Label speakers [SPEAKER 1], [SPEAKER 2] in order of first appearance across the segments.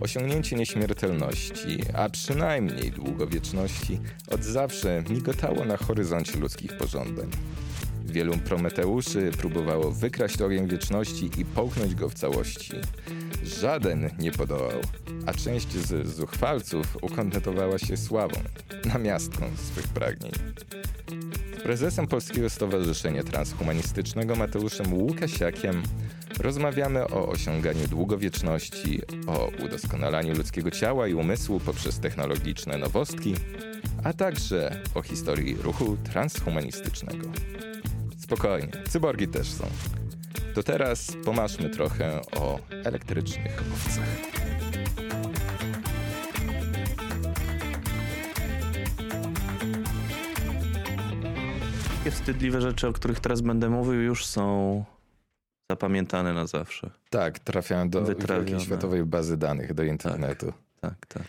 [SPEAKER 1] Osiągnięcie nieśmiertelności, a przynajmniej długowieczności, od zawsze migotało na horyzoncie ludzkich pożądań. Wielu Prometeuszy próbowało wykraść ogień wieczności i połknąć go w całości. Żaden nie podołał, a część z zuchwalców ukontentowała się sławą, namiastką swych pragnień. Prezesem Polskiego Stowarzyszenia Transhumanistycznego Mateuszem Łukasiakiem rozmawiamy o osiąganiu długowieczności, o udoskonalaniu ludzkiego ciała i umysłu poprzez technologiczne nowostki, a także o historii ruchu transhumanistycznego. Spokojnie, cyborgi też są. To teraz pomaszmy trochę o elektrycznych owcach.
[SPEAKER 2] Takie wstydliwe rzeczy, o których teraz będę mówił, już są zapamiętane na zawsze.
[SPEAKER 1] Tak, trafiają do
[SPEAKER 2] Wytrawione.
[SPEAKER 1] światowej bazy danych, do internetu.
[SPEAKER 2] Tak, tak.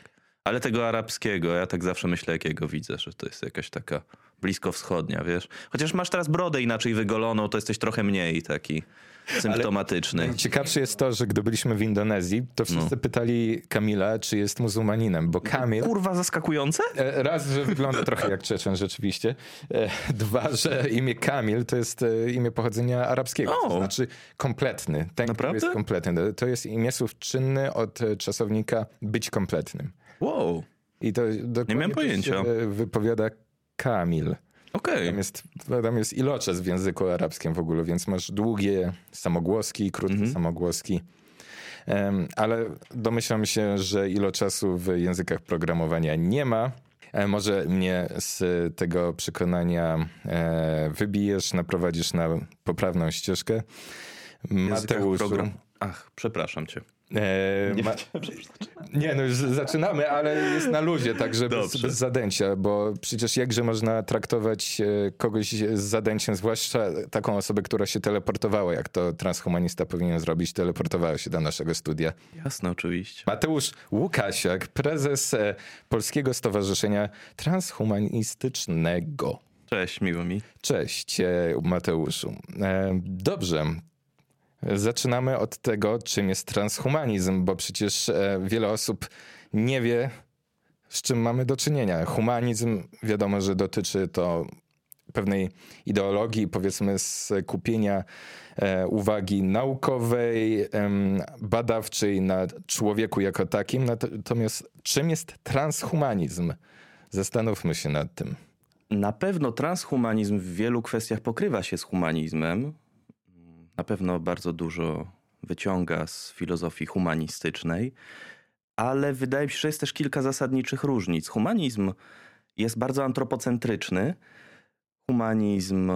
[SPEAKER 2] Ale tego arabskiego, ja tak zawsze myślę, jakiego widzę, że to jest jakaś taka bliskowschodnia, wiesz. Chociaż masz teraz brodę inaczej wygoloną, to jesteś trochę mniej taki symptomatyczny.
[SPEAKER 1] Ciekawsze jest to, że gdy byliśmy w Indonezji, to wszyscy pytali Kamila, czy jest muzułmaninem, bo Kamil...
[SPEAKER 2] Kurwa, zaskakujące?
[SPEAKER 1] E, Raz, że wygląda trochę jak Czeczen rzeczywiście. E, Dwa, że imię Kamil to jest e, imię pochodzenia arabskiego.
[SPEAKER 2] O!
[SPEAKER 1] To znaczy kompletny. Ten,
[SPEAKER 2] Naprawdę?
[SPEAKER 1] jest kompletny. To jest imię słów czynny od czasownika być kompletnym.
[SPEAKER 2] Wow,
[SPEAKER 1] I to dokładnie
[SPEAKER 2] miałem
[SPEAKER 1] tak
[SPEAKER 2] pojęcia.
[SPEAKER 1] wypowiada Kamil.
[SPEAKER 2] Okej.
[SPEAKER 1] Tam jest, tam jest iloczas w języku arabskim w ogóle, więc masz długie samogłoski i krótkie
[SPEAKER 2] Mhm.
[SPEAKER 1] samogłoski. Em, ale domyślam się, że iloczasu w językach programowania nie ma. E, Może mnie z tego przekonania e, wybijesz, naprowadzisz na poprawną ścieżkę. Mateuszu.
[SPEAKER 2] Program... Ach, przepraszam cię.
[SPEAKER 1] E, ma... Nie, no już zaczynamy, ale jest na luzie, także bez, bez zadęcia, bo przecież jakże można traktować e, kogoś z zadęciem, zwłaszcza taką osobę, która się teleportowała, jak to transhumanista powinien zrobić, teleportowała się do naszego studia.
[SPEAKER 2] Jasne, oczywiście.
[SPEAKER 1] Mateusz Łukasiak, prezes e, Polskiego Stowarzyszenia Transhumanistycznego.
[SPEAKER 2] Cześć, miło mi.
[SPEAKER 1] Cześć Mateuszu. Dobrze. Zaczynamy od tego, czym jest transhumanizm, bo przecież e, wiele osób nie wie, z czym mamy do czynienia. Humanizm wiadomo, że dotyczy to pewnej ideologii, powiedzmy, skupienia e, uwagi naukowej, badawczej na człowieku jako takim. Natomiast czym jest transhumanizm? Zastanówmy się nad tym.
[SPEAKER 2] Na pewno transhumanizm w wielu kwestiach pokrywa się z humanizmem. Na pewno bardzo dużo wyciąga z filozofii humanistycznej, ale wydaje mi się, że jest też kilka zasadniczych różnic. Humanizm jest bardzo antropocentryczny. Humanizm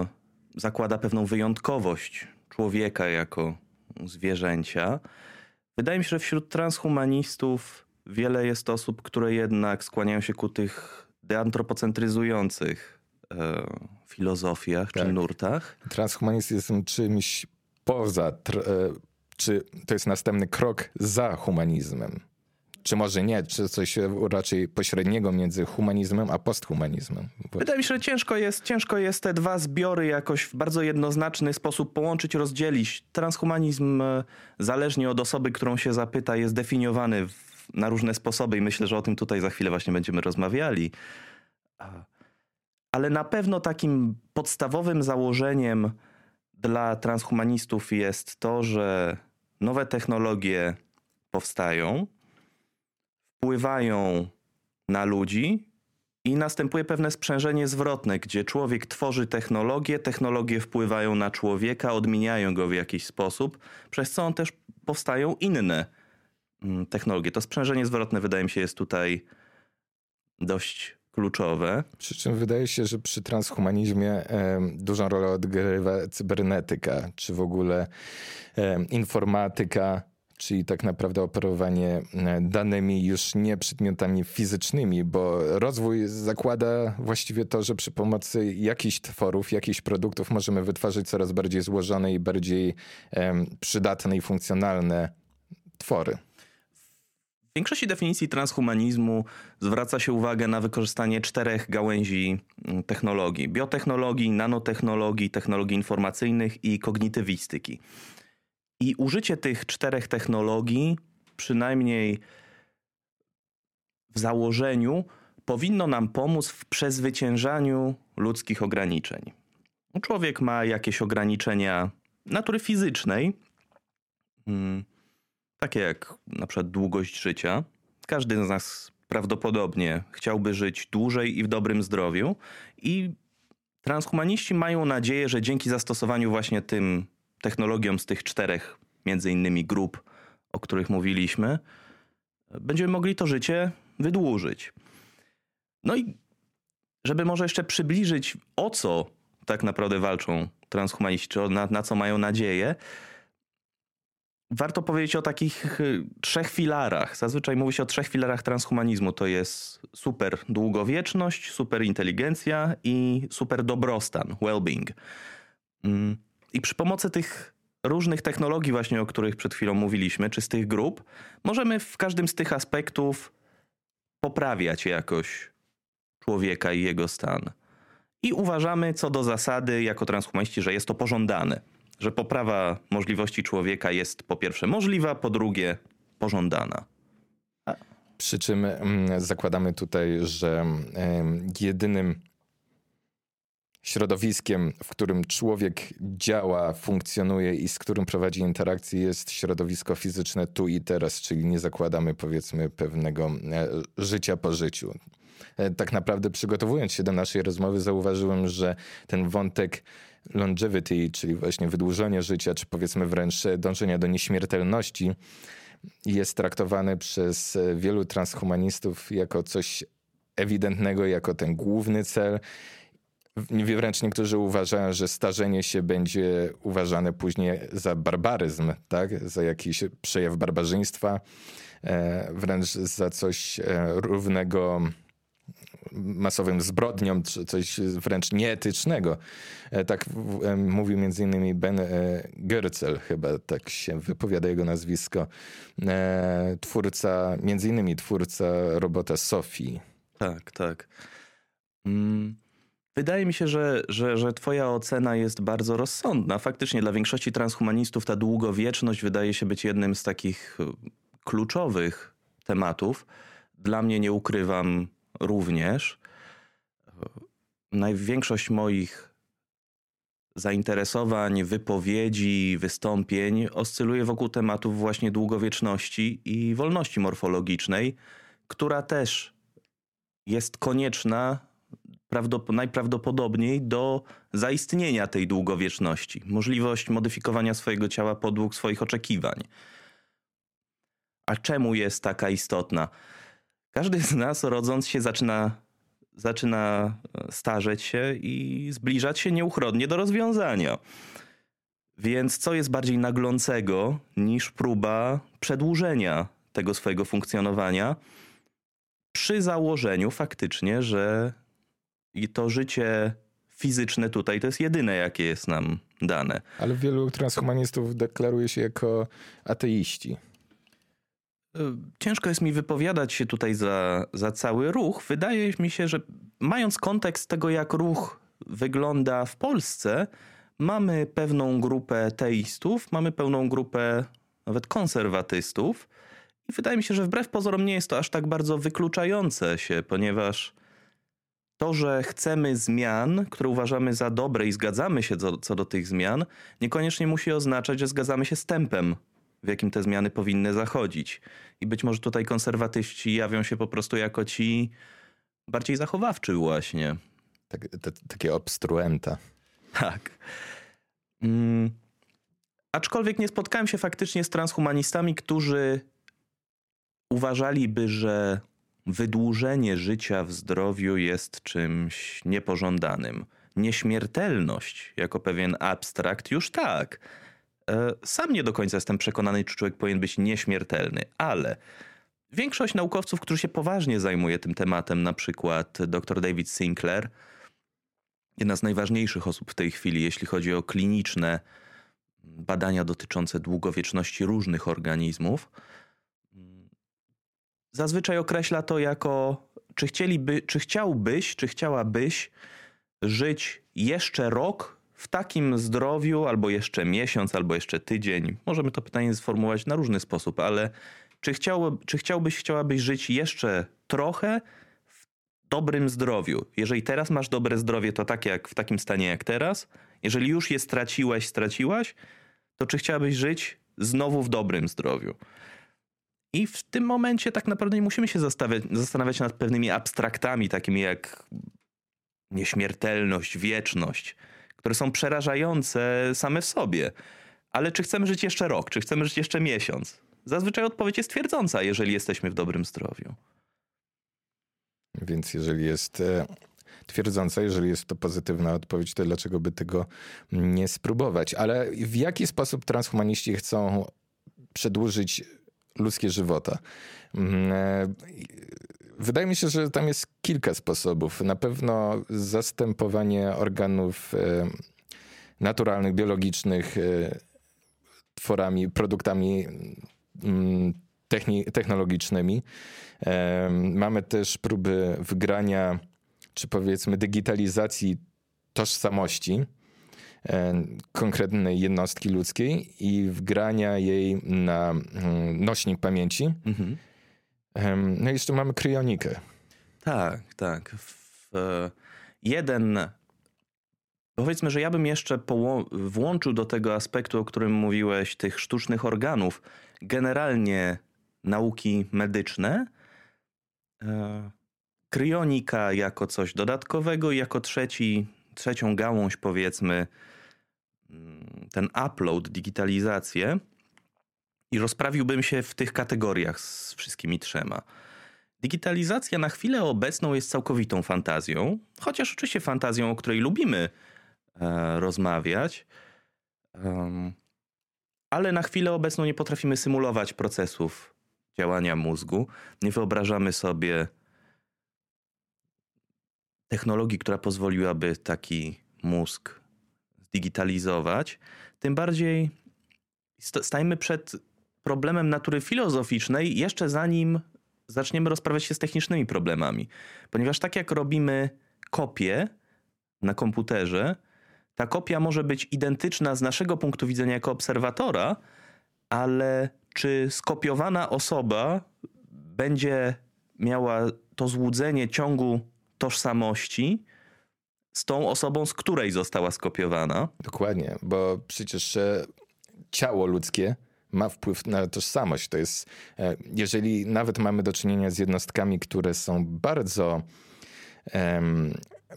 [SPEAKER 2] zakłada pewną wyjątkowość człowieka jako zwierzęcia. Wydaje mi się, że wśród transhumanistów wiele jest osób, które jednak skłaniają się ku tych deantropocentryzujących e, filozofiach czy
[SPEAKER 1] Tak.
[SPEAKER 2] nurtach.
[SPEAKER 1] Transhumanizm jest czymś poza, e, czy to jest następny krok za humanizmem? Czy może nie, czy coś e, raczej pośredniego między humanizmem a posthumanizmem?
[SPEAKER 2] Wydaje mi się, że ciężko jest, ciężko jest te dwa zbiory jakoś w bardzo jednoznaczny sposób połączyć, rozdzielić. Transhumanizm, e, zależnie od osoby, którą się zapyta, jest definiowany w, na różne sposoby i myślę, że o tym tutaj za chwilę właśnie będziemy rozmawiali. Ale na pewno takim podstawowym założeniem dla transhumanistów jest to, że nowe technologie powstają, wpływają na ludzi i następuje pewne sprzężenie zwrotne, gdzie człowiek tworzy technologię, technologie wpływają na człowieka, odmieniają go w jakiś sposób, przez co on też powstają inne mm, technologie. To sprzężenie zwrotne wydaje mi się jest tutaj dość kluczowe.
[SPEAKER 1] Przy czym wydaje się, że przy transhumanizmie em, dużą rolę odgrywa cybernetyka, czy w ogóle em, informatyka, czyli tak naprawdę operowanie e, danymi już nie przedmiotami fizycznymi, bo rozwój zakłada właściwie to, że przy pomocy jakichś tworów, jakichś produktów możemy wytwarzać coraz bardziej złożone i bardziej em, przydatne i funkcjonalne twory.
[SPEAKER 2] W większości definicji transhumanizmu zwraca się uwagę na wykorzystanie czterech gałęzi mm, technologii: biotechnologii, nanotechnologii, technologii informacyjnych i kognitywistyki. I użycie tych czterech technologii, przynajmniej w założeniu powinno nam pomóc w przezwyciężaniu ludzkich ograniczeń. Człowiek ma jakieś ograniczenia natury fizycznej, mm, takie jak na przykład długość życia. Każdy z nas prawdopodobnie chciałby żyć dłużej i w dobrym zdrowiu, i transhumaniści mają nadzieję, że dzięki zastosowaniu właśnie tym technologiom z tych czterech, między innymi grup, o których mówiliśmy, będziemy mogli to życie wydłużyć. No i żeby może jeszcze przybliżyć, o co tak naprawdę walczą transhumaniści, na, na co mają nadzieję, warto powiedzieć o takich y, trzech filarach. Zazwyczaj mówi się o trzech filarach transhumanizmu. To jest super długowieczność, super inteligencja i super dobrostan, well-being. Mm, I przy pomocy tych różnych technologii właśnie, o których przed chwilą mówiliśmy, czy z tych grup, możemy w każdym z tych aspektów poprawiać jakoś człowieka i jego stan. I uważamy co do zasady, jako transhumaniści, że jest to pożądane. Że poprawa możliwości człowieka jest po pierwsze możliwa, po drugie pożądana.
[SPEAKER 1] Przy czym mm, zakładamy tutaj, że jedynym środowiskiem, w którym człowiek działa, funkcjonuje i z którym prowadzi interakcje, jest środowisko fizyczne tu i teraz, czyli nie zakładamy powiedzmy pewnego e, życia po życiu. E, tak naprawdę przygotowując się do naszej rozmowy, zauważyłem, że ten wątek longevity, czyli właśnie wydłużenie życia, czy powiedzmy wręcz dążenia do nieśmiertelności, jest traktowany przez wielu transhumanistów jako coś ewidentnego, jako ten główny cel. Wręcz niektórzy uważają, że starzenie się będzie uważane później za barbaryzm, tak? za jakiś przejaw barbarzyństwa, e, wręcz za coś e, równego masowym zbrodniom, czy coś wręcz nieetycznego. E, tak mówił między innymi Ben e, Goerzel, chyba tak się wypowiada jego nazwisko, e, twórca, między innymi twórca robota Sofii.
[SPEAKER 2] Tak, tak. Mm. Wydaje mi się, że, że, że Twoja ocena jest bardzo rozsądna. Faktycznie dla większości transhumanistów ta długowieczność wydaje się być jednym z takich kluczowych tematów. Dla mnie nie ukrywam, również największość moich zainteresowań, wypowiedzi, wystąpień oscyluje wokół tematów właśnie długowieczności i wolności morfologicznej, która też jest konieczna najprawdopodobniej do zaistnienia tej długowieczności. Możliwość modyfikowania swojego ciała podług swoich oczekiwań. A czemu jest taka istotna? Każdy z nas rodząc się zaczyna, zaczyna e, starzeć się i zbliżać się nieuchronnie do rozwiązania. Więc co jest bardziej naglącego niż próba przedłużenia tego swojego funkcjonowania przy założeniu faktycznie, że i to życie fizyczne tutaj to jest jedyne, jakie jest nam dane.
[SPEAKER 1] Ale wielu transhumanistów deklaruje się jako ateiści.
[SPEAKER 2] Y, ciężko jest mi wypowiadać się tutaj za, za cały ruch. Wydaje mi się, że mając kontekst tego, jak ruch wygląda w Polsce, mamy pewną grupę teistów, mamy pełną grupę nawet konserwatystów. I wydaje mi się, że wbrew pozorom nie jest to aż tak bardzo wykluczające się, ponieważ to, że chcemy zmian, które uważamy za dobre i zgadzamy się co, co do tych zmian, niekoniecznie musi oznaczać, że zgadzamy się z tempem w jakim te zmiany powinny zachodzić. I być może tutaj konserwatyści jawią się po prostu jako ci bardziej zachowawczy właśnie.
[SPEAKER 1] Tak, te, takie obstruenta.
[SPEAKER 2] Tak. Mm. Aczkolwiek nie spotkałem się faktycznie z transhumanistami, którzy uważaliby, że wydłużenie życia w zdrowiu jest czymś niepożądanym. Nieśmiertelność jako pewien abstrakt już tak sam nie do końca jestem przekonany, czy człowiek powinien być nieśmiertelny, ale większość naukowców, którzy się poważnie zajmuje tym tematem, na przykład dr David Sinclair, jedna z najważniejszych osób w tej chwili, jeśli chodzi o kliniczne badania dotyczące długowieczności różnych organizmów, zazwyczaj określa to jako czy chcieliby, czy chciałbyś, czy chciałabyś żyć jeszcze rok w takim zdrowiu, albo jeszcze miesiąc, albo jeszcze tydzień, możemy to pytanie sformułować na różny sposób, ale Czy, chciał, czy chciałbyś, chciałabyś żyć jeszcze trochę w dobrym zdrowiu? Jeżeli teraz masz dobre zdrowie, to tak jak w takim stanie jak teraz. Jeżeli już je straciłeś, straciłaś, to czy chciałabyś żyć znowu w dobrym zdrowiu? I w tym momencie tak naprawdę nie musimy się zastanawiać nad pewnymi abstraktami, takimi jak nieśmiertelność, wieczność, które są przerażające same w sobie. Ale czy chcemy żyć jeszcze rok, czy chcemy żyć jeszcze miesiąc? Zazwyczaj odpowiedź jest twierdząca, jeżeli jesteśmy w dobrym zdrowiu.
[SPEAKER 1] Więc jeżeli jest e, twierdząca, jeżeli jest to pozytywna odpowiedź, to dlaczego by tego nie spróbować? Ale w jaki sposób transhumaniści chcą przedłużyć ludzkie żywota? E, wydaje mi się, że tam jest kilka sposobów. Na pewno zastępowanie organów e, naturalnych, biologicznych tworami, produktami mm, technologicznymi. Mamy też próby wgrania, czy powiedzmy digitalizacji tożsamości konkretnej jednostki ludzkiej i wgrania jej na mm, nośnik pamięci. Mhm. No i jeszcze mamy kryonikę.
[SPEAKER 2] Tak, tak. W, jeden Powiedzmy, że ja bym jeszcze włączył do tego aspektu, o którym mówiłeś, tych sztucznych organów, generalnie nauki medyczne, e, kryonika jako coś dodatkowego, jako trzeci, trzecią gałąź, powiedzmy, mm, ten upload, digitalizację. I rozprawiłbym się w tych kategoriach z wszystkimi trzema. Digitalizacja na chwilę obecną jest całkowitą fantazją, chociaż oczywiście fantazją, o której lubimy E, rozmawiać. Ale na chwilę obecną nie potrafimy symulować procesów działania mózgu. Nie wyobrażamy sobie technologii, która pozwoliłaby taki mózg zdigitalizować. Tym bardziej stajemy przed problemem natury filozoficznej, jeszcze zanim zaczniemy rozprawiać się z technicznymi problemami. Ponieważ tak jak robimy kopię na komputerze, ta kopia może być identyczna z naszego punktu widzenia jako obserwatora, ale czy skopiowana osoba będzie miała to złudzenie ciągu tożsamości z tą osobą, z której została skopiowana?
[SPEAKER 1] Dokładnie, bo przecież e, ciało ludzkie ma wpływ na tożsamość. To jest, e, jeżeli nawet mamy do czynienia z jednostkami, które są bardzo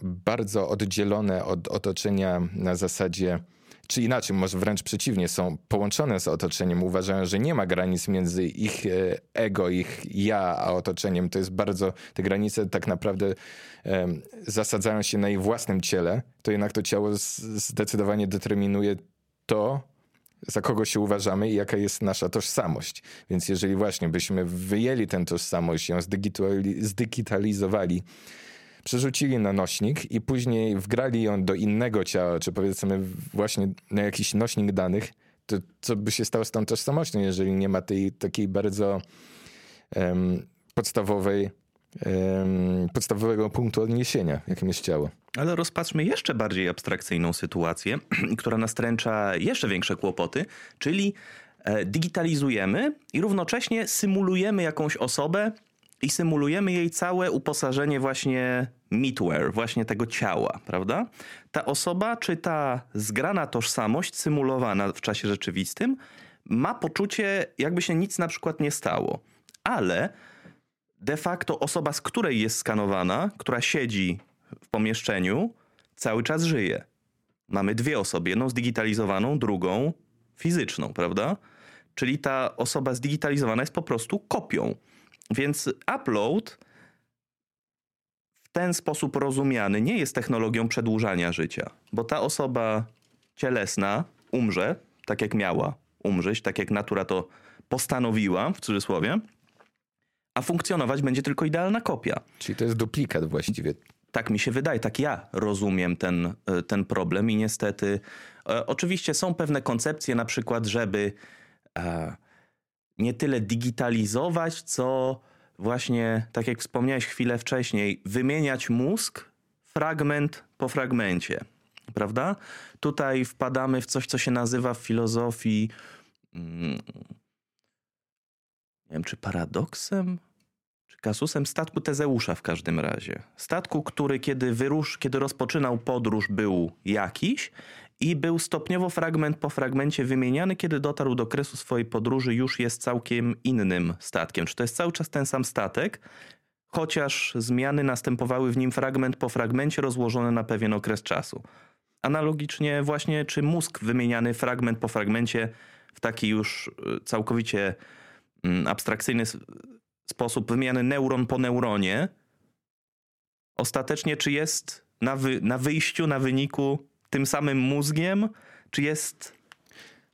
[SPEAKER 1] bardzo oddzielone od otoczenia na zasadzie, czy inaczej, może wręcz przeciwnie, są połączone z otoczeniem, uważają, że nie ma granic między ich e, ego, ich ja, a otoczeniem. To jest bardzo, te granice tak naprawdę um, zasadzają się na ich własnym ciele, to jednak to ciało zdecydowanie determinuje to, za kogo się uważamy i jaka jest nasza tożsamość. Więc jeżeli właśnie byśmy wyjęli tę tożsamość, ją zdigitalizowali, przerzucili na nośnik i później wgrali ją do innego ciała, czy powiedzmy właśnie na jakiś nośnik danych, to co by się stało z tą tożsamością, jeżeli nie ma tej takiej bardzo um, podstawowej um, podstawowego punktu odniesienia, jakim jest ciało.
[SPEAKER 2] Ale rozpatrzmy jeszcze bardziej abstrakcyjną sytuację, która nastręcza jeszcze większe kłopoty, czyli e, digitalizujemy i równocześnie symulujemy jakąś osobę, i symulujemy jej całe uposażenie właśnie meatware, właśnie tego ciała, prawda? Ta osoba, czy ta zgrana tożsamość symulowana w czasie rzeczywistym ma poczucie, jakby się nic na przykład nie stało. Ale de facto osoba, z której jest skanowana, która siedzi pomieszczeniu, cały czas żyje. Mamy dwie osoby, jedną zdigitalizowaną, drugą fizyczną, prawda? Czyli ta osoba zdigitalizowana jest po prostu kopią. Więc upload w ten sposób rozumiany nie jest technologią przedłużania życia, bo ta osoba cielesna umrze, tak jak miała umrzeć, tak jak natura to postanowiła, w cudzysłowie, a funkcjonować będzie tylko idealna kopia.
[SPEAKER 1] Czyli to jest duplikat właściwie.
[SPEAKER 2] Tak mi się wydaje, tak ja rozumiem ten, e, ten problem i niestety e, oczywiście są pewne koncepcje, na przykład, żeby e, nie tyle digitalizować, co właśnie, tak jak wspomniałeś chwilę wcześniej, wymieniać mózg fragment po fragmencie. Prawda? Tutaj wpadamy w coś, co się nazywa w filozofii. Mm, nie wiem, czy paradoksem, kasusem statku Tezeusza w każdym razie. Statku, który kiedy wyrusz, kiedy rozpoczynał podróż był jakiś i był stopniowo fragment po fragmencie wymieniany, kiedy dotarł do kresu swojej podróży już jest całkiem innym statkiem. Czy to jest cały czas ten sam statek, chociaż zmiany następowały w nim fragment po fragmencie rozłożone na pewien okres czasu. Analogicznie właśnie, czy mózg wymieniany fragment po fragmencie w taki już y, całkowicie mm, abstrakcyjny sposób wymiany neuron po neuronie, ostatecznie czy jest na, wy, na wyjściu, na wyniku tym samym mózgiem, czy jest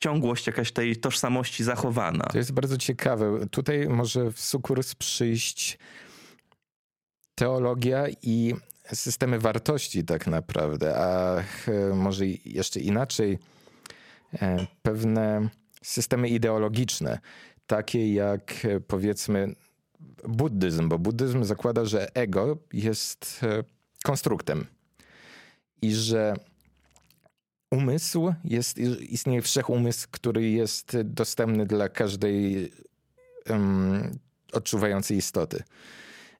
[SPEAKER 2] ciągłość jakaś tej tożsamości zachowana?
[SPEAKER 1] To jest bardzo ciekawe. Tutaj może w sukurs przyjść teologia i systemy wartości tak naprawdę, a może jeszcze inaczej, e, pewne systemy ideologiczne, takie jak powiedzmy buddyzm, bo buddyzm zakłada, że ego jest e, konstruktem i że umysł jest, istnieje wszechumysł, który jest dostępny dla każdej um, odczuwającej istoty.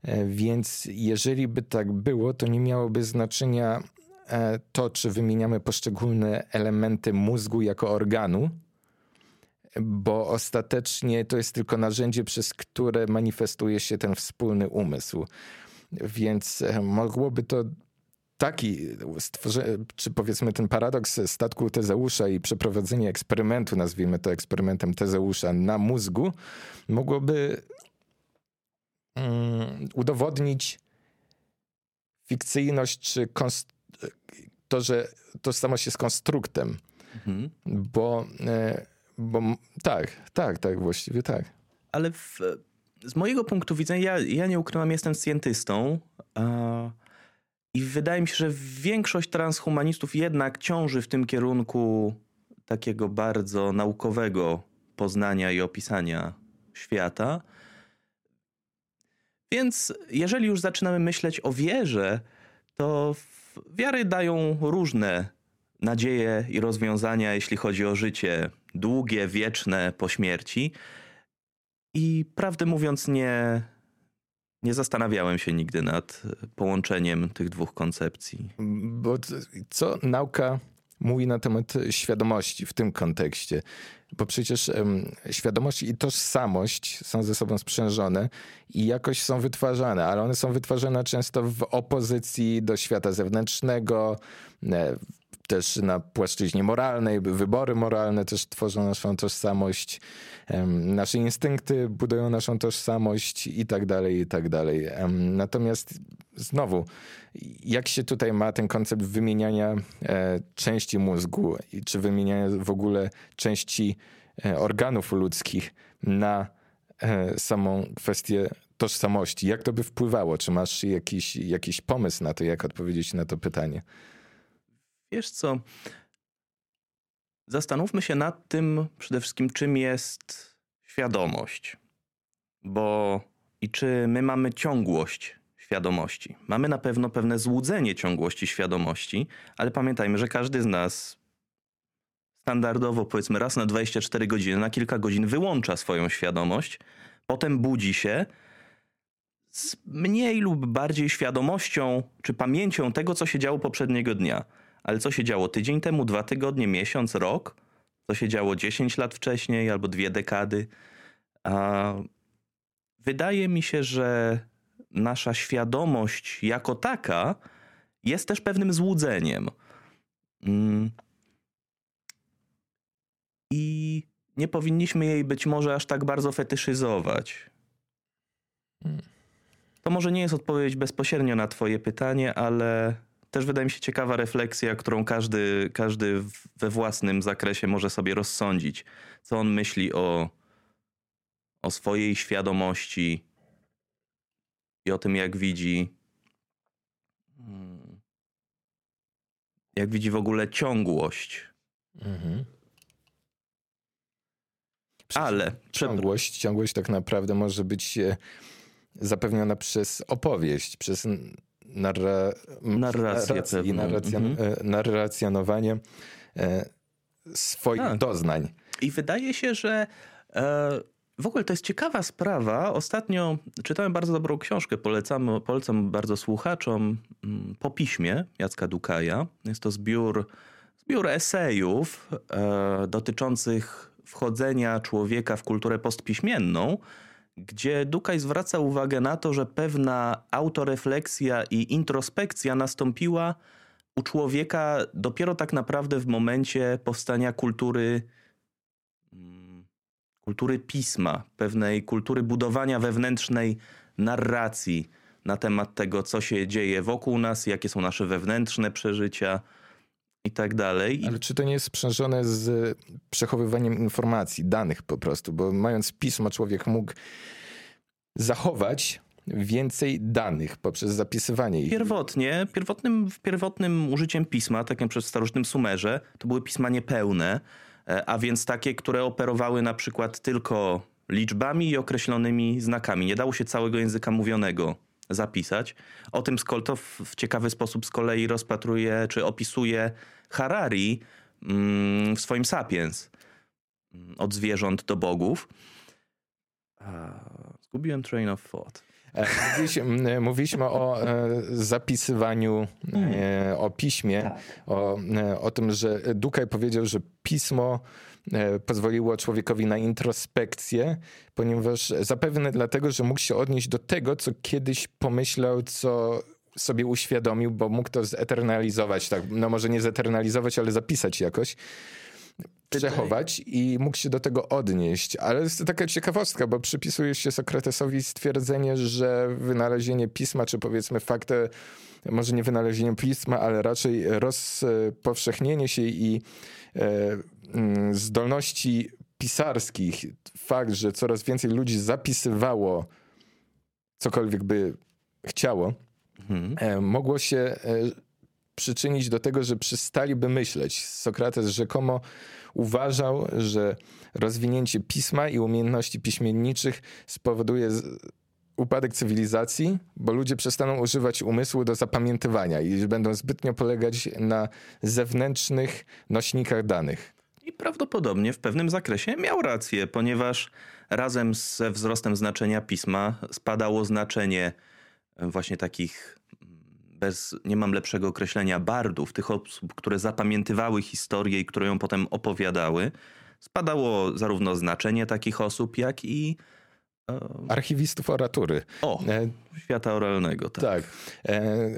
[SPEAKER 1] E, więc jeżeli by tak było, to nie miałoby znaczenia e, to, czy wymieniamy poszczególne elementy mózgu jako organu, bo ostatecznie to jest tylko narzędzie, przez które manifestuje się ten wspólny umysł. Więc e, mogłoby to taki, czy powiedzmy ten paradoks statku Tezeusza i przeprowadzenie eksperymentu, nazwijmy to eksperymentem Tezeusza na mózgu, mogłoby um, udowodnić fikcyjność, czy to, że tożsamość jest konstruktem. Mhm. Bo, e, bo tak, tak, tak, właściwie tak.
[SPEAKER 2] Ale w, z mojego punktu widzenia, ja, ja nie ukrywam, jestem scjentystą. A i wydaje mi się, że większość transhumanistów jednak ciąży w tym kierunku takiego bardzo naukowego poznania i opisania świata. Więc jeżeli już zaczynamy myśleć o wierze, to wiary dają różne nadzieje i rozwiązania, jeśli chodzi o życie długie, wieczne po śmierci. I prawdę mówiąc, nie, nie zastanawiałem się nigdy nad połączeniem tych dwóch koncepcji.
[SPEAKER 1] Bo co nauka mówi na temat świadomości w tym kontekście? Bo przecież um, świadomość i tożsamość są ze sobą sprzężone i jakoś są wytwarzane, ale one są wytwarzane często w opozycji do świata zewnętrznego, e, też na płaszczyźnie moralnej, wybory moralne też tworzą naszą tożsamość, nasze instynkty budują naszą tożsamość i tak dalej, i tak dalej. Natomiast znowu, jak się tutaj ma ten koncept wymieniania e, części mózgu, czy wymieniania w ogóle części organów ludzkich na e, samą kwestię tożsamości? Jak to by wpływało? Czy masz jakiś, jakiś pomysł na to, jak odpowiedzieć na to pytanie?
[SPEAKER 2] Wiesz co? Zastanówmy się nad tym przede wszystkim, czym jest świadomość. Bo i czy my mamy ciągłość świadomości. Mamy na pewno pewne złudzenie ciągłości świadomości, ale pamiętajmy, że każdy z nas standardowo, powiedzmy raz na 24 godziny, na kilka godzin wyłącza swoją świadomość, potem budzi się z mniej lub bardziej świadomością czy pamięcią tego, co się działo poprzedniego dnia. Ale co się działo tydzień temu, dwa tygodnie, miesiąc, rok? Co się działo 10 lat wcześniej albo dwie dekady? A wydaje mi się, że nasza świadomość jako taka jest też pewnym złudzeniem. I nie powinniśmy jej być może aż tak bardzo fetyszyzować. Hmm. To może nie jest odpowiedź bezpośrednio na Twoje pytanie, ale też wydaje mi się ciekawa refleksja, którą każdy, każdy we własnym zakresie może sobie rozsądzić. Co on myśli o, o swojej świadomości i o tym, jak widzi. Hmm, jak widzi w ogóle ciągłość. Mhm. Ale
[SPEAKER 1] ciągłość, ciągłość tak naprawdę może być zapewniona przez opowieść, przez narra...
[SPEAKER 2] narrację
[SPEAKER 1] narrac... narracja... mhm. E, narracjonowanie e, swoich tak. doznań.
[SPEAKER 2] I wydaje się, że e, w ogóle to jest ciekawa sprawa. Ostatnio czytałem bardzo dobrą książkę, polecam, polecam bardzo słuchaczom mm, po piśmie Jacka Dukaja. Jest to zbiór, zbiór esejów e, dotyczących wchodzenia człowieka w kulturę postpiśmienną, gdzie Dukaj zwraca uwagę na to, że pewna autorefleksja i introspekcja nastąpiła u człowieka dopiero tak naprawdę w momencie powstania kultury kultury pisma, pewnej kultury budowania wewnętrznej narracji na temat tego, co się dzieje wokół nas, jakie są nasze wewnętrzne przeżycia i tak dalej.
[SPEAKER 1] Ale czy to nie jest sprzężone z przechowywaniem informacji, danych po prostu? Bo mając pismo, człowiek mógł zachować więcej danych poprzez zapisywanie ich.
[SPEAKER 2] Pierwotnie, pierwotnym, pierwotnym użyciem pisma, tak jak przez starożytnym Sumerze, to były pisma niepełne, E, a więc takie, które operowały na przykład tylko liczbami i określonymi znakami. Nie dało się całego języka mówionego zapisać. O tym Skolto w ciekawy sposób z kolei rozpatruje czy opisuje Harari mm, w swoim Sapiens. Mm, od zwierząt do bogów. Zgubiłem train of thought.
[SPEAKER 1] E, mówiliśmy, mówiliśmy o e, zapisywaniu, hmm. e, o piśmie, tak. o, o tym, że Dukaj powiedział, że pismo pozwoliło człowiekowi na introspekcję, ponieważ zapewne dlatego, że mógł się odnieść do tego, co kiedyś pomyślał, co sobie uświadomił, bo mógł to zeternalizować, tak, no może nie zeternalizować, ale zapisać jakoś przechować i mógł się do tego odnieść. Ale jest to taka ciekawostka, bo przypisuje się Sokratesowi stwierdzenie, że wynalezienie pisma, czy powiedzmy fakt, może nie wynalezienie pisma, ale raczej rozpowszechnienie się i e, mm, zdolności pisarskich, fakt, że coraz więcej ludzi zapisywało cokolwiek by chciało, mhm. E, mogło się e, przyczynić do tego, że przestaliby myśleć. Sokrates rzekomo uważał, że rozwinięcie pisma i umiejętności piśmienniczych spowoduje upadek cywilizacji, bo ludzie przestaną używać umysłu do zapamiętywania i będą zbytnio polegać na zewnętrznych nośnikach danych.
[SPEAKER 2] I prawdopodobnie w pewnym zakresie miał rację, ponieważ razem ze wzrostem znaczenia pisma spadało znaczenie właśnie takich bez, nie mam lepszego określenia, bardów, tych osób, które zapamiętywały historię i które ją potem opowiadały, spadało zarówno znaczenie takich osób, jak i
[SPEAKER 1] e... archiwistów oratury.
[SPEAKER 2] O, e... świata oralnego, tak.
[SPEAKER 1] Tak. E...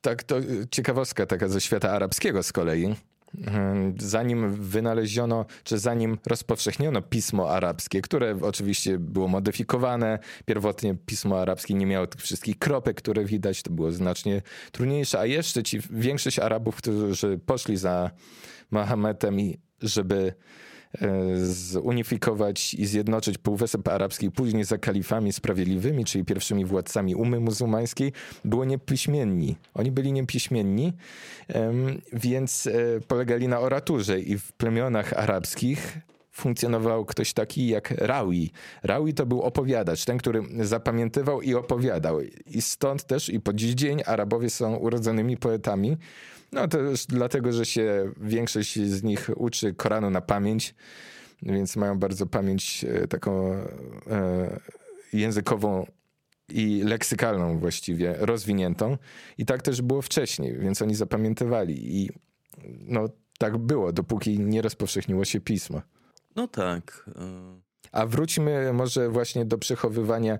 [SPEAKER 1] tak, to ciekawostka taka ze świata arabskiego z kolei. Mhm. zanim wynaleziono, czy zanim rozpowszechniono pismo arabskie, które oczywiście było modyfikowane. Pierwotnie pismo arabskie nie miało tych wszystkich kropek, które widać, to było znacznie trudniejsze, a jeszcze ci większość Arabów, którzy poszli za Mahometem i żeby zunifikować i zjednoczyć Półwysep Arabski później za kalifami sprawiedliwymi, czyli pierwszymi władcami umy muzułmańskiej, było niepiśmienni. Oni byli niepiśmienni, więc e, polegali na oraturze i w plemionach arabskich funkcjonował ktoś taki jak Rawi. Rawi to był opowiadacz, ten, który zapamiętywał i opowiadał. I stąd też i po dziś dzień Arabowie są urodzonymi poetami, no to już dlatego, że się większość z nich uczy Koranu na pamięć, więc mają bardzo pamięć e, taką e, językową i leksykalną właściwie rozwiniętą. I tak też było wcześniej, więc oni zapamiętywali. I no tak było, dopóki nie rozpowszechniło się pismo.
[SPEAKER 2] No tak.
[SPEAKER 1] A wróćmy może właśnie do przechowywania,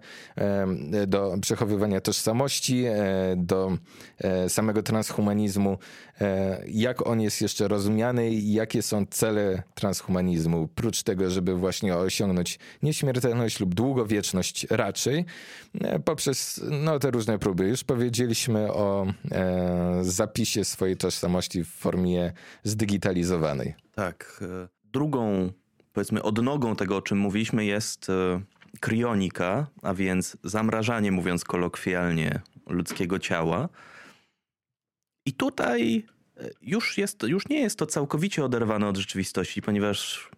[SPEAKER 1] do przechowywania tożsamości, e, do e, samego transhumanizmu. E, jak on jest jeszcze rozumiany i jakie są cele transhumanizmu? Prócz tego, żeby właśnie osiągnąć nieśmiertelność lub długowieczność raczej, poprzez no, te różne próby. Już powiedzieliśmy o zapisie swojej tożsamości w formie zdigitalizowanej.
[SPEAKER 2] Tak. Drugą powiedzmy odnogą tego, o czym mówiliśmy, jest e, krionika, a więc zamrażanie, mówiąc kolokwialnie, ludzkiego ciała. I tutaj e, już, jest, już nie jest to całkowicie oderwane od rzeczywistości, ponieważ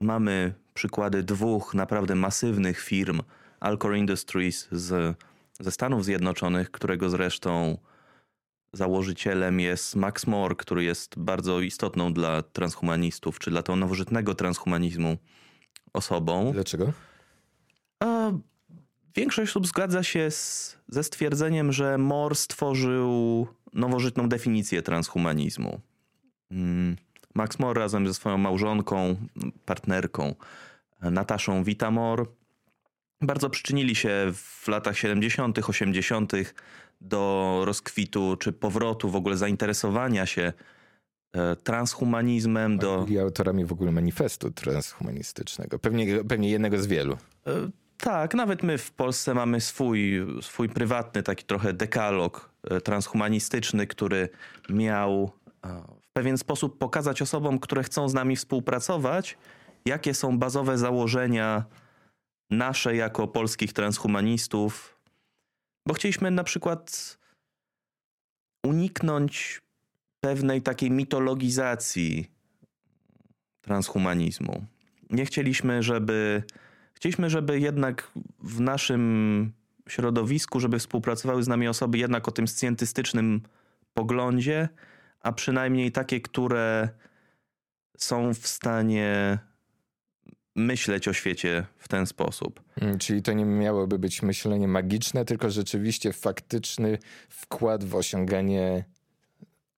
[SPEAKER 2] mamy przykłady dwóch naprawdę masywnych firm, Alcor Industries z, ze Stanów Zjednoczonych, którego zresztą założycielem jest Max More, który jest bardzo istotną dla transhumanistów, czy dla tego nowożytnego transhumanizmu osobą.
[SPEAKER 1] Dlaczego?
[SPEAKER 2] A większość osób zgadza się z, ze stwierdzeniem, że Moore stworzył nowożytną definicję transhumanizmu. Mm, Max Moore razem ze swoją małżonką, partnerką Nataszą Witamor bardzo przyczynili się w latach 70., 80. do rozkwitu czy powrotu w ogóle zainteresowania się e, transhumanizmem. Do...
[SPEAKER 1] Byli autorami w ogóle manifestu transhumanistycznego. Pewnie, pewnie jednego z wielu.
[SPEAKER 2] E, tak, nawet my w Polsce mamy swój, swój prywatny taki trochę dekalog e, transhumanistyczny, który miał w pewien sposób pokazać osobom, które chcą z nami współpracować, jakie są bazowe założenia nasze jako polskich transhumanistów, bo chcieliśmy na przykład uniknąć pewnej takiej mitologizacji transhumanizmu. Nie chcieliśmy, żeby chcieliśmy, żeby jednak w naszym środowisku, żeby współpracowały z nami osoby jednak o tym scjentystycznym poglądzie, a przynajmniej takie, które są w stanie myśleć o świecie w ten sposób.
[SPEAKER 1] Mm, czyli to nie miałoby być myślenie magiczne, tylko rzeczywiście faktyczny wkład w osiąganie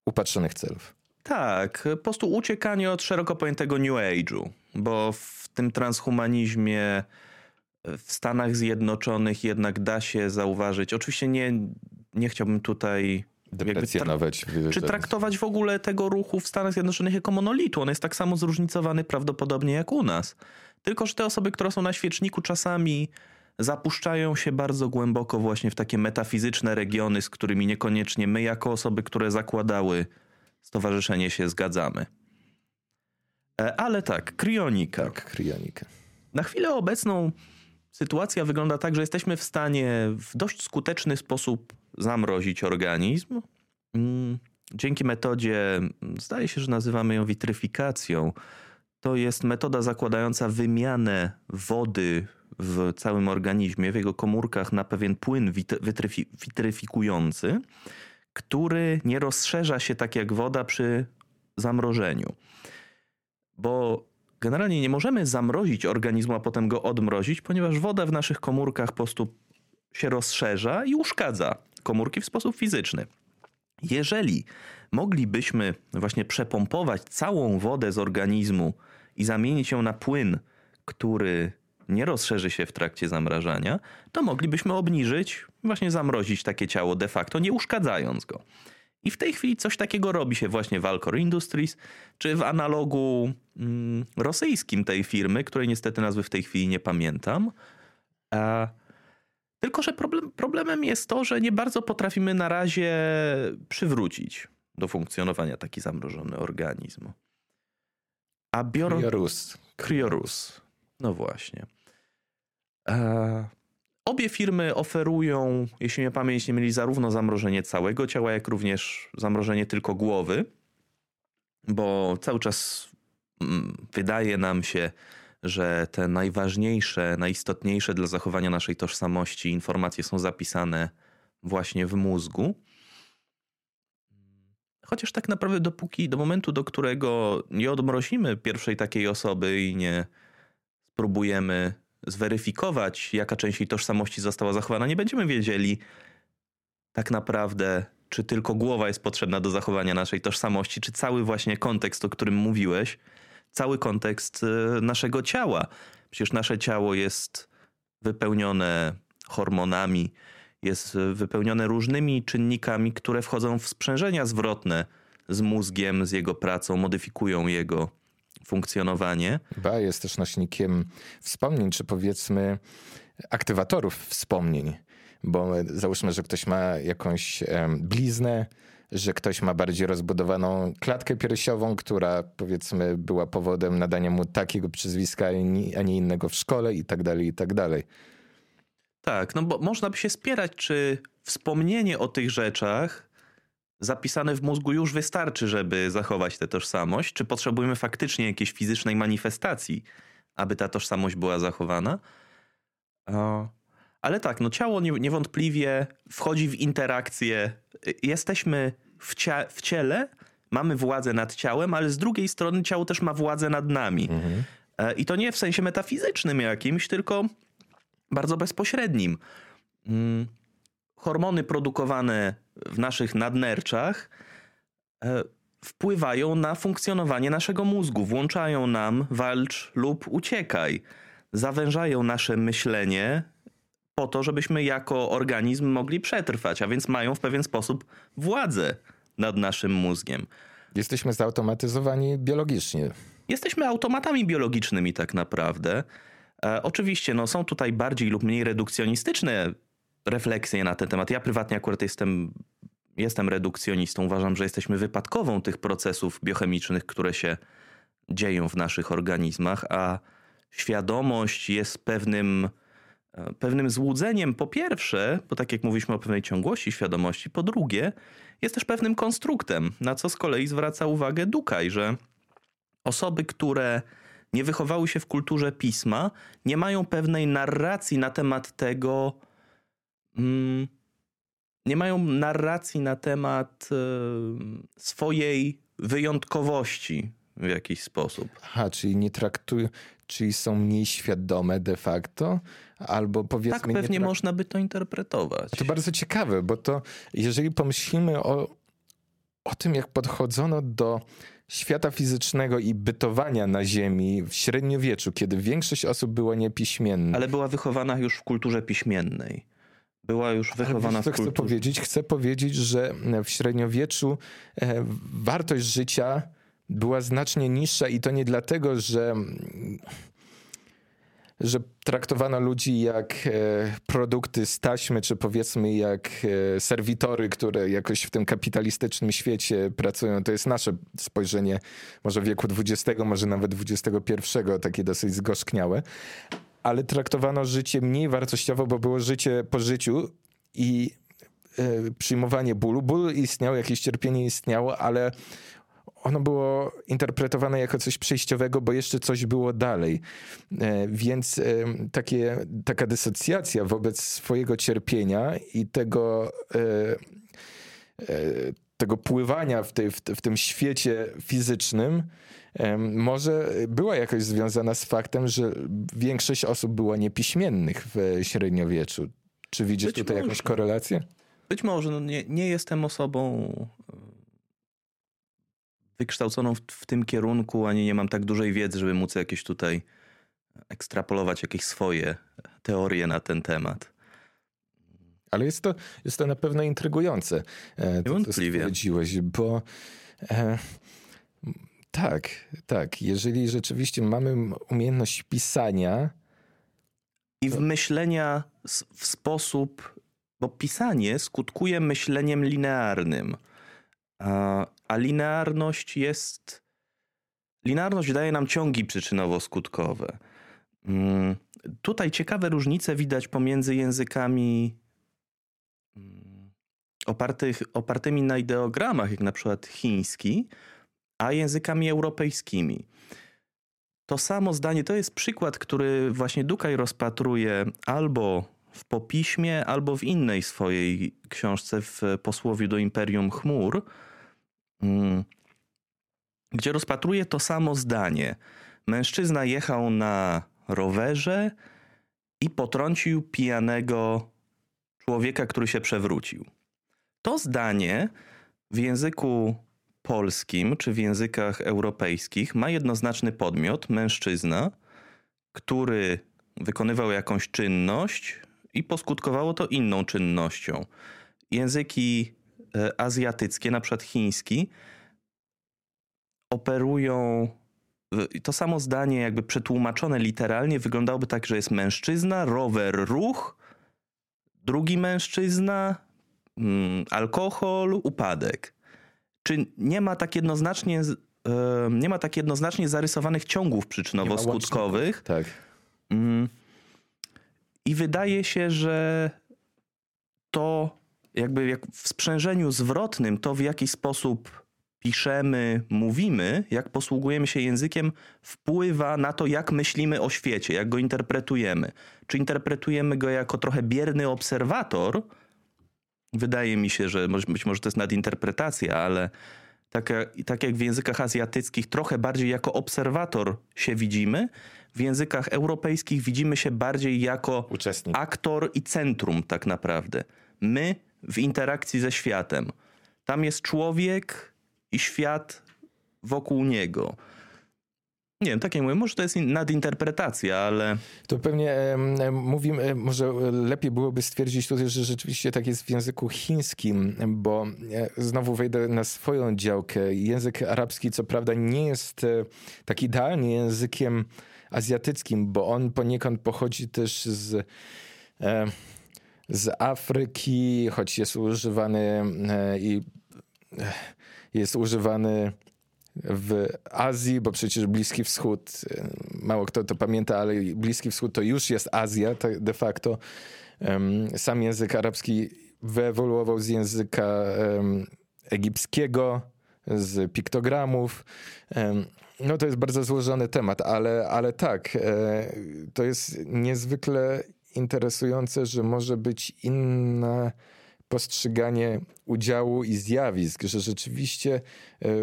[SPEAKER 1] upatrzonych celów.
[SPEAKER 2] Tak, po prostu uciekanie od szeroko pojętego New Age'u, bo w tym transhumanizmie w Stanach Zjednoczonych jednak da się zauważyć, oczywiście nie, nie chciałbym tutaj
[SPEAKER 1] deprecjonować.
[SPEAKER 2] Tra czy traktować w ogóle tego ruchu w Stanach Zjednoczonych jako monolitu. On jest tak samo zróżnicowany prawdopodobnie jak u nas. Tylko, że te osoby, które są na świeczniku, czasami zapuszczają się bardzo głęboko właśnie w takie metafizyczne regiony, z którymi niekoniecznie my, jako osoby, które zakładały stowarzyszenie, się zgadzamy. E, ale tak, krionika.
[SPEAKER 1] Tak, krionika.
[SPEAKER 2] Na chwilę obecną sytuacja wygląda tak, że jesteśmy w stanie w dość skuteczny sposób zamrozić organizm. Mm, dzięki metodzie, zdaje się, że nazywamy ją witryfikacją, to jest metoda zakładająca wymianę wody w całym organizmie, w jego komórkach na pewien płyn witryfikujący, który nie rozszerza się tak jak woda przy zamrożeniu. Bo generalnie nie możemy zamrozić organizmu, a potem go odmrozić, ponieważ woda w naszych komórkach po prostu się rozszerza i uszkadza komórki w sposób fizyczny. Jeżeli moglibyśmy właśnie przepompować całą wodę z organizmu i zamienić ją na płyn, który nie rozszerzy się w trakcie zamrażania, to moglibyśmy obniżyć, właśnie zamrozić takie ciało de facto, nie uszkadzając go. I w tej chwili coś takiego robi się właśnie w Alcor Industries, czy w analogu mm, rosyjskim tej firmy, której niestety nazwy w tej chwili nie pamiętam. A, tylko, że problem, problemem jest to, że nie bardzo potrafimy na razie przywrócić do funkcjonowania taki zamrożony organizm.
[SPEAKER 1] A biorąc... Kriorus.
[SPEAKER 2] Kriorus. No właśnie. E... Obie firmy oferują, jeśli mnie pamięć nie myli, zarówno zamrożenie całego ciała, jak również zamrożenie tylko głowy, bo cały czas mm, wydaje nam się, że te najważniejsze, najistotniejsze dla zachowania naszej tożsamości informacje są zapisane właśnie w mózgu. Chociaż tak naprawdę dopóki, do momentu, do którego nie odmrozimy pierwszej takiej osoby i nie spróbujemy zweryfikować, jaka część jej tożsamości została zachowana, nie będziemy wiedzieli tak naprawdę, czy tylko głowa jest potrzebna do zachowania naszej tożsamości, czy cały właśnie kontekst, o którym mówiłeś, cały kontekst e, naszego ciała. Przecież nasze ciało jest wypełnione hormonami, jest wypełnione różnymi czynnikami, które wchodzą w sprzężenia zwrotne z mózgiem, z jego pracą, modyfikują jego funkcjonowanie.
[SPEAKER 1] Ba jest też nośnikiem wspomnień, czy powiedzmy aktywatorów wspomnień. Bo załóżmy, że ktoś ma jakąś bliznę, że ktoś ma bardziej rozbudowaną klatkę piersiową, która powiedzmy była powodem nadania mu takiego przyzwiska, a nie innego w szkole i tak dalej, i tak dalej.
[SPEAKER 2] Tak, no bo można by się spierać, czy wspomnienie o tych rzeczach zapisane w mózgu już wystarczy, żeby zachować tę tożsamość, czy potrzebujemy faktycznie jakiejś fizycznej manifestacji, aby ta tożsamość była zachowana. Ale tak, no ciało niewątpliwie wchodzi w interakcję. Jesteśmy w, cia w ciele, mamy władzę nad ciałem, ale z drugiej strony ciało też ma władzę nad nami. Mhm. E, I to nie w sensie metafizycznym jakimś, tylko bardzo bezpośrednim. Mm, hormony produkowane w naszych nadnerczach e, wpływają na funkcjonowanie naszego mózgu, włączają nam walcz lub uciekaj, zawężają nasze myślenie po to, żebyśmy jako organizm mogli przetrwać, a więc mają w pewien sposób władzę nad naszym mózgiem.
[SPEAKER 1] Jesteśmy zautomatyzowani biologicznie.
[SPEAKER 2] Jesteśmy automatami biologicznymi tak naprawdę. E, oczywiście no, są tutaj bardziej lub mniej redukcjonistyczne refleksje na ten temat. Ja prywatnie akurat jestem, jestem redukcjonistą. Uważam, że jesteśmy wypadkową tych procesów biochemicznych, które się dzieją w naszych organizmach, a świadomość jest pewnym, e, pewnym złudzeniem, po pierwsze, bo tak jak mówiliśmy o pewnej ciągłości świadomości, po drugie, jest też pewnym konstruktem, na co z kolei zwraca uwagę Dukaj, że osoby, które nie wychowały się w kulturze pisma, nie mają pewnej narracji na temat tego, mm, nie mają narracji na temat y, swojej wyjątkowości w jakiś sposób.
[SPEAKER 1] Aha, czyli nie traktują, czyli są mniej świadome de facto, albo powiedzmy...
[SPEAKER 2] Tak pewnie można by to interpretować.
[SPEAKER 1] To bardzo ciekawe, bo to jeżeli pomyślimy o, o tym, jak podchodzono do świata fizycznego i bytowania na Ziemi w średniowieczu, kiedy większość osób była niepiśmienna.
[SPEAKER 2] Ale była wychowana już w kulturze piśmiennej. Była już wychowana
[SPEAKER 1] wiesz,
[SPEAKER 2] w kulturze.
[SPEAKER 1] Chcę powiedzieć? Chcę powiedzieć, że w średniowieczu e, wartość życia była znacznie niższa i to nie dlatego, że że traktowano ludzi jak e, produkty z taśmy, czy powiedzmy jak e, serwitory, które jakoś w tym kapitalistycznym świecie pracują. To jest nasze spojrzenie może wieku XX, może nawet XXI, takie dosyć zgorzkniałe. Ale traktowano życie mniej wartościowo, bo było życie po życiu i e, przyjmowanie bólu. Ból istniał, jakieś cierpienie istniało, ale ono było interpretowane jako coś przejściowego, bo jeszcze coś było dalej. E, więc takie, taka dysocjacja wobec swojego cierpienia i tego, e, e, tego pływania w, tej, w, w tym świecie fizycznym może była jakoś związana z faktem, że większość osób była niepiśmiennych w średniowieczu. Czy widzisz Być tutaj może. jakąś korelację?
[SPEAKER 2] Być może. No nie, nie jestem osobą wykształconą w, w, tym kierunku, ani nie mam tak dużej wiedzy, żeby móc jakieś tutaj ekstrapolować jakieś swoje teorie na ten temat.
[SPEAKER 1] Ale jest to, jest to na pewno intrygujące,
[SPEAKER 2] e, to, co
[SPEAKER 1] stwierdziłeś, bo e, tak, tak, jeżeli rzeczywiście mamy umiejętność pisania...
[SPEAKER 2] I w myślenia w sposób, bo pisanie skutkuje myśleniem linearnym. A, a linearność jest. Linearność daje nam ciągi przyczynowo-skutkowe. Mm, tutaj ciekawe różnice widać pomiędzy językami mm, opartych, opartymi na ideogramach, jak na przykład chiński, a językami europejskimi. To samo zdanie to jest przykład, który właśnie Dukaj rozpatruje albo w popiśmie, albo w innej swojej książce w posłowiu do Imperium Chmur Mm. gdzie rozpatruje to samo zdanie. Mężczyzna jechał na rowerze i potrącił pijanego człowieka, który się przewrócił. To zdanie w języku polskim czy w językach europejskich ma jednoznaczny podmiot mężczyzna, który wykonywał jakąś czynność i poskutkowało to inną czynnością. Języki E, azjatyckie, na przykład chiński, operują. To samo zdanie, jakby przetłumaczone literalnie, wyglądałoby tak, że jest mężczyzna, rower, ruch, drugi mężczyzna, mm, alkohol, upadek. Czy nie ma tak jednoznacznie, nie ma tak jednoznacznie zarysowanych ciągów przyczynowo-skutkowych?
[SPEAKER 1] Tak.
[SPEAKER 2] Mm. I wydaje się, że to jakby jak w sprzężeniu zwrotnym to w jaki sposób piszemy, mówimy, jak posługujemy się językiem, wpływa na to, jak myślimy o świecie, jak go interpretujemy. Czy interpretujemy go jako trochę bierny obserwator? Wydaje mi się, że być może to jest nadinterpretacja, ale tak, tak jak w językach azjatyckich, trochę bardziej jako obserwator się widzimy, w językach europejskich widzimy się bardziej jako
[SPEAKER 1] Uczestnik.
[SPEAKER 2] aktor i centrum tak naprawdę. My w interakcji ze światem. Tam jest człowiek i świat wokół niego. Nie wiem, tak jak mówię, może to jest in- nadinterpretacja, ale
[SPEAKER 1] To pewnie em, mówimy, może lepiej byłoby stwierdzić tutaj, że rzeczywiście tak jest w języku chińskim, bo e, znowu wejdę na swoją działkę. Język arabski, co prawda, nie jest e, tak idealnie językiem azjatyckim, bo on poniekąd pochodzi też z. E, z Afryki, choć jest używany e, i e, jest używany w Azji, bo przecież Bliski Wschód, mało kto to pamięta, ale Bliski Wschód to już jest Azja tak de facto. Sam język arabski wyewoluował z języka egipskiego, z piktogramów. No to jest bardzo złożony temat, ale, ale tak, e, to jest niezwykle interesujące, że może być inne postrzeganie udziału i zjawisk, że rzeczywiście e,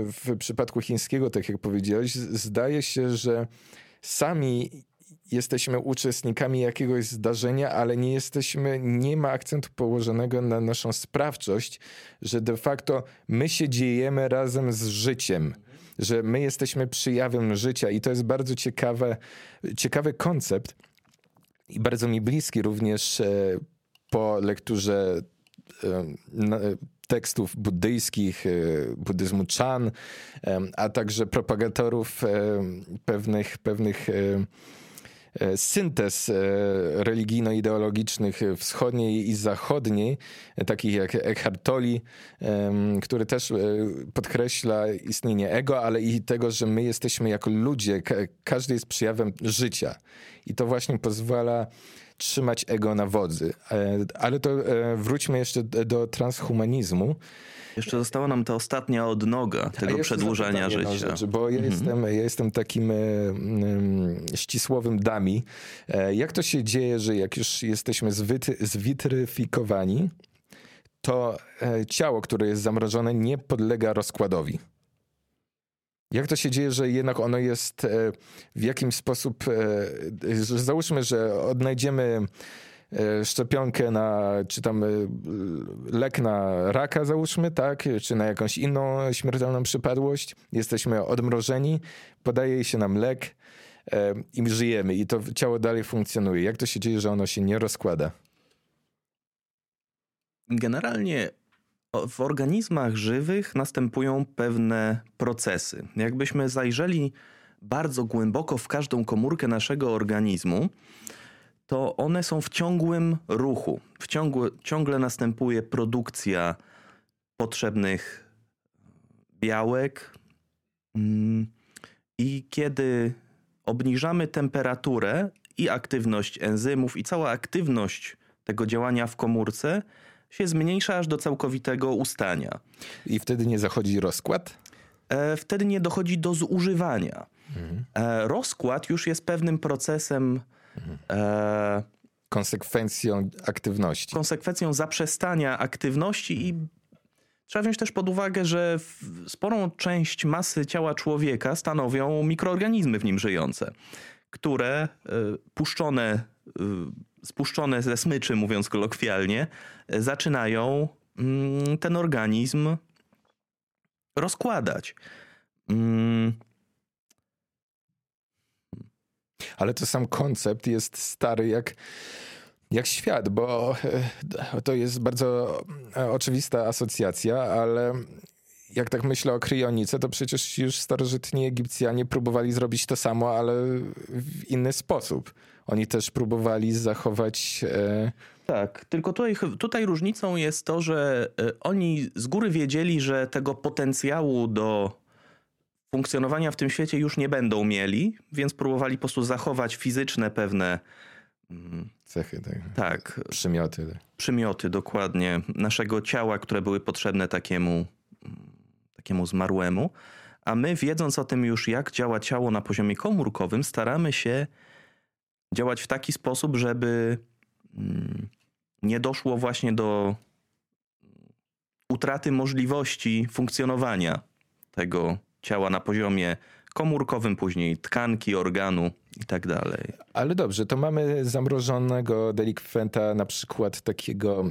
[SPEAKER 1] w przypadku chińskiego, tak jak powiedziałeś, zdaje się, że sami jesteśmy uczestnikami jakiegoś zdarzenia, ale nie jesteśmy, nie ma akcentu położonego na naszą sprawczość, że de facto my się dziejemy razem z życiem, że my jesteśmy przyjawem życia i to jest bardzo ciekawe, ciekawy koncept i bardzo mi bliski również e, po lekturze e, na- tekstów buddyjskich, e, buddyzmu Chan, e, a także propagatorów e, pewnych, pewnych e, e, syntez e, religijno-ideologicznych wschodniej i zachodniej, e, takich jak Eckhart Tolle, który też e, podkreśla istnienie ego, ale i tego, że my jesteśmy jako ludzie, ka- każdy jest przejawem życia. I to właśnie pozwala trzymać ego na wodzy. E, Ale to e, wróćmy jeszcze do transhumanizmu.
[SPEAKER 2] Jeszcze została nam ta ostatnia odnoga tego przedłużania życia.
[SPEAKER 1] Rzecz, bo ja, jestem, ja jestem takim mm, ścisłowym dami. E, Jak to się dzieje, że jak już jesteśmy zwyty, zwitryfikowani, to e, ciało, które jest zamrożone, nie podlega rozkładowi? Jak to się dzieje, że jednak ono jest w jakimś sposób, że załóżmy, że odnajdziemy szczepionkę na, czy tam e, lek na raka załóżmy, tak, czy na jakąś inną śmiertelną przypadłość, jesteśmy odmrożeni, podaje się nam lek e, i żyjemy i to ciało dalej funkcjonuje. Jak to się dzieje, że ono się nie rozkłada?
[SPEAKER 2] Generalnie w organizmach żywych następują pewne procesy. Jakbyśmy zajrzeli bardzo głęboko w każdą komórkę naszego organizmu, to one są w ciągłym ruchu. W ciągłe, ciągle następuje produkcja potrzebnych białek. Mm, I kiedy obniżamy temperaturę i aktywność enzymów, i cała aktywność tego działania w komórce się zmniejsza aż do całkowitego ustania.
[SPEAKER 1] I wtedy nie zachodzi rozkład?
[SPEAKER 2] E, wtedy nie dochodzi do zużywania.
[SPEAKER 1] Mhm.
[SPEAKER 2] E, rozkład już jest pewnym procesem, e,
[SPEAKER 1] Konsekwencją aktywności.
[SPEAKER 2] konsekwencją zaprzestania aktywności i trzeba wziąć też pod uwagę, że sporą część masy ciała człowieka stanowią mikroorganizmy w nim żyjące, które e, puszczone, e, spuszczone ze smyczy, mówiąc kolokwialnie, e, zaczynają mm, ten organizm rozkładać.
[SPEAKER 1] Ale to sam koncept jest stary jak, jak świat, bo e, to jest bardzo e, oczywista asocjacja, ale jak tak myślę o kryjonice, to przecież już starożytni Egipcjanie próbowali zrobić to samo, ale w inny sposób. Oni też próbowali zachować. E,
[SPEAKER 2] Tak, tylko tutaj, tutaj różnicą jest to, że oni z góry wiedzieli, że tego potencjału do funkcjonowania w tym świecie już nie będą mieli, więc próbowali po prostu zachować fizyczne pewne mm,
[SPEAKER 1] cechy, tak,
[SPEAKER 2] tak,
[SPEAKER 1] przymioty.
[SPEAKER 2] przymioty dokładnie naszego ciała, które były potrzebne takiemu, takiemu zmarłemu. A my, wiedząc o tym już, jak działa ciało na poziomie komórkowym, staramy się działać w taki sposób, żeby mm, nie doszło właśnie do utraty możliwości funkcjonowania tego ciała na poziomie komórkowym później tkanki, organu i tak dalej.
[SPEAKER 1] Ale dobrze, to mamy zamrożonego delikwenta, na przykład takiego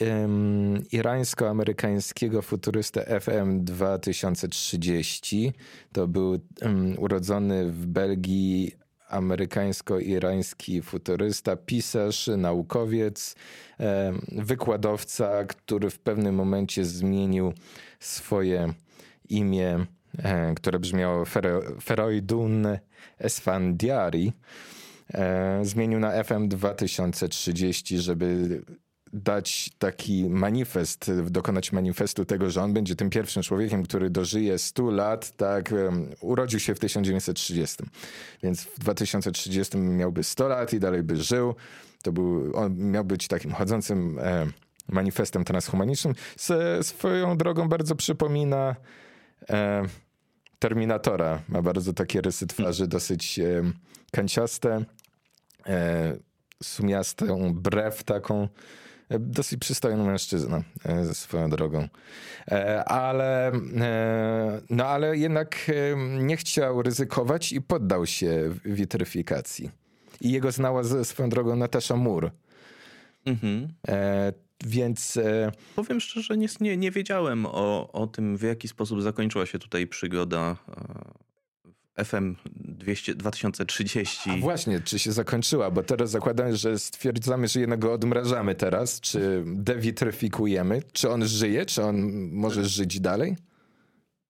[SPEAKER 1] um, irańsko-amerykańskiego futurystę FM 2030. To był um, urodzony w Belgii amerykańsko-irański futurysta, pisarz, naukowiec, wykładowca, który w pewnym momencie zmienił swoje imię, e, które brzmiało Feroidun Esfandiari. E, zmienił na FM 2030, żeby dać taki manifest, dokonać manifestu tego, że on będzie tym pierwszym człowiekiem, który dożyje 100 lat, tak, urodził się w 1930. Więc w 2030 miałby 100 lat i dalej by żył. To był, on miał być takim chodzącym e, manifestem transhumanicznym. swoją drogą bardzo przypomina Terminatora. Ma bardzo takie rysy twarzy, dosyć e, kanciaste, e, sumiastą brew taką. E, dosyć przystojny mężczyzna e, ze swoją drogą. E, ale, no ale jednak nie chciał ryzykować i poddał się witryfikacji. I jego znała ze swoją drogą Natasza Mur. Mhm. Więc.
[SPEAKER 2] Powiem szczerze, nie, nie, nie wiedziałem o, o tym, w jaki sposób zakończyła się tutaj przygoda FM 200, 2030.
[SPEAKER 1] A właśnie, czy się zakończyła? Bo teraz zakładamy, że stwierdzamy, że jednego odmrażamy teraz, czy dewitryfikujemy. Czy on żyje? Czy on może żyć dalej?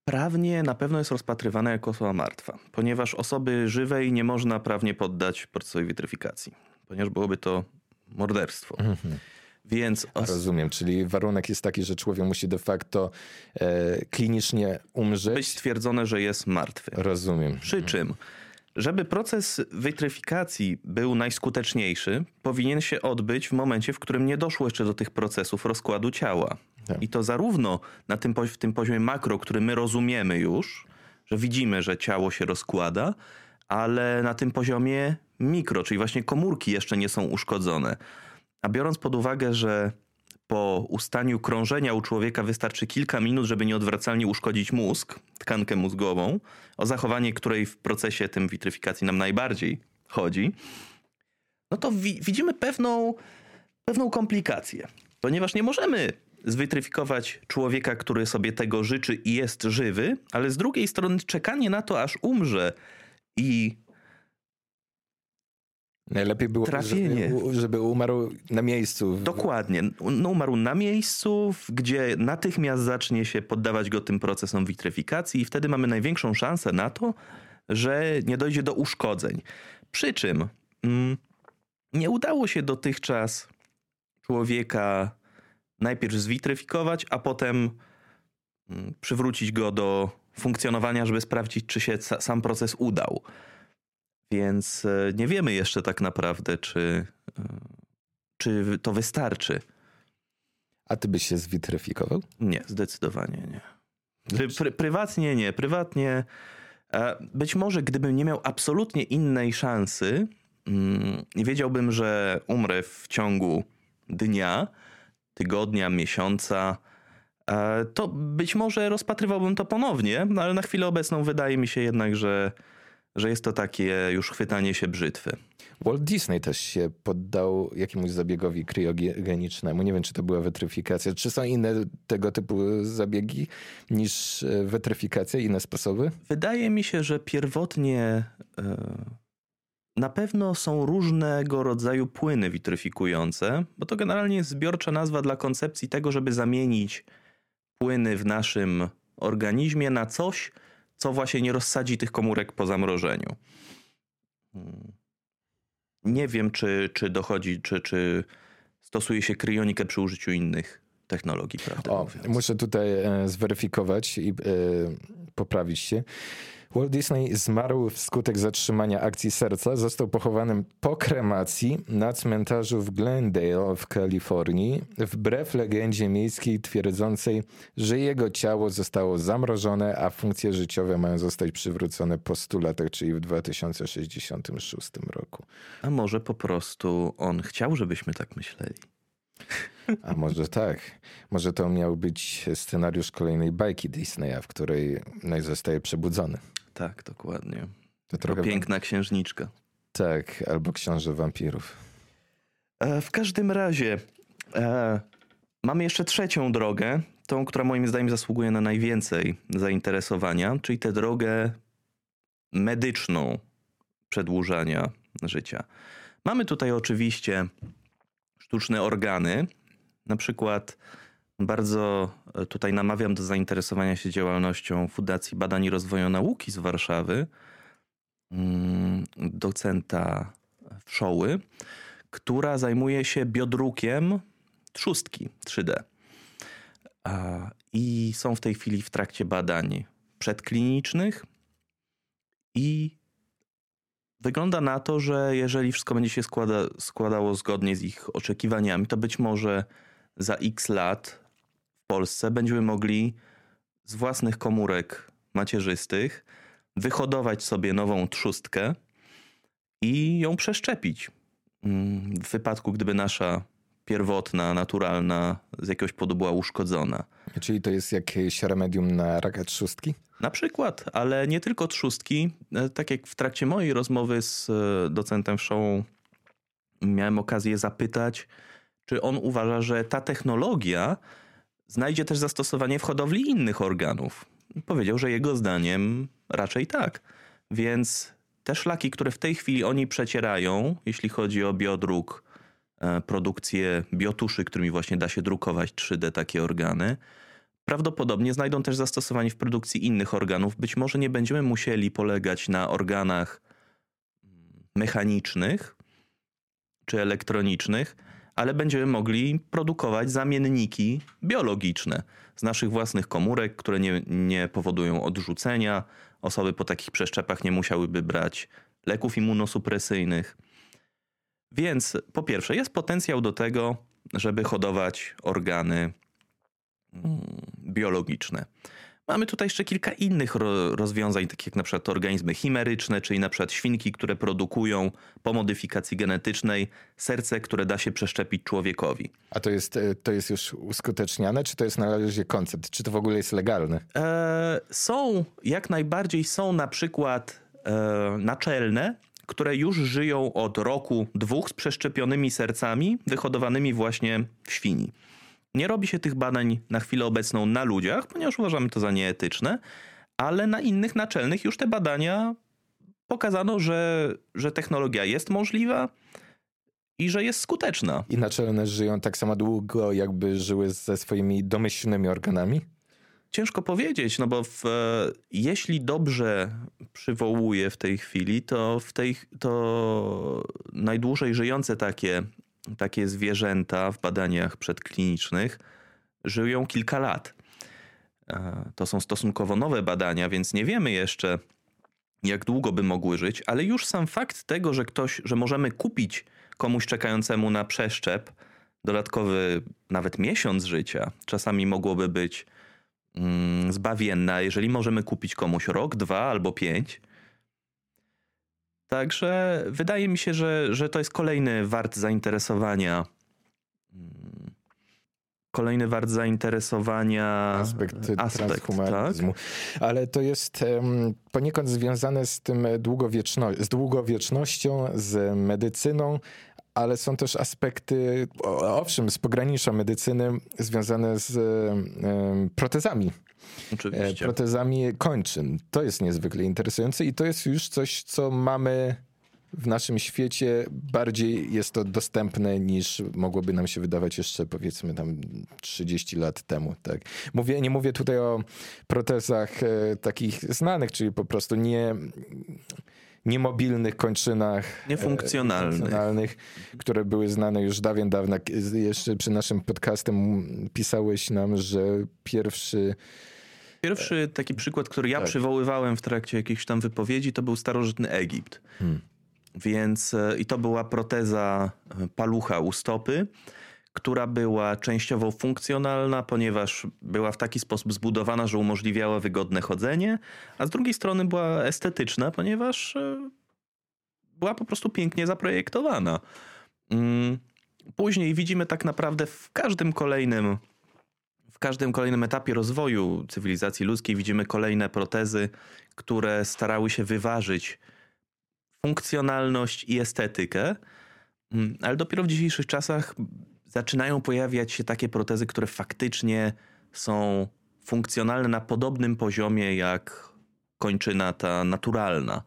[SPEAKER 2] Prawnie na pewno jest rozpatrywana jako osoba martwa, ponieważ osoby żywej nie można prawnie poddać procesowi witryfikacji, ponieważ byłoby to morderstwo. Mhm. Więc
[SPEAKER 1] os... Rozumiem, czyli warunek jest taki, że człowiek musi de facto e, klinicznie umrzeć.
[SPEAKER 2] Być stwierdzone, że jest martwy.
[SPEAKER 1] Rozumiem.
[SPEAKER 2] Przy czym, żeby proces wytryfikacji był najskuteczniejszy, powinien się odbyć w momencie, w którym nie doszło jeszcze do tych procesów rozkładu ciała. Tak. I to zarówno na tym, w tym poziomie makro, który my rozumiemy już, że widzimy, że ciało się rozkłada, ale na tym poziomie mikro, czyli właśnie komórki jeszcze nie są uszkodzone. A biorąc pod uwagę, że po ustaniu krążenia u człowieka wystarczy kilka minut, żeby nieodwracalnie uszkodzić mózg, tkankę mózgową, o zachowanie której w procesie tym witryfikacji nam najbardziej chodzi, no to wi widzimy pewną, pewną komplikację. Ponieważ nie możemy zwitryfikować człowieka, który sobie tego życzy i jest żywy, ale z drugiej strony czekanie na to, aż umrze i
[SPEAKER 1] Najlepiej było, Trafienie. Żeby, żeby umarł na miejscu.
[SPEAKER 2] Dokładnie. No, umarł na miejscu, gdzie natychmiast zacznie się poddawać go tym procesom witryfikacji i wtedy mamy największą szansę na to, że nie dojdzie do uszkodzeń. Przy czym mm, nie udało się dotychczas człowieka najpierw zwitryfikować, a potem mm, przywrócić go do funkcjonowania, żeby sprawdzić, czy się sam proces udał. Więc e, nie wiemy jeszcze tak naprawdę, czy, e, czy to wystarczy.
[SPEAKER 1] A ty byś się zwitryfikował?
[SPEAKER 2] Nie, zdecydowanie nie. Pry, pry, prywatnie nie. Prywatnie e, być może gdybym nie miał absolutnie innej szansy, mm, nie wiedziałbym, że umrę w ciągu dnia, tygodnia, miesiąca, to być może rozpatrywałbym to ponownie, no ale na chwilę obecną wydaje mi się jednak, że że jest to takie już chwytanie się brzytwy.
[SPEAKER 1] Walt Disney też się poddał jakiemuś zabiegowi kryogenicznemu. Nie wiem, czy to była wetryfikacja. Czy są inne tego typu zabiegi niż e, wetryfikacja, inne sposoby?
[SPEAKER 2] Wydaje mi się, że pierwotnie e, na pewno są różnego rodzaju płyny witryfikujące, bo to generalnie jest zbiorcza nazwa dla koncepcji tego, żeby zamienić płyny w naszym organizmie na coś, co właśnie nie rozsadzi tych komórek po zamrożeniu. Hmm. Nie wiem, czy, czy dochodzi, czy, czy stosuje się kryonikę przy użyciu innych technologii, prawda? O,
[SPEAKER 1] muszę tutaj e, zweryfikować i e, poprawić się. Walt Disney zmarł wskutek zatrzymania akcji serca. Został pochowany po kremacji na cmentarzu w Glendale w Kalifornii, wbrew legendzie miejskiej twierdzącej, że jego ciało zostało zamrożone, a funkcje życiowe mają zostać przywrócone po 100 latach, czyli w 2066 roku.
[SPEAKER 2] A może po prostu on chciał, żebyśmy tak myśleli?
[SPEAKER 1] A może tak. Może to miał być scenariusz kolejnej bajki Disneya, w której no zostaje przebudzony.
[SPEAKER 2] Tak, dokładnie.
[SPEAKER 1] To
[SPEAKER 2] Trochę piękna księżniczka.
[SPEAKER 1] Tak, albo książę wampirów.
[SPEAKER 2] E, w każdym razie e, mamy jeszcze trzecią drogę, tą, która moim zdaniem zasługuje na najwięcej zainteresowania, czyli tę drogę medyczną przedłużania życia. Mamy tutaj oczywiście sztuczne organy, na przykład bardzo e, tutaj namawiam do zainteresowania się działalnością Fundacji Badań i Rozwoju Nauki z Warszawy, mm, docenta Wszoły, która zajmuje się biodrukiem trzustki 3D. I są w tej chwili w trakcie badań przedklinicznych i wygląda na to, że jeżeli wszystko będzie się składa, składało zgodnie z ich oczekiwaniami, to być może za x lat w Polsce będziemy mogli z własnych komórek macierzystych wyhodować sobie nową trzustkę i ją przeszczepić. Mm, w wypadku, gdyby nasza pierwotna, naturalna z jakiegoś powodu była uszkodzona.
[SPEAKER 1] Czyli to jest jakieś remedium na raka trzustki?
[SPEAKER 2] Na przykład, ale nie tylko trzustki. E, tak jak w trakcie mojej rozmowy z e, docentem Show miałem okazję zapytać, czy on uważa, że ta technologia znajdzie też zastosowanie w hodowli innych organów. Powiedział, że jego zdaniem raczej tak. Więc te szlaki, które w tej chwili oni przecierają, jeśli chodzi o biodruk, e, produkcję biotuszy, którymi właśnie da się drukować 3D takie organy, prawdopodobnie znajdą też zastosowanie w produkcji innych organów. Być może nie będziemy musieli polegać na organach mechanicznych czy elektronicznych, ale będziemy mogli produkować zamienniki biologiczne z naszych własnych komórek, które nie, nie powodują odrzucenia. Osoby po takich przeszczepach nie musiałyby brać leków immunosupresyjnych. Więc po pierwsze, jest potencjał do tego, żeby hodować organy mm, biologiczne. Mamy tutaj jeszcze kilka innych rozwiązań, takich jak na przykład organizmy chimeryczne, czyli na przykład świnki, które produkują po modyfikacji genetycznej serce, które da się przeszczepić człowiekowi.
[SPEAKER 1] A to jest, e, to jest już uskuteczniane, czy to jest na razie koncept? Czy to w ogóle jest legalne? E,
[SPEAKER 2] są, jak najbardziej są na przykład e, naczelne, które już żyją od roku, dwóch z przeszczepionymi sercami, wyhodowanymi właśnie w świni. Nie robi się tych badań na chwilę obecną na ludziach, ponieważ uważamy to za nieetyczne, ale na innych naczelnych już te badania pokazano, że, że technologia jest możliwa i że jest skuteczna.
[SPEAKER 1] I naczelne żyją tak samo długo, jakby żyły ze swoimi domyślnymi organami?
[SPEAKER 2] Ciężko powiedzieć, no bo w, jeśli dobrze przywołuję w tej chwili, to w tej to najdłużej żyjące takie takie zwierzęta w badaniach przedklinicznych żyją kilka lat. E, to są stosunkowo nowe badania, więc nie wiemy jeszcze, jak długo by mogły żyć, ale już sam fakt tego, że ktoś, że możemy kupić komuś czekającemu na przeszczep dodatkowy nawet miesiąc życia, czasami mogłoby być mm, zbawienne, jeżeli możemy kupić komuś rok, dwa albo pięć, Także wydaje mi się, że, że to jest kolejny wart zainteresowania. Mm, kolejny wart zainteresowania
[SPEAKER 1] aspekt, aspekt transhumanizmu. Tak? Ale to jest um, poniekąd związane z tym długowieczno z długowiecznością, z medycyną, ale są też aspekty, owszem, z pogranicza medycyny związane z um, protezami.
[SPEAKER 2] Oczywiście.
[SPEAKER 1] protezami kończyn. To jest niezwykle interesujące i to jest już coś, co mamy w naszym świecie bardziej jest to dostępne niż mogłoby nam się wydawać jeszcze powiedzmy tam 30 lat temu. Tak. Mówię, nie mówię tutaj o protezach e, takich znanych, czyli po prostu nie niemobilnych kończynach.
[SPEAKER 2] E, niefunkcjonalnych. niefunkcjonalnych.
[SPEAKER 1] które były znane już dawien dawna. Jeszcze przy naszym podcastem pisałeś nam, że pierwszy
[SPEAKER 2] Pierwszy taki przykład, który ja tak. przywoływałem w trakcie jakiejś tam wypowiedzi, to był starożytny Egipt. Hmm. Więc e, i to była proteza e, palucha u stopy, która była częściowo funkcjonalna, ponieważ była w taki sposób zbudowana, że umożliwiała wygodne chodzenie, a z drugiej strony była estetyczna, ponieważ e, była po prostu pięknie zaprojektowana. Mm, później widzimy tak naprawdę w każdym kolejnym w każdym kolejnym etapie rozwoju cywilizacji ludzkiej widzimy kolejne protezy, które starały się wyważyć funkcjonalność i estetykę, mm, ale dopiero w dzisiejszych czasach zaczynają pojawiać się takie protezy, które faktycznie są funkcjonalne na podobnym poziomie jak kończyna ta naturalna.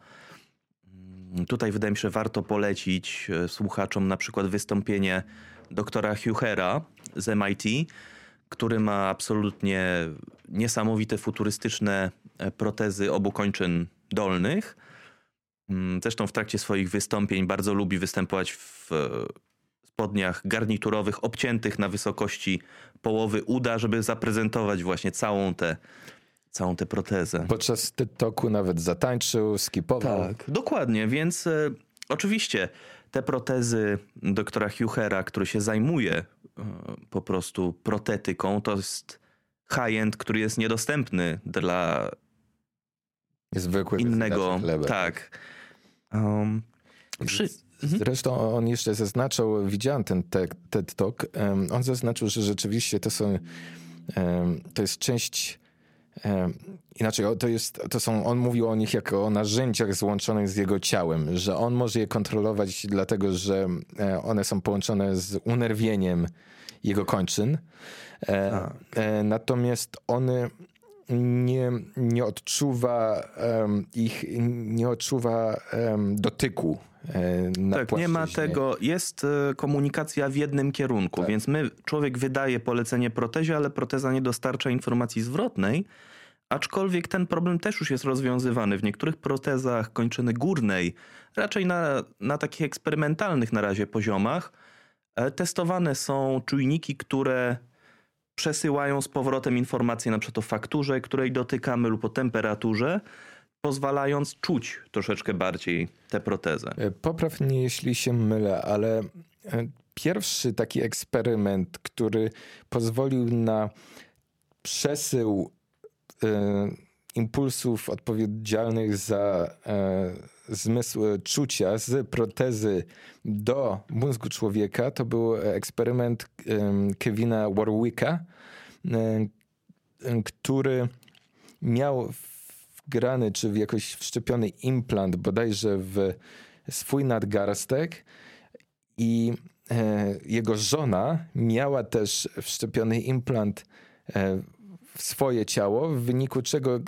[SPEAKER 2] Mm, tutaj wydaje mi się, że warto polecić e, słuchaczom na przykład wystąpienie doktora Hughera z MIT, który ma absolutnie niesamowite futurystyczne e, protezy obu kończyn dolnych. Mm, zresztą w trakcie swoich wystąpień bardzo lubi występować w e, spodniach garniturowych obciętych na wysokości połowy uda, żeby zaprezentować właśnie całą tę całą tę protezę.
[SPEAKER 1] Podczas TikToku nawet zatańczył, skipował.
[SPEAKER 2] Tak, dokładnie, więc e, oczywiście te protezy doktora Huchera, który się zajmuje e, po prostu protetyką, to jest high-end, który jest niedostępny dla innego. Tak. Um,
[SPEAKER 1] przy... Mhm. Zresztą on jeszcze zaznaczał, widziałem ten TED Talk, on zaznaczył, że rzeczywiście to są, to jest część Inaczej, to, jest, to są, on mówił o nich jako o narzędziach złączonych z jego ciałem, że on może je kontrolować, dlatego że e, one są połączone z unerwieniem jego kończyn. E, tak. E, natomiast on nie, nie odczuwa um, ich, nie odczuwa um, dotyku.
[SPEAKER 2] tak, nie ma tego. Jest komunikacja w jednym kierunku, tak. więc my, człowiek wydaje polecenie protezie, ale proteza nie dostarcza informacji zwrotnej. Aczkolwiek ten problem też już jest rozwiązywany w niektórych protezach kończyny górnej, raczej na, na takich eksperymentalnych na razie poziomach. E, testowane są czujniki, które przesyłają z powrotem informacje na przykład o fakturze, której dotykamy lub o temperaturze, pozwalając czuć troszeczkę bardziej tę protezę.
[SPEAKER 1] E, popraw mnie, jeśli się mylę, ale e, pierwszy taki eksperyment, który pozwolił na przesył E, impulsów odpowiedzialnych za e, zmysł czucia z protezy do mózgu człowieka to był eksperyment Kevina Warwicka, e, który miał wgrany czy w jakoś wszczepiony implant bodajże w swój nadgarstek i jego żona miała też wszczepiony implant w swoje ciało, w wyniku czego e,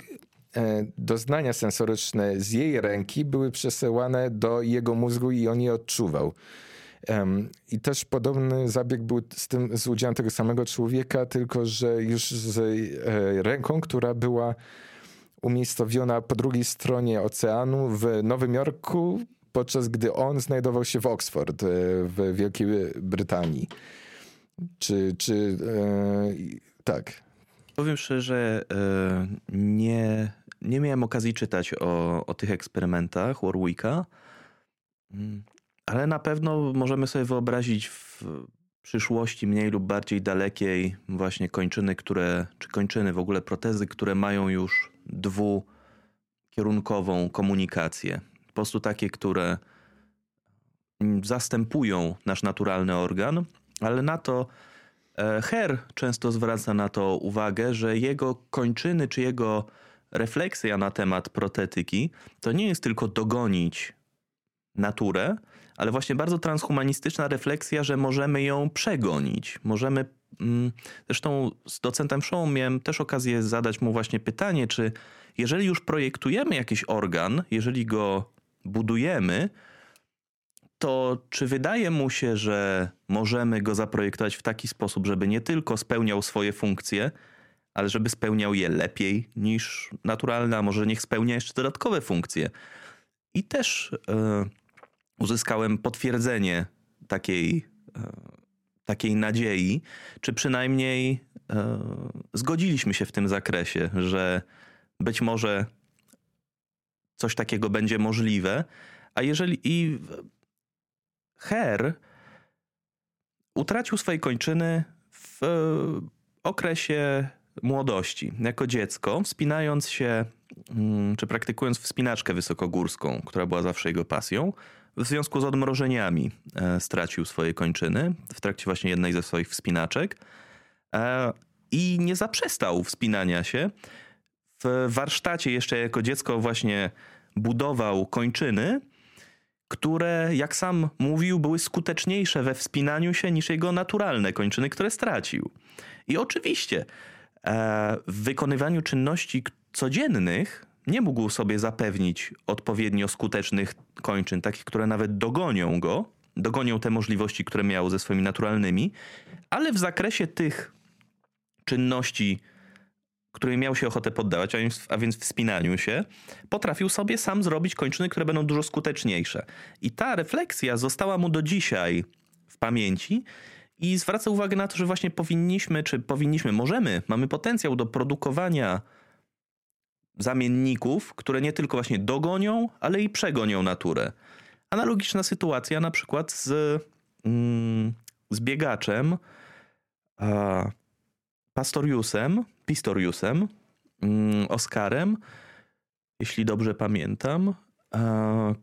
[SPEAKER 1] doznania sensoryczne z jej ręki były przesyłane do jego mózgu i on je odczuwał. I też podobny zabieg był z tym z udziałem tego samego człowieka, tylko że już z e, ręką, która była umiejscowiona po drugiej stronie oceanu w Nowym Jorku, podczas gdy on znajdował się w Oxford e, w Wielkiej Brytanii. Czy, czy tak.
[SPEAKER 2] Powiem szczerze, e, nie, nie miałem okazji czytać o, o tych eksperymentach Warwicka, mm, ale na pewno możemy sobie wyobrazić w przyszłości mniej lub bardziej dalekiej właśnie kończyny, które, czy kończyny w ogóle protezy, które mają już dwukierunkową komunikację. Po prostu takie, które zastępują nasz naturalny organ, ale na to E, Her często zwraca na to uwagę, że jego kończyny czy jego refleksja na temat protetyki to nie jest tylko dogonić naturę, ale właśnie bardzo transhumanistyczna refleksja, że możemy ją przegonić. Możemy. Mm, zresztą z docentem Show miałem też okazję zadać mu właśnie pytanie, czy jeżeli już projektujemy jakiś organ, jeżeli go budujemy, to czy wydaje mu się, że możemy go zaprojektować w taki sposób, żeby nie tylko spełniał swoje funkcje, ale żeby spełniał je lepiej niż naturalne, a może niech spełnia jeszcze dodatkowe funkcje. I też e, uzyskałem potwierdzenie takiej, e, takiej nadziei, czy przynajmniej e, zgodziliśmy się w tym zakresie, że być może coś takiego będzie możliwe. A jeżeli i Her utracił swoje kończyny w okresie młodości, jako dziecko, wspinając się, mm, czy praktykując wspinaczkę wysokogórską, która była zawsze jego pasją. W związku z odmrożeniami e, stracił swoje kończyny w trakcie właśnie jednej ze swoich wspinaczek. E, i nie zaprzestał wspinania się. W warsztacie jeszcze jako dziecko właśnie budował kończyny, które, jak sam mówił, były skuteczniejsze we wspinaniu się niż jego naturalne kończyny, które stracił. I oczywiście w wykonywaniu czynności codziennych nie mógł sobie zapewnić odpowiednio skutecznych kończyn, takich, które nawet dogonią go, dogonią te możliwości, które miał ze swoimi naturalnymi, ale w zakresie tych czynności, której miał się ochotę poddawać, a więc, a więc wspinaniu się, potrafił sobie sam zrobić kończyny, które będą dużo skuteczniejsze. I ta refleksja została mu do dzisiaj w pamięci. I zwraca uwagę na to, że właśnie powinniśmy, czy powinniśmy, możemy, mamy potencjał do produkowania zamienników, które nie tylko właśnie dogonią, ale i przegonią naturę. Analogiczna sytuacja na przykład z, mm, z biegaczem a, Pastoriusem, Pistoriusem, mm, Oskarem, jeśli dobrze pamiętam, a,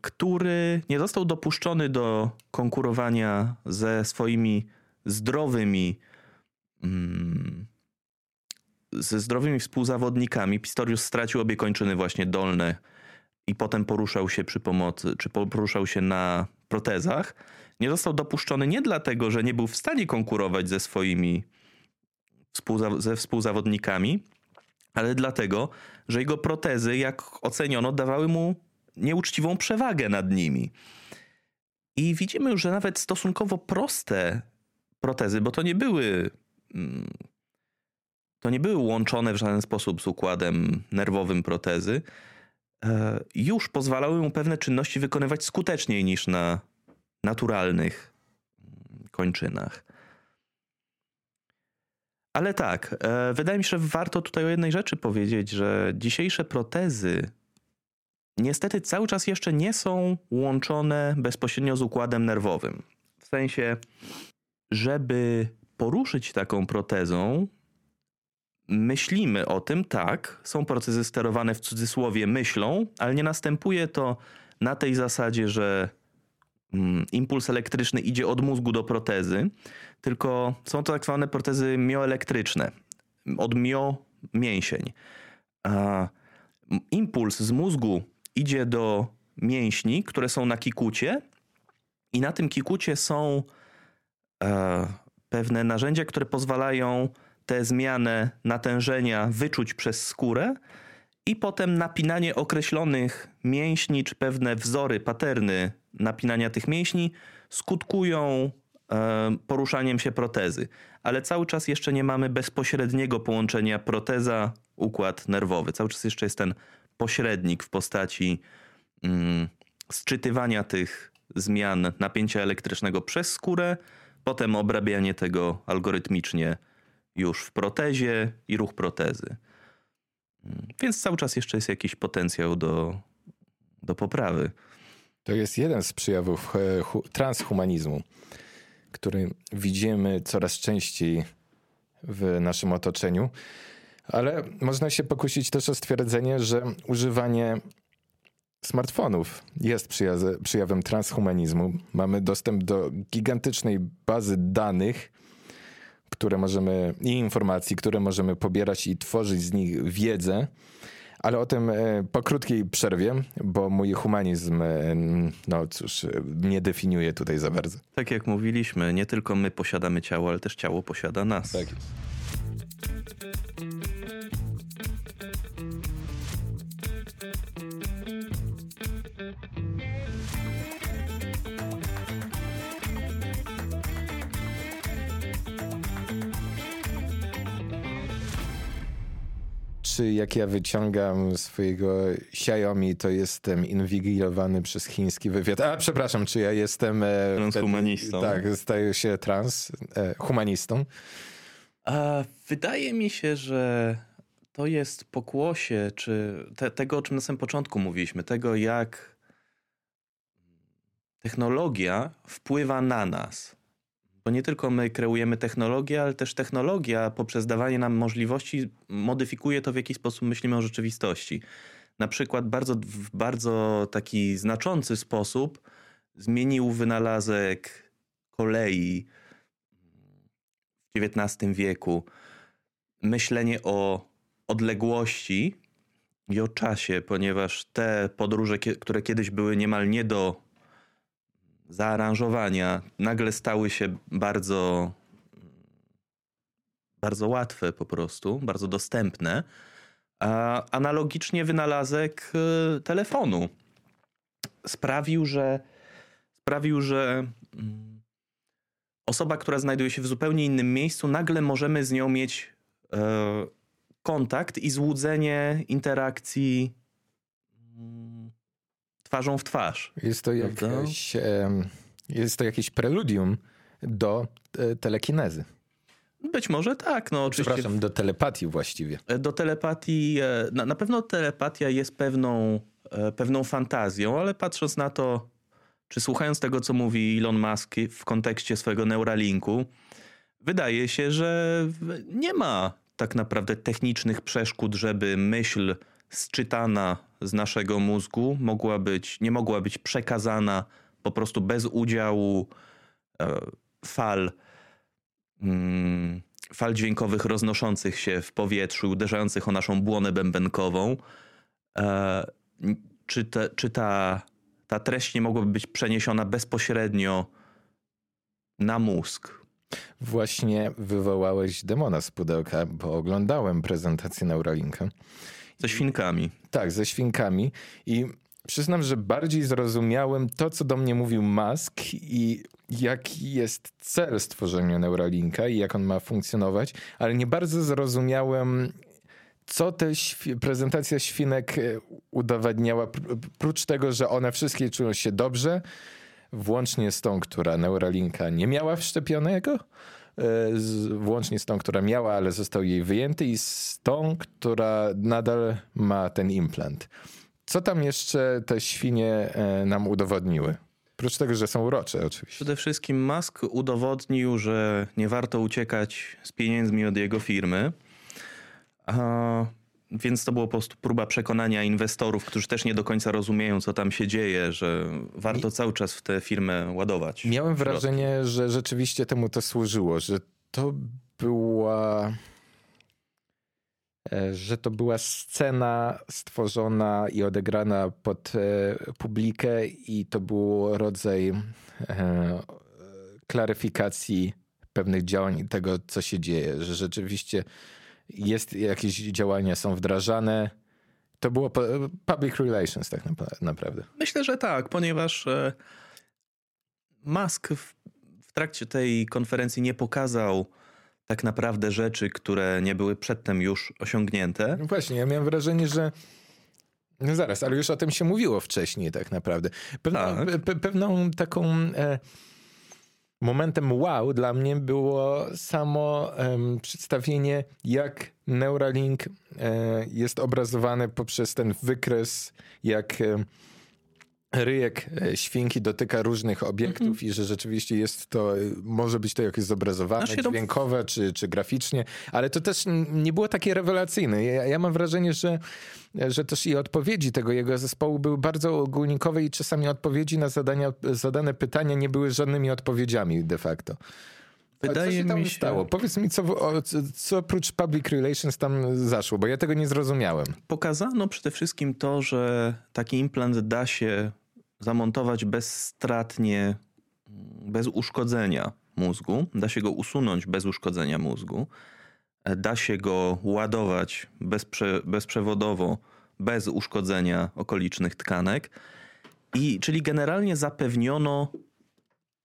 [SPEAKER 2] który nie został dopuszczony do konkurowania ze swoimi zdrowymi mm, ze zdrowymi współzawodnikami. Pistorius stracił obie kończyny właśnie dolne i potem poruszał się przy pomocy, czy poruszał się na protezach. Nie został dopuszczony nie dlatego, że nie był w stanie konkurować ze swoimi współza ze współzawodnikami, ale dlatego, że jego protezy, jak oceniono, dawały mu nieuczciwą przewagę nad nimi. I widzimy już, że nawet stosunkowo proste protezy, bo to nie były mm, to nie były łączone w żaden sposób z układem nerwowym protezy, e, już pozwalały mu pewne czynności wykonywać skuteczniej niż na naturalnych mm, kończynach. Ale tak, e, wydaje mi się, że warto tutaj o jednej rzeczy powiedzieć, że dzisiejsze protezy niestety cały czas jeszcze nie są łączone bezpośrednio z układem nerwowym. W sensie, żeby poruszyć taką protezą, myślimy o tym, tak, są procezy sterowane w cudzysłowie myślą, ale nie następuje to na tej zasadzie, że mm, impuls elektryczny idzie od mózgu do protezy, tylko są to tak zwane protezy mioelektryczne, od mio mięsień. A impuls z mózgu idzie do mięśni, które są na kikucie i na tym kikucie są pewne narzędzia, które pozwalają tę zmianę natężenia wyczuć przez skórę i potem napinanie określonych mięśni, czy pewne wzory, paterny napinania tych mięśni skutkują e, poruszaniem się protezy. Ale cały czas jeszcze nie mamy bezpośredniego połączenia proteza-układ nerwowy. Cały czas jeszcze jest ten pośrednik w postaci mm, sczytywania tych zmian napięcia elektrycznego przez skórę, potem obrabianie tego algorytmicznie już w protezie i ruch protezy. Więc cały czas jeszcze jest jakiś potencjał do, do poprawy.
[SPEAKER 1] To jest jeden z przejawów e, transhumanizmu, który widzimy coraz częściej w naszym otoczeniu, ale można się pokusić też o stwierdzenie, że używanie smartfonów jest przejawem transhumanizmu. Mamy dostęp do gigantycznej bazy danych, które możemy, i informacji, które możemy pobierać i tworzyć z nich wiedzę. Ale o tym e, po krótkiej przerwie, bo mój humanizm, e, no cóż, nie definiuje tutaj za bardzo.
[SPEAKER 2] Tak jak mówiliśmy, nie tylko my posiadamy ciało, ale też ciało posiada nas.
[SPEAKER 1] Tak jest. czy jak ja wyciągam swojego Xiaomi, to jestem inwigilowany przez chiński wywiad. A, przepraszam, czy ja jestem...
[SPEAKER 2] E, Transhumanistą.
[SPEAKER 1] tak, staję się transhumanistą.
[SPEAKER 2] E, wydaje mi się, że to jest pokłosie, czy te, tego, o czym na samym początku mówiliśmy, tego jak technologia wpływa na nas bo nie tylko my kreujemy technologię, ale też technologia poprzez dawanie nam możliwości modyfikuje to, w jaki sposób myślimy o rzeczywistości. Na przykład bardzo, w bardzo taki znaczący sposób zmienił wynalazek kolei w XIX wieku. myślenie o odległości i o czasie, ponieważ te podróże, które kiedyś były niemal nie do zaaranżowania, nagle stały się bardzo, bardzo łatwe po prostu, bardzo dostępne. Analogicznie wynalazek y, telefonu sprawił, że sprawił, że mm, osoba, która znajduje się w zupełnie innym miejscu, nagle możemy z nią mieć e, kontakt i złudzenie interakcji mm, twarzą w twarz.
[SPEAKER 1] Jest to, jakieś, jest to jakieś preludium do e, telekinezy.
[SPEAKER 2] Być może tak, no oczywiście.
[SPEAKER 1] Przepraszam, do telepatii właściwie.
[SPEAKER 2] E, do telepatii, na, na pewno telepatia jest pewną, pewną fantazją, ale patrząc na to, czy słuchając tego, co mówi Elon Musk w kontekście swojego Neuralinku, wydaje się, że nie ma tak naprawdę technicznych przeszkód, żeby myśl sczytana z naszego mózgu mogła być, nie mogła być przekazana po prostu bez udziału e, fal, mm, fal dźwiękowych roznoszących się w powietrzu, uderzających o naszą błonę bębenkową. E, czy, te, czy ta ta treść nie mogłaby być przeniesiona bezpośrednio na mózg.
[SPEAKER 1] Właśnie wywołałeś demona z pudełka, bo oglądałem prezentację Neuralinka.
[SPEAKER 2] Ze świnkami.
[SPEAKER 1] Tak, ze świnkami i przyznam, że bardziej zrozumiałem to, co do mnie mówił Musk i jaki jest cel stworzenia Neuralinka i jak on ma funkcjonować, ale nie bardzo zrozumiałem co te prezentacja świnek e, udowadniała, prócz tego, że one wszystkie czują się dobrze, włącznie z tą, która Neuralinka nie miała wszczepionego, e, włącznie z tą, która miała, ale został jej wyjęty i z tą, która nadal ma ten implant. Co tam jeszcze te świnie e, nam udowodniły? Oprócz tego, że są urocze oczywiście.
[SPEAKER 2] Przede wszystkim Musk udowodnił, że nie warto uciekać z pieniędzmi od jego firmy. A, więc to było po prostu próba przekonania inwestorów, którzy też nie do końca rozumieją, co tam się dzieje, że warto cały czas w tę firmę ładować.
[SPEAKER 1] Miałem wrażenie, że rzeczywiście temu to służyło, że to była e, że to była scena stworzona i odegrana pod e, publikę i to był rodzaj e, klaryfikacji pewnych działań tego, co się dzieje, że rzeczywiście jest jakieś działania, są wdrażane. To było public relations tak naprawdę.
[SPEAKER 2] Myślę, że tak, ponieważ e, Musk w, w trakcie tej konferencji nie pokazał tak naprawdę rzeczy, które nie były przedtem już osiągnięte.
[SPEAKER 1] No właśnie, ja miałem wrażenie, że no zaraz, ale już o tym się mówiło wcześniej tak naprawdę. Pewną, tak. pe, pewną taką e, momentem wow dla mnie było samo um, przedstawienie, jak Neuralink e, jest obrazowany poprzez ten wykres, jak ryjek e, świnki dotyka różnych obiektów -hmm. i że rzeczywiście jest to, może być to jakieś zobrazowane, znaczy, dźwiękowe czy, czy graficznie, ale to też nie było takie rewelacyjne. Ja, ja mam wrażenie, że, że też i odpowiedzi tego jego zespołu były bardzo ogólnikowe i czasami odpowiedzi na zadania, zadane pytania nie były żadnymi odpowiedziami de facto. Wydaje mi się... stało? Powiedz mi, co, co, co oprócz public relations tam zaszło, bo ja tego nie zrozumiałem.
[SPEAKER 2] Pokazano przede wszystkim to, że taki implant da się zamontować bezstratnie, bez uszkodzenia mózgu. Da się go usunąć bez uszkodzenia mózgu. Da się go ładować bezprze, bezprzewodowo, bez uszkodzenia okolicznych tkanek. I, czyli generalnie zapewniono,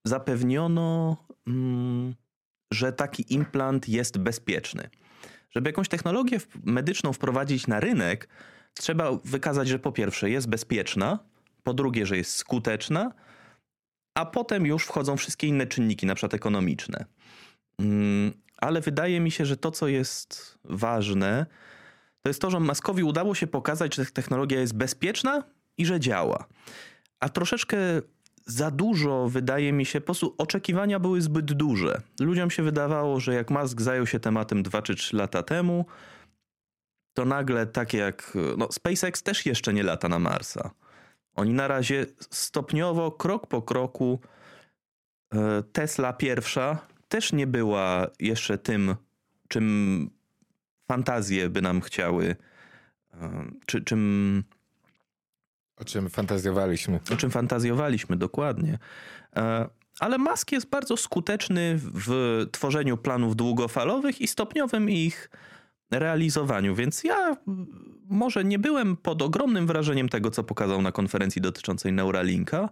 [SPEAKER 2] zapewniono mm, że taki implant jest bezpieczny. Żeby jakąś technologię medyczną wprowadzić na rynek, trzeba wykazać, że po pierwsze jest bezpieczna, po drugie, że jest skuteczna, a potem już wchodzą wszystkie inne czynniki, na przykład ekonomiczne. Mm, ale wydaje mi się, że to, co jest ważne, to jest to, że Maskowi udało się pokazać, że technologia jest bezpieczna i że działa. A troszeczkę za dużo, wydaje mi się, po prostu oczekiwania były zbyt duże. Ludziom się wydawało, że jak Musk zajął się tematem 2 czy 3 lata temu, to nagle takie jak. No, SpaceX też jeszcze nie lata na Marsa. Oni na razie stopniowo, krok po kroku, e, Tesla pierwsza też nie była jeszcze tym, czym fantazje by nam chciały, e, czy, czym,
[SPEAKER 1] o czym fantazjowaliśmy.
[SPEAKER 2] O czym fantazjowaliśmy, dokładnie. E, ale Musk jest bardzo skuteczny w tworzeniu planów długofalowych i stopniowym ich realizowaniu, więc ja może nie byłem pod ogromnym wrażeniem tego, co pokazał na konferencji dotyczącej Neuralinka,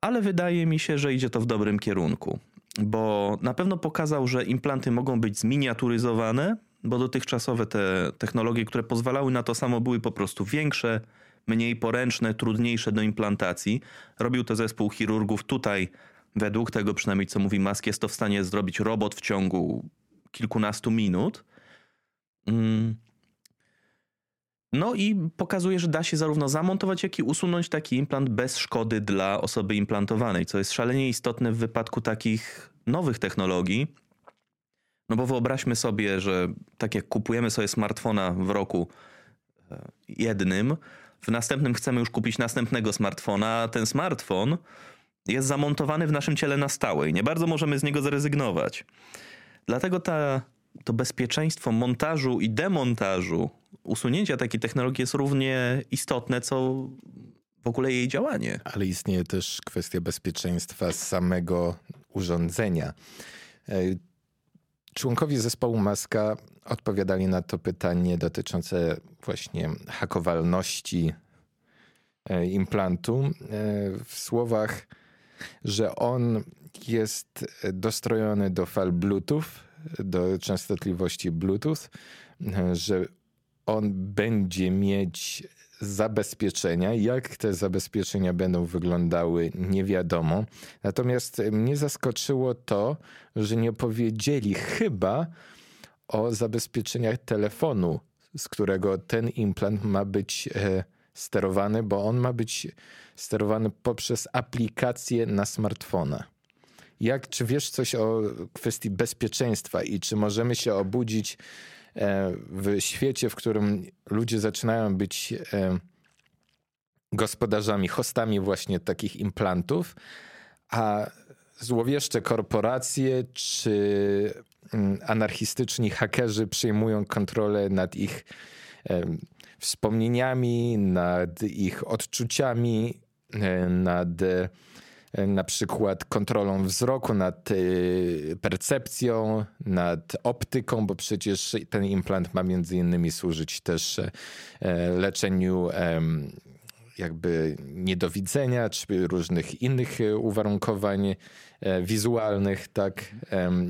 [SPEAKER 2] ale wydaje mi się, że idzie to w dobrym kierunku, bo na pewno pokazał, że implanty mogą być zminiaturyzowane, bo dotychczasowe te technologie, które pozwalały na to samo, były po prostu większe, mniej poręczne, trudniejsze do implantacji. Robił to zespół chirurgów. Tutaj, według tego przynajmniej co mówi Musk, jest to w stanie zrobić robot w ciągu kilkunastu minut. Mm. No i pokazuje, że da się zarówno zamontować, jak i usunąć taki implant bez szkody dla osoby implantowanej, co jest szalenie istotne w wypadku takich nowych technologii. No bo wyobraźmy sobie, że tak jak kupujemy sobie smartfona w roku e, jednym, w następnym chcemy już kupić następnego smartfona, a ten smartfon jest zamontowany w naszym ciele na stałe i nie bardzo możemy z niego zrezygnować. Dlatego ta, to bezpieczeństwo montażu i demontażu, usunięcia takiej technologii jest równie istotne, co w ogóle jej działanie.
[SPEAKER 1] Ale istnieje też kwestia bezpieczeństwa samego urządzenia. E, członkowie zespołu Maska odpowiadali na to pytanie dotyczące właśnie hakowalności e, implantu e, w słowach, że on jest dostrojony do fal Bluetooth, do częstotliwości Bluetooth, e, że on będzie mieć zabezpieczenia. Jak te zabezpieczenia będą wyglądały, nie wiadomo. Natomiast mnie zaskoczyło to, że nie powiedzieli chyba o zabezpieczeniach telefonu, z którego ten implant ma być e, sterowany, bo on ma być sterowany poprzez aplikację na smartfona. Jak, czy wiesz coś o kwestii bezpieczeństwa i czy możemy się obudzić e, w świecie, w którym ludzie zaczynają być e, gospodarzami, hostami właśnie takich implantów, a złowieszcze korporacje czy anarchistyczni hakerzy przejmują kontrolę nad ich wspomnieniami, nad ich odczuciami, e, nad e, na przykład kontrolą wzroku, nad e, percepcją, nad optyką, bo przecież ten implant ma między innymi służyć też leczeniu jakby niedowidzenia, czy różnych innych uwarunkowań wizualnych, tak?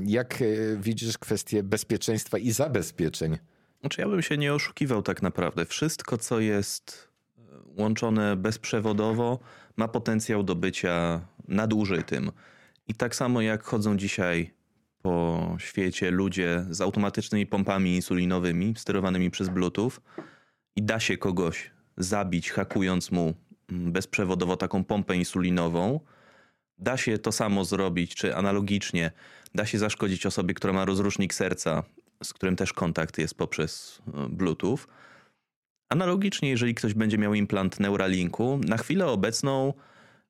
[SPEAKER 1] Jak widzisz kwestię bezpieczeństwa i zabezpieczeń?
[SPEAKER 2] Znaczy ja bym się nie oszukiwał tak naprawdę. Wszystko, co jest e, łączone bezprzewodowo, ma potencjał do bycia nadużytym. I tak samo jak chodzą dzisiaj po świecie ludzie z automatycznymi pompami insulinowymi sterowanymi przez Bluetooth i da się kogoś zabić, hakując mu mm, bezprzewodowo taką pompę insulinową, da się to samo zrobić, czy analogicznie da się zaszkodzić osobie, która ma rozrusznik serca, z którym też kontakt jest poprzez e, Bluetooth. Analogicznie, jeżeli ktoś będzie miał implant Neuralinku, na chwilę obecną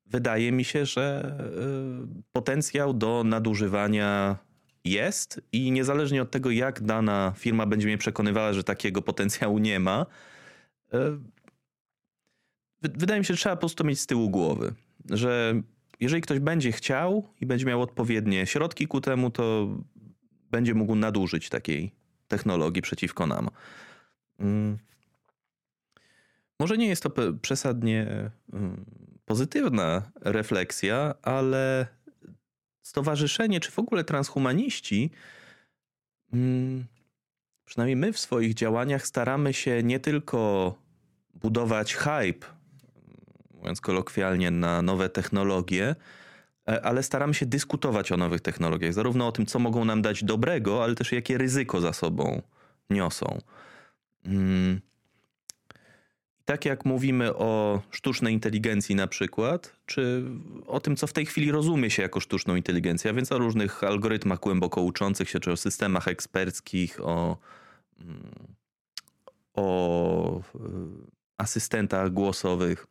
[SPEAKER 2] wydaje mi się, że e, potencjał do nadużywania jest i niezależnie od tego, jak dana firma będzie mnie przekonywała, że takiego potencjału nie ma, e, wydaje mi się, że trzeba po prostu mieć z tyłu głowy, że jeżeli ktoś będzie chciał i będzie miał odpowiednie środki ku temu, to będzie mógł nadużyć takiej technologii przeciwko nam. Mm. Może nie jest to przesadnie mm, pozytywna refleksja, ale stowarzyszenie, czy w ogóle transhumaniści, mm, przynajmniej my w swoich działaniach staramy się nie tylko budować hype, mówiąc kolokwialnie, na nowe technologie, E, ale staramy się dyskutować o nowych technologiach, zarówno o tym, co mogą nam dać dobrego, ale też jakie ryzyko za sobą niosą. Mm. Tak jak mówimy o sztucznej inteligencji na przykład, czy o tym, co w tej chwili rozumie się jako sztuczną inteligencję, a więc o różnych algorytmach głęboko uczących się, czy o systemach eksperckich, o, mm, o e, asystentach głosowych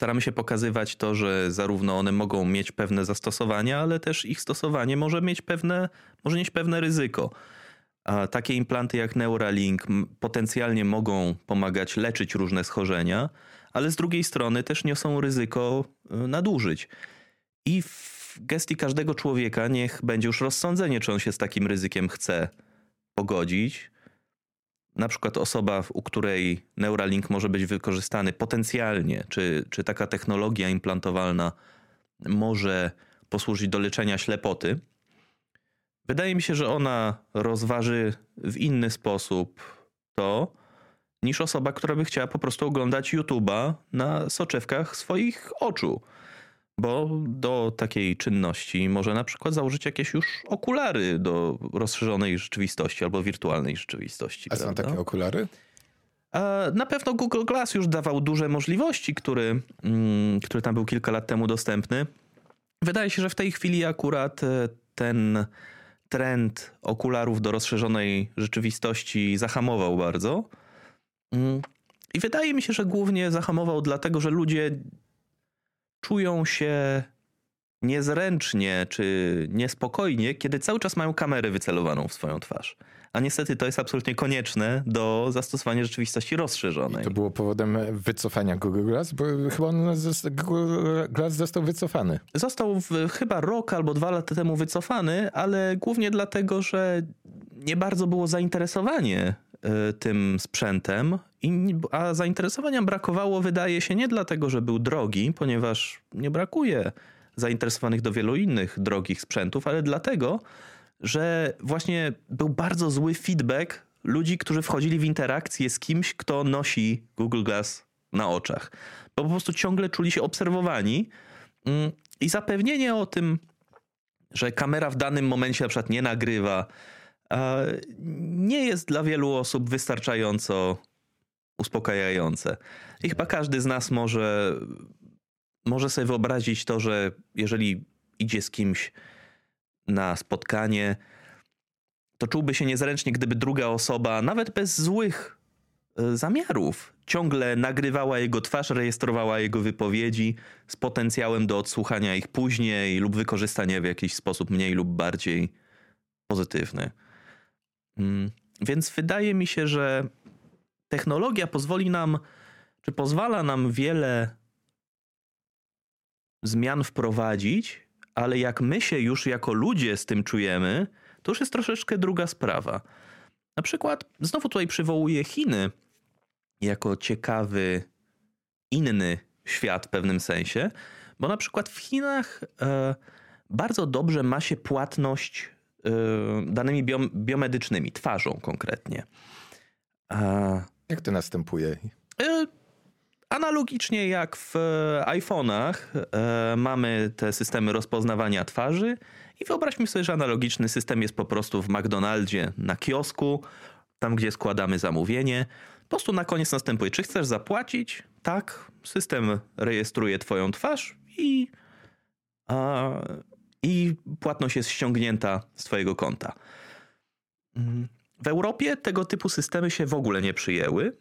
[SPEAKER 2] staramy się pokazywać to, że zarówno one mogą mieć pewne zastosowania, ale też ich stosowanie może mieć pewne, może mieć pewne ryzyko. A takie implanty jak Neuralink potencjalnie mogą pomagać leczyć różne schorzenia, ale z drugiej strony też niosą ryzyko y, nadużyć. I w gestii każdego człowieka niech będzie już rozsądzenie, czy on się z takim ryzykiem chce pogodzić. Na przykład osoba, u której Neuralink może być wykorzystany potencjalnie, czy, czy taka technologia implantowalna może posłużyć do leczenia ślepoty. Wydaje mi się, że ona rozważy w inny sposób to, niż osoba, która by chciała po prostu oglądać YouTube'a na soczewkach swoich oczu. Bo do takiej czynności może na przykład założyć jakieś już okulary do rozszerzonej rzeczywistości albo wirtualnej rzeczywistości.
[SPEAKER 1] A są
[SPEAKER 2] prawda?
[SPEAKER 1] takie okulary?
[SPEAKER 2] Na pewno Google Glass już dawał duże możliwości, który, mm, który tam był kilka lat temu dostępny. Wydaje się, że w tej chwili akurat e, ten trend okularów do rozszerzonej rzeczywistości zahamował bardzo. Mm. I wydaje mi się, że głównie zahamował dlatego, że ludzie czują się niezręcznie czy niespokojnie, kiedy cały czas mają kamerę wycelowaną w swoją twarz. A niestety to jest absolutnie konieczne do zastosowania rzeczywistości rozszerzonej.
[SPEAKER 1] I to było powodem wycofania Google Glass, bo chyba on Google Glass został wycofany.
[SPEAKER 2] Został w, chyba rok albo dwa lata temu wycofany, ale głównie dlatego, że nie bardzo było zainteresowanie y, tym sprzętem, i, a zainteresowania brakowało, wydaje się, nie dlatego, że był drogi, ponieważ nie brakuje zainteresowanych do wielu innych drogich sprzętów, ale dlatego, że właśnie był bardzo zły feedback ludzi, którzy wchodzili w interakcję z kimś, kto nosi Google Glass na oczach. Bo po prostu ciągle czuli się obserwowani mm, i zapewnienie o tym, że kamera w danym momencie na przykład nie nagrywa, nie jest dla wielu osób wystarczająco uspokajające. I chyba każdy z nas może, może sobie wyobrazić to, że jeżeli idzie z kimś na spotkanie, to czułby się niezręcznie, gdyby druga osoba, nawet bez złych e, zamiarów, ciągle nagrywała jego twarz, rejestrowała jego wypowiedzi z potencjałem do odsłuchania ich później lub wykorzystania w jakiś sposób mniej lub bardziej pozytywny. Mm, więc wydaje mi się, że technologia pozwoli nam, czy pozwala nam wiele zmian wprowadzić, ale jak my się już jako ludzie z tym czujemy, to już jest troszeczkę druga sprawa. Na przykład, znowu tutaj przywołuję Chiny jako ciekawy, inny świat w pewnym sensie, bo na przykład w Chinach e, bardzo dobrze ma się płatność e, danymi biomedycznymi, twarzą konkretnie.
[SPEAKER 1] A... Jak to następuje?
[SPEAKER 2] E, Analogicznie jak w e, iPhone'ach e, mamy te systemy rozpoznawania twarzy i wyobraźmy sobie, że analogiczny system jest po prostu w McDonaldzie na kiosku, tam gdzie składamy zamówienie. Po prostu na koniec następuje, czy chcesz zapłacić? Tak, system rejestruje twoją twarz i, a, i płatność jest ściągnięta z twojego konta. W Europie tego typu systemy się w ogóle nie przyjęły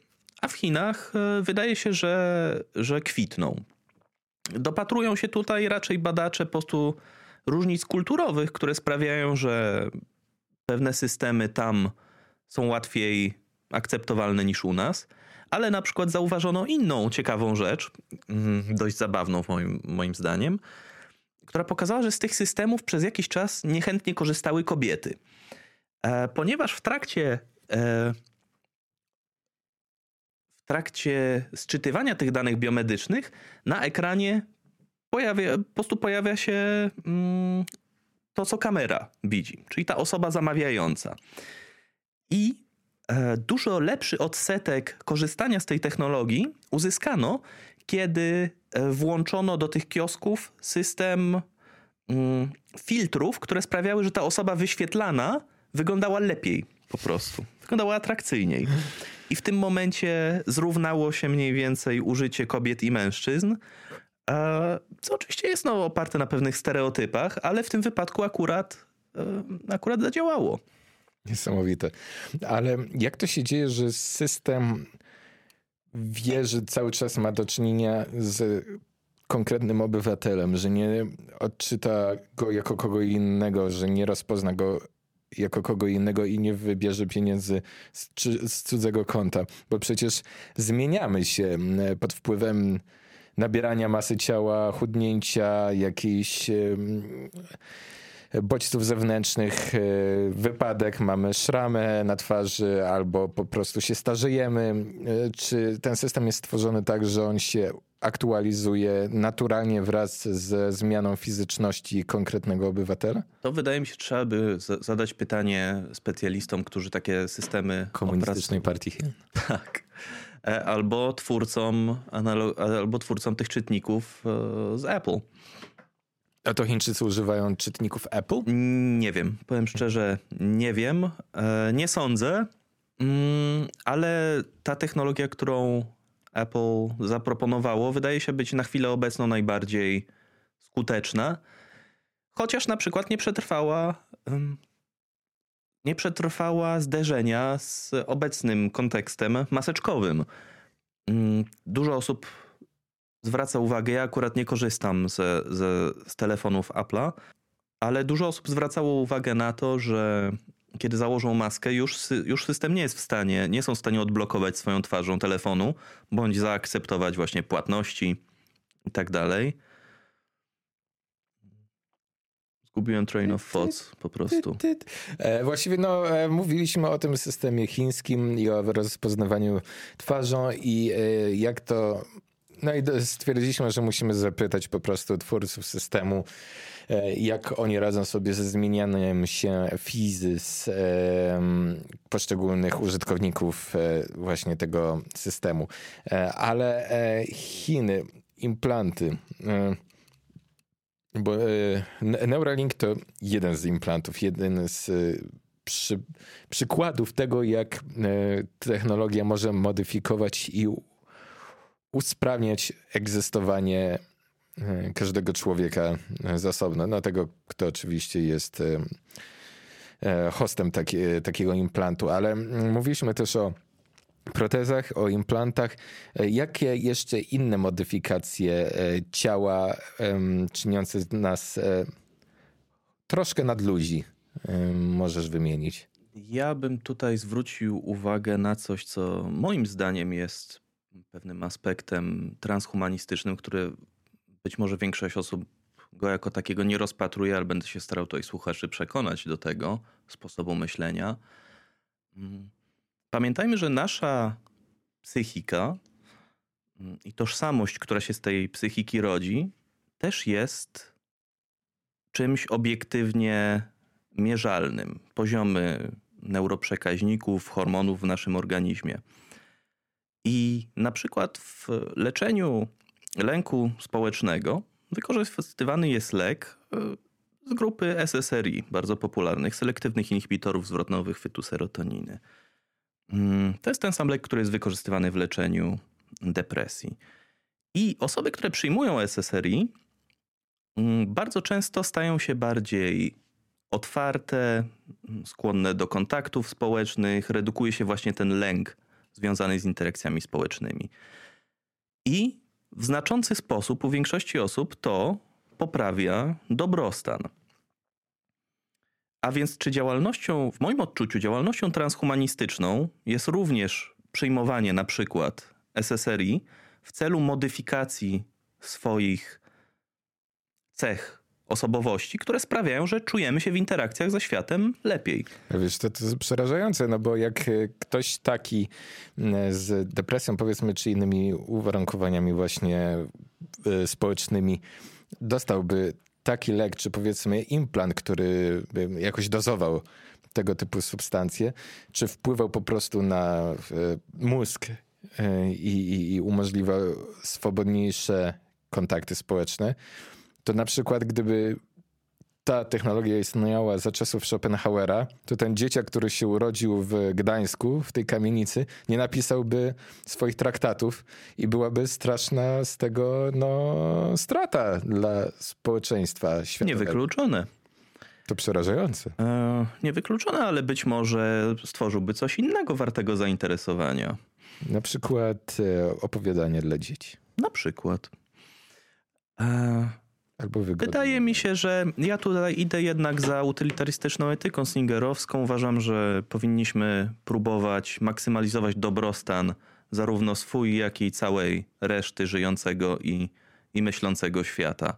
[SPEAKER 2] a w Chinach e, wydaje się, że, że kwitną. Dopatrują się tutaj raczej badacze po prostu różnic kulturowych, które sprawiają, że pewne systemy tam są łatwiej akceptowalne niż u nas. Ale na przykład zauważono inną ciekawą rzecz, mm, dość zabawną moim, moim zdaniem, która pokazała, że z tych systemów przez jakiś czas niechętnie korzystały kobiety. E, ponieważ w trakcie e, trakcie sczytywania tych danych biomedycznych na ekranie pojawia, po prostu pojawia się mm, to, co kamera widzi, czyli ta osoba zamawiająca. I e, dużo lepszy odsetek korzystania z tej technologii uzyskano, kiedy włączono do tych kiosków system mm, filtrów, które sprawiały, że ta osoba wyświetlana wyglądała lepiej po prostu. Wyglądała atrakcyjniej. I w tym momencie zrównało się mniej więcej użycie kobiet i mężczyzn, co oczywiście jest no, oparte na pewnych stereotypach, ale w tym wypadku akurat, e, akurat zadziałało.
[SPEAKER 1] Niesamowite. Ale jak to się dzieje, że system wie, że cały czas ma do czynienia z konkretnym obywatelem, że nie odczyta go jako kogo innego, że nie rozpozna go jako kogo innego i nie wybierze pieniędzy z, czy, z cudzego konta, bo przecież zmieniamy się pod wpływem nabierania masy ciała, chudnięcia, jakiejś bodźców zewnętrznych, e, wypadek, mamy szramę na twarzy albo po prostu się starzejemy. E, czy ten system jest stworzony tak, że on się aktualizuje naturalnie wraz ze zmianą fizyczności konkretnego obywatela?
[SPEAKER 2] To wydaje mi się, trzeba by zadać pytanie specjalistom, którzy takie systemy.
[SPEAKER 1] Komunistycznej Partii.
[SPEAKER 2] Tak. E, albo twórcom, albo twórcom tych czytników z Apple.
[SPEAKER 1] A to Chińczycy używają czytników Apple?
[SPEAKER 2] Nie wiem. Powiem szczerze, nie wiem. E, nie sądzę, mm, ale ta technologia, którą Apple zaproponowało, wydaje się być na chwilę obecną najbardziej skuteczna. Chociaż na przykład nie przetrwała, nie przetrwała zderzenia z obecnym kontekstem maseczkowym. Mm, dużo osób zwraca uwagę, ja akurat nie korzystam ze, ze, z telefonów Apple'a, ale dużo osób zwracało uwagę na to, że kiedy założą maskę, już, już system nie jest w stanie, nie są w stanie odblokować swoją twarzą telefonu, bądź zaakceptować właśnie płatności i tak dalej. Zgubiłem train of thoughts po prostu.
[SPEAKER 1] E, właściwie no, e, mówiliśmy o tym systemie chińskim i o rozpoznawaniu twarzą i e, jak to no i stwierdziliśmy, że musimy zapytać po prostu twórców systemu, e, jak oni radzą sobie ze zmienianiem się fizys poszczególnych użytkowników e, właśnie tego systemu. E, ale Chiny, implanty. Bo Neuralink to jeden z implantów, jeden z przy, przykładów tego, jak technologia może modyfikować i usprawniać egzystowanie e, każdego człowieka e, z osobna. No tego, kto oczywiście jest e, hostem taki, takiego implantu, ale mm, mówiliśmy też o protezach, o implantach. Jakie jeszcze inne modyfikacje ciała czyniące nas troszkę nad ludzi możesz wymienić?
[SPEAKER 2] Ja bym tutaj zwrócił uwagę na coś, co moim zdaniem jest pewnym aspektem transhumanistycznym, który być może większość osób go jako takiego nie rozpatruje, ale będę się starał tutaj słuchaczy przekonać do tego sposobu myślenia. Mm. Pamiętajmy, że nasza psychika mm, i tożsamość, która się z tej psychiki rodzi, też jest czymś obiektywnie mierzalnym. Poziomy neuroprzekaźników, hormonów w naszym organizmie. I na przykład w leczeniu lęku społecznego wykorzystywany jest lek e, z grupy SSRI, bardzo popularnych, selektywnych inhibitorów zwrotnowych chwytu serotoniny. Mm, to jest ten sam lek, który jest wykorzystywany w leczeniu depresji. I osoby, które przyjmują SSRI, mm, bardzo często stają się bardziej otwarte, skłonne do kontaktów społecznych, redukuje się właśnie ten lęk związanej z interakcjami społecznymi. I w znaczący sposób u większości osób to poprawia dobrostan. A więc, czy działalnością, w moim odczuciu, działalnością transhumanistyczną jest również przyjmowanie na przykład SSRI w celu modyfikacji swoich cech osobowości, które sprawiają, że czujemy się w interakcjach ze światem lepiej.
[SPEAKER 1] Wiesz, to, to jest przerażające, no bo jak e, ktoś taki z depresją, powiedzmy, czy innymi uwarunkowaniami właśnie e, społecznymi dostałby taki lek, czy powiedzmy implant, który jakoś dozował tego typu substancje, czy wpływał po prostu na e, mózg i, i, i umożliwiał swobodniejsze kontakty społeczne, to na przykład gdyby ta technologia istniała za czasów Schopenhauera, to ten dzieciak, który się urodził w Gdańsku, w tej kamienicy, nie napisałby swoich traktatów i byłaby straszna z tego no, strata dla społeczeństwa światowego.
[SPEAKER 2] Niewykluczone.
[SPEAKER 1] To przerażające.
[SPEAKER 2] E, niewykluczone, ale być może stworzyłby coś innego wartego zainteresowania.
[SPEAKER 1] Na przykład e, opowiadanie dla dzieci.
[SPEAKER 2] Na przykład. E,
[SPEAKER 1] Albo wygodnie.
[SPEAKER 2] Wydaje mi się, że ja tutaj idę jednak za utylitarystyczną etyką slingerowską. Uważam, że powinniśmy próbować maksymalizować dobrostan zarówno swój, jak i całej reszty żyjącego i, i myślącego świata.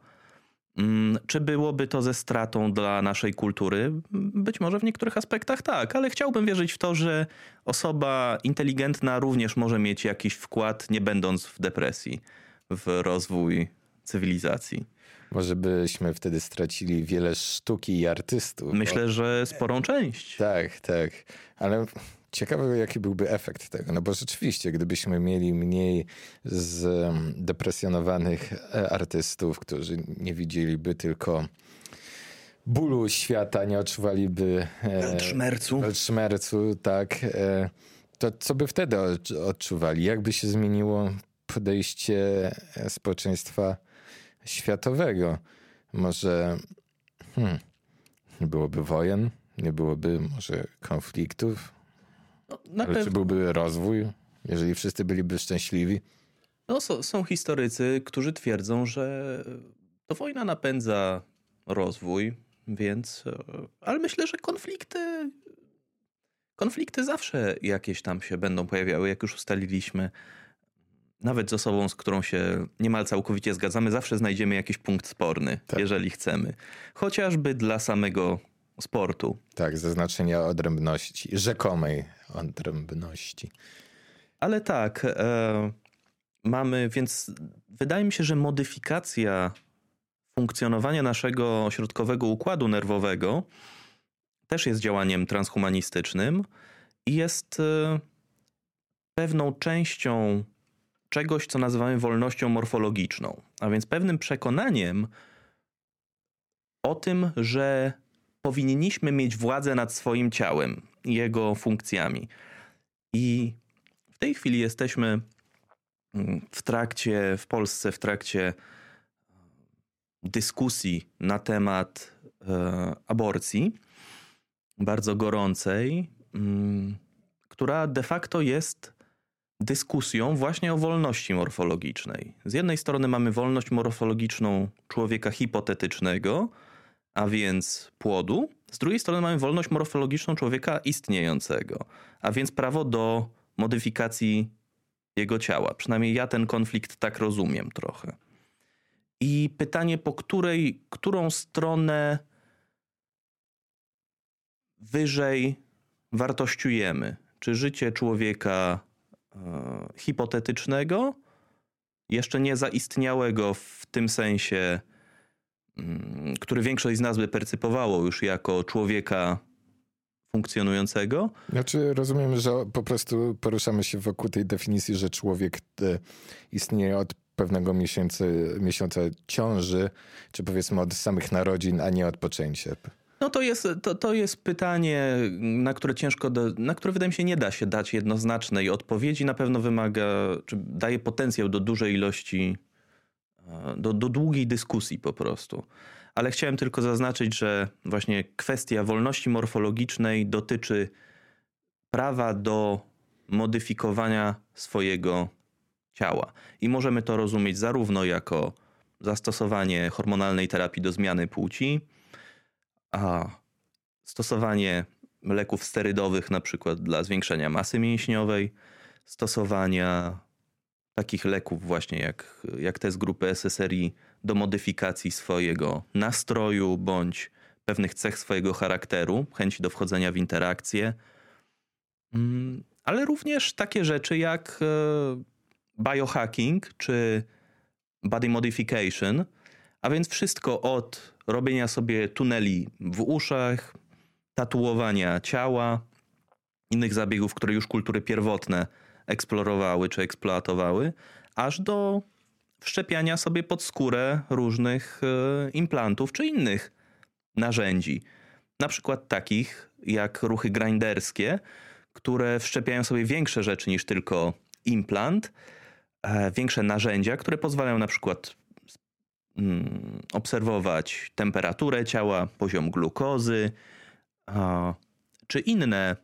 [SPEAKER 2] Mm, Czy byłoby to ze stratą dla naszej kultury? Być może w niektórych aspektach tak, ale chciałbym wierzyć w to, że osoba inteligentna również może mieć jakiś wkład, nie będąc w depresji, w rozwój cywilizacji.
[SPEAKER 1] Może byśmy wtedy stracili wiele sztuki i artystów.
[SPEAKER 2] Myślę, że sporą część.
[SPEAKER 1] Tak, tak. Ale ciekawe, jaki byłby efekt tego. No bo rzeczywiście, gdybyśmy mieli mniej zdepresjonowanych e, artystów, którzy nie widzieliby tylko bólu świata, nie odczuwaliby e,
[SPEAKER 2] Szmercu.
[SPEAKER 1] szmercu, tak. E, to co by wtedy odczu- odczuwali? Jakby się zmieniło podejście e, społeczeństwa światowego? Może hmm, nie byłoby wojen, nie byłoby może konfliktów,
[SPEAKER 2] No, na
[SPEAKER 1] ale czy
[SPEAKER 2] pewno
[SPEAKER 1] byłby rozwój, jeżeli wszyscy byliby szczęśliwi?
[SPEAKER 2] no, są, są historycy, którzy twierdzą, że to wojna napędza rozwój, więc. e, Ale myślę, że konflikty. Konflikty zawsze jakieś tam się będą pojawiały, jak już ustaliliśmy. Nawet z osobą, z którą się niemal całkowicie zgadzamy, zawsze znajdziemy jakiś punkt sporny,
[SPEAKER 1] Tak.
[SPEAKER 2] jeżeli chcemy. Chociażby dla samego sportu.
[SPEAKER 1] Tak, zaznaczenia odrębności, rzekomej odrębności.
[SPEAKER 2] Ale tak, e, mamy, więc wydaje mi się, że modyfikacja funkcjonowania naszego ośrodkowego układu nerwowego też jest działaniem transhumanistycznym i jest e, pewną częścią czegoś, co nazywamy wolnością morfologiczną, a więc pewnym przekonaniem o tym, że powinniśmy mieć władzę nad swoim ciałem jego funkcjami. I w tej chwili jesteśmy mm, w trakcie, w Polsce, w trakcie dyskusji na temat e, aborcji, bardzo gorącej, mm, która de facto jest dyskusją właśnie o wolności morfologicznej. Z jednej strony mamy wolność morfologiczną człowieka hipotetycznego, a więc płodu, z drugiej strony mamy wolność morfologiczną człowieka istniejącego, a więc prawo do modyfikacji jego ciała. Przynajmniej ja ten konflikt tak rozumiem trochę. I pytanie, po której, którą stronę wyżej wartościujemy? Czy życie człowieka hipotetycznego, jeszcze nie zaistniałego w tym sensie, mm, który większość z nas by percypowało już jako człowieka funkcjonującego,
[SPEAKER 1] Znaczy, rozumiem, że po prostu poruszamy się wokół tej definicji, że człowiek e, istnieje od pewnego miesiąca, miesiąca ciąży, czy powiedzmy od samych narodzin, a nie od poczęcia.
[SPEAKER 2] No to jest, to, to jest pytanie, na które ciężko, do, na które wydaje mi się nie da się dać jednoznacznej odpowiedzi. Na pewno wymaga, czy daje potencjał do dużej ilości, e, do, do długiej dyskusji po prostu. Ale chciałem tylko zaznaczyć, że właśnie kwestia wolności morfologicznej dotyczy prawa do modyfikowania swojego ciała. I możemy to rozumieć zarówno jako zastosowanie hormonalnej terapii do zmiany płci, a stosowanie leków sterydowych, na przykład dla zwiększenia masy mięśniowej, stosowania takich leków, właśnie jak, jak te z grupy SSRI, do modyfikacji swojego nastroju bądź pewnych cech swojego charakteru, chęci do wchodzenia w interakcje, Mm, ale również takie rzeczy jak e, biohacking czy body modification, a więc wszystko od robienia sobie tuneli w uszach, tatuowania ciała, innych zabiegów, które już kultury pierwotne eksplorowały czy eksploatowały, aż do wszczepiania sobie pod skórę różnych e, implantów czy innych narzędzi. Na przykład takich jak ruchy grinderskie, które wszczepiają sobie większe rzeczy niż tylko implant, e, większe narzędzia, które pozwalają na przykład mm, obserwować temperaturę ciała, poziom glukozy, czy inne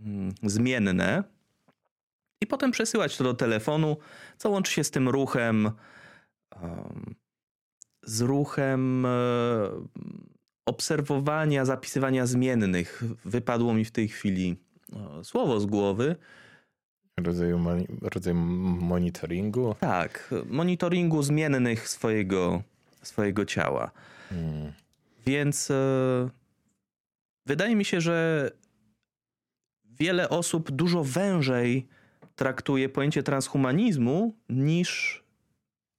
[SPEAKER 2] mm, zmienne i potem przesyłać to do telefonu, co łączy się z tym ruchem em, z ruchem e, obserwowania, zapisywania zmiennych. Wypadło mi w tej chwili e, słowo z głowy.
[SPEAKER 1] Rodzaju, rodzaj monitoringu?
[SPEAKER 2] Tak, monitoringu zmiennych swojego, swojego ciała. Hmm. Więc e, wydaje mi się, że wiele osób dużo wężej traktuje pojęcie transhumanizmu niż,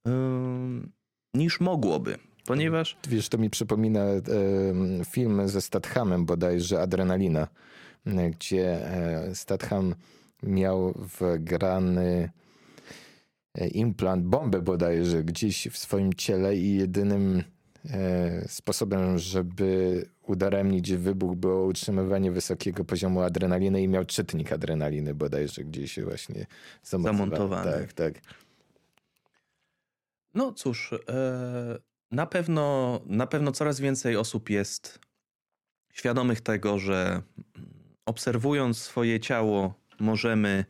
[SPEAKER 2] yy, niż mogłoby. Ponieważ.
[SPEAKER 1] Wiesz, to mi przypomina e, film ze Stathamem bodajże Adrenalina, gdzie e, Statham miał wgrany e, implant, bombę bodajże gdzieś w swoim ciele i jedynym e, sposobem, żeby udaremnić wybuch było utrzymywanie wysokiego poziomu adrenaliny i miał czytnik adrenaliny bodajże gdzieś właśnie
[SPEAKER 2] zamontowany.
[SPEAKER 1] Tak, tak.
[SPEAKER 2] No cóż, e, na pewno, na pewno coraz więcej osób jest świadomych tego, że obserwując swoje ciało możemy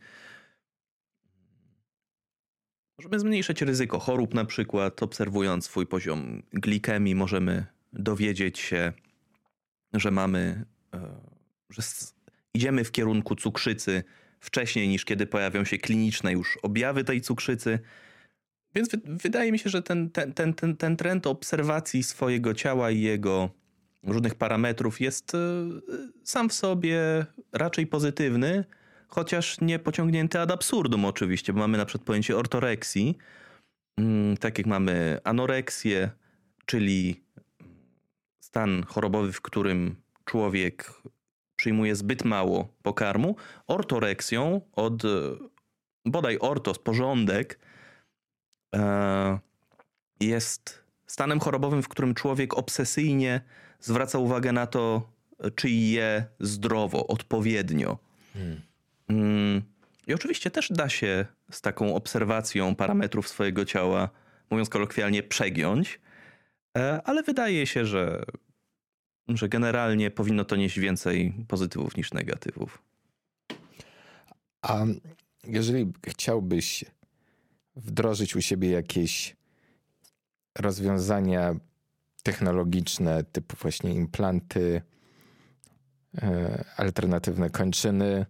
[SPEAKER 2] możemy zmniejszyć ryzyko chorób na przykład, obserwując swój poziom glikemii możemy dowiedzieć się, że mamy, e, że idziemy w kierunku cukrzycy wcześniej niż kiedy pojawią się kliniczne już objawy tej cukrzycy. Więc wydaje mi się, że ten, ten, ten, ten, ten trend obserwacji swojego ciała i jego różnych parametrów jest e, sam w sobie raczej pozytywny, chociaż nie pociągnięty ad absurdum oczywiście, bo mamy na przykład pojęcie ortoreksji, mm, tak jak mamy anoreksję, czyli stan chorobowy, w którym człowiek przyjmuje zbyt mało pokarmu, ortoreksją od bodaj ortos, porządek, e, jest stanem chorobowym, w którym człowiek obsesyjnie zwraca uwagę na to, czy je zdrowo, odpowiednio. Hmm. Mm, I oczywiście też da się z taką obserwacją parametrów swojego ciała, mówiąc kolokwialnie, przegiąć, e, ale wydaje się, że, że generalnie powinno to nieść więcej pozytywów niż negatywów.
[SPEAKER 1] A jeżeli chciałbyś wdrożyć u siebie jakieś rozwiązania technologiczne, typu właśnie implanty, e, alternatywne kończyny,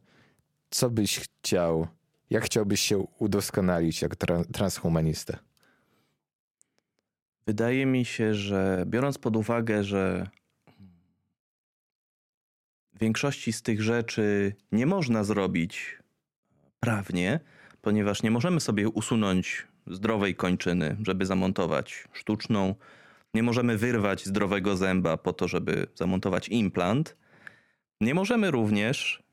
[SPEAKER 1] co byś chciał, jak chciałbyś się udoskonalić jako tra transhumanista?
[SPEAKER 2] Wydaje mi się, że biorąc pod uwagę, że większości z tych rzeczy nie można zrobić prawnie, ponieważ nie możemy sobie usunąć zdrowej kończyny, żeby zamontować sztuczną. Nie możemy wyrwać zdrowego zęba po to, żeby zamontować implant. Nie możemy również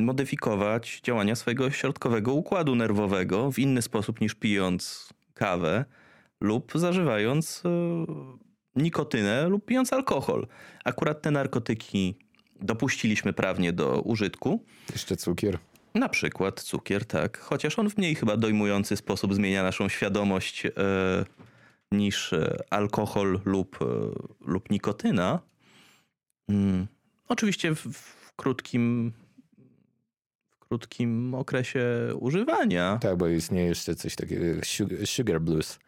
[SPEAKER 2] modyfikować działania swojego środkowego układu nerwowego w inny sposób niż pijąc kawę lub zażywając e, nikotynę lub pijąc alkohol. Akurat te narkotyki dopuściliśmy prawnie do użytku.
[SPEAKER 1] Jeszcze cukier.
[SPEAKER 2] Na przykład cukier, tak. Chociaż on w mniej chyba dojmujący sposób zmienia naszą świadomość e, niż e, alkohol lub, lub nikotyna. Mm. Oczywiście w, w krótkim krótkim okresie używania.
[SPEAKER 1] Tak, bo istnieje jeszcze coś takiego jak sugar blues,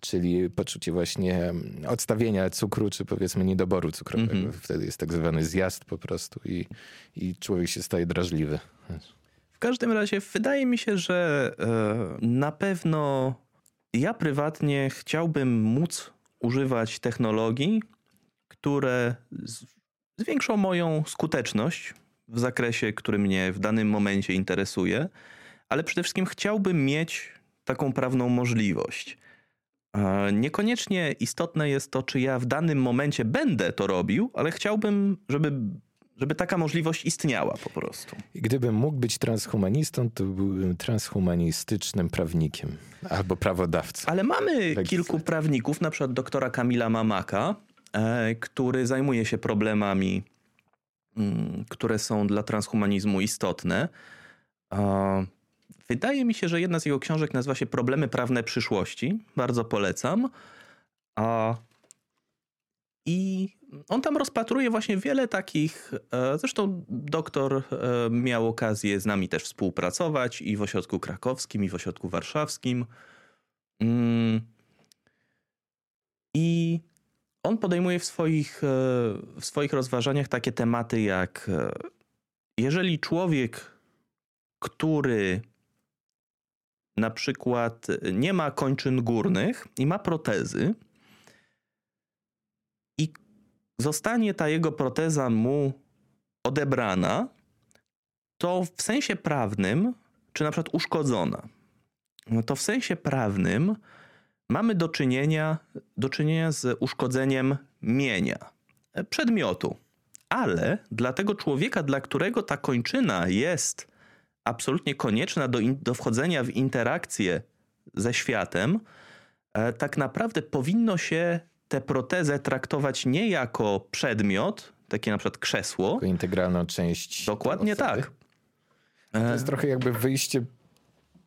[SPEAKER 1] czyli poczucie właśnie odstawienia cukru, czy powiedzmy niedoboru cukrowego. Mm -hmm. Wtedy jest tak zwany zjazd po prostu i, i człowiek się staje drażliwy.
[SPEAKER 2] W każdym razie wydaje mi się, że e, na pewno ja prywatnie chciałbym móc używać technologii, które zwiększą moją skuteczność w zakresie, który mnie w danym momencie interesuje, ale przede wszystkim chciałbym mieć taką prawną możliwość. Niekoniecznie istotne jest to, czy ja w danym momencie będę to robił, ale chciałbym, żeby, żeby taka możliwość istniała po prostu.
[SPEAKER 1] Gdybym mógł być transhumanistą, to byłbym transhumanistycznym prawnikiem albo prawodawcą.
[SPEAKER 2] Ale mamy kilku prawników, na przykład doktora Kamila Mamaka, e, który zajmuje się problemami które są dla transhumanizmu istotne. Wydaje mi się, że jedna z jego książek nazywa się Problemy prawne przyszłości. Bardzo polecam. I on tam rozpatruje właśnie wiele takich. E, zresztą doktor e, miał okazję z nami też współpracować i w ośrodku krakowskim, i w ośrodku warszawskim. Mm. I on podejmuje w swoich, w swoich rozważaniach takie tematy jak jeżeli człowiek, który na przykład nie ma kończyn górnych i ma protezy, i zostanie ta jego proteza mu odebrana, to w sensie prawnym, czy na przykład uszkodzona, no to w sensie prawnym mamy do czynienia, do czynienia z uszkodzeniem mienia, przedmiotu. Ale dla tego człowieka, dla którego ta kończyna jest absolutnie konieczna do, in, do wchodzenia w interakcję ze światem, e, tak naprawdę powinno się tę protezę traktować nie jako przedmiot, takie na przykład krzesło. Jako
[SPEAKER 1] integralną część.
[SPEAKER 2] Dokładnie tak.
[SPEAKER 1] To jest trochę jakby wyjście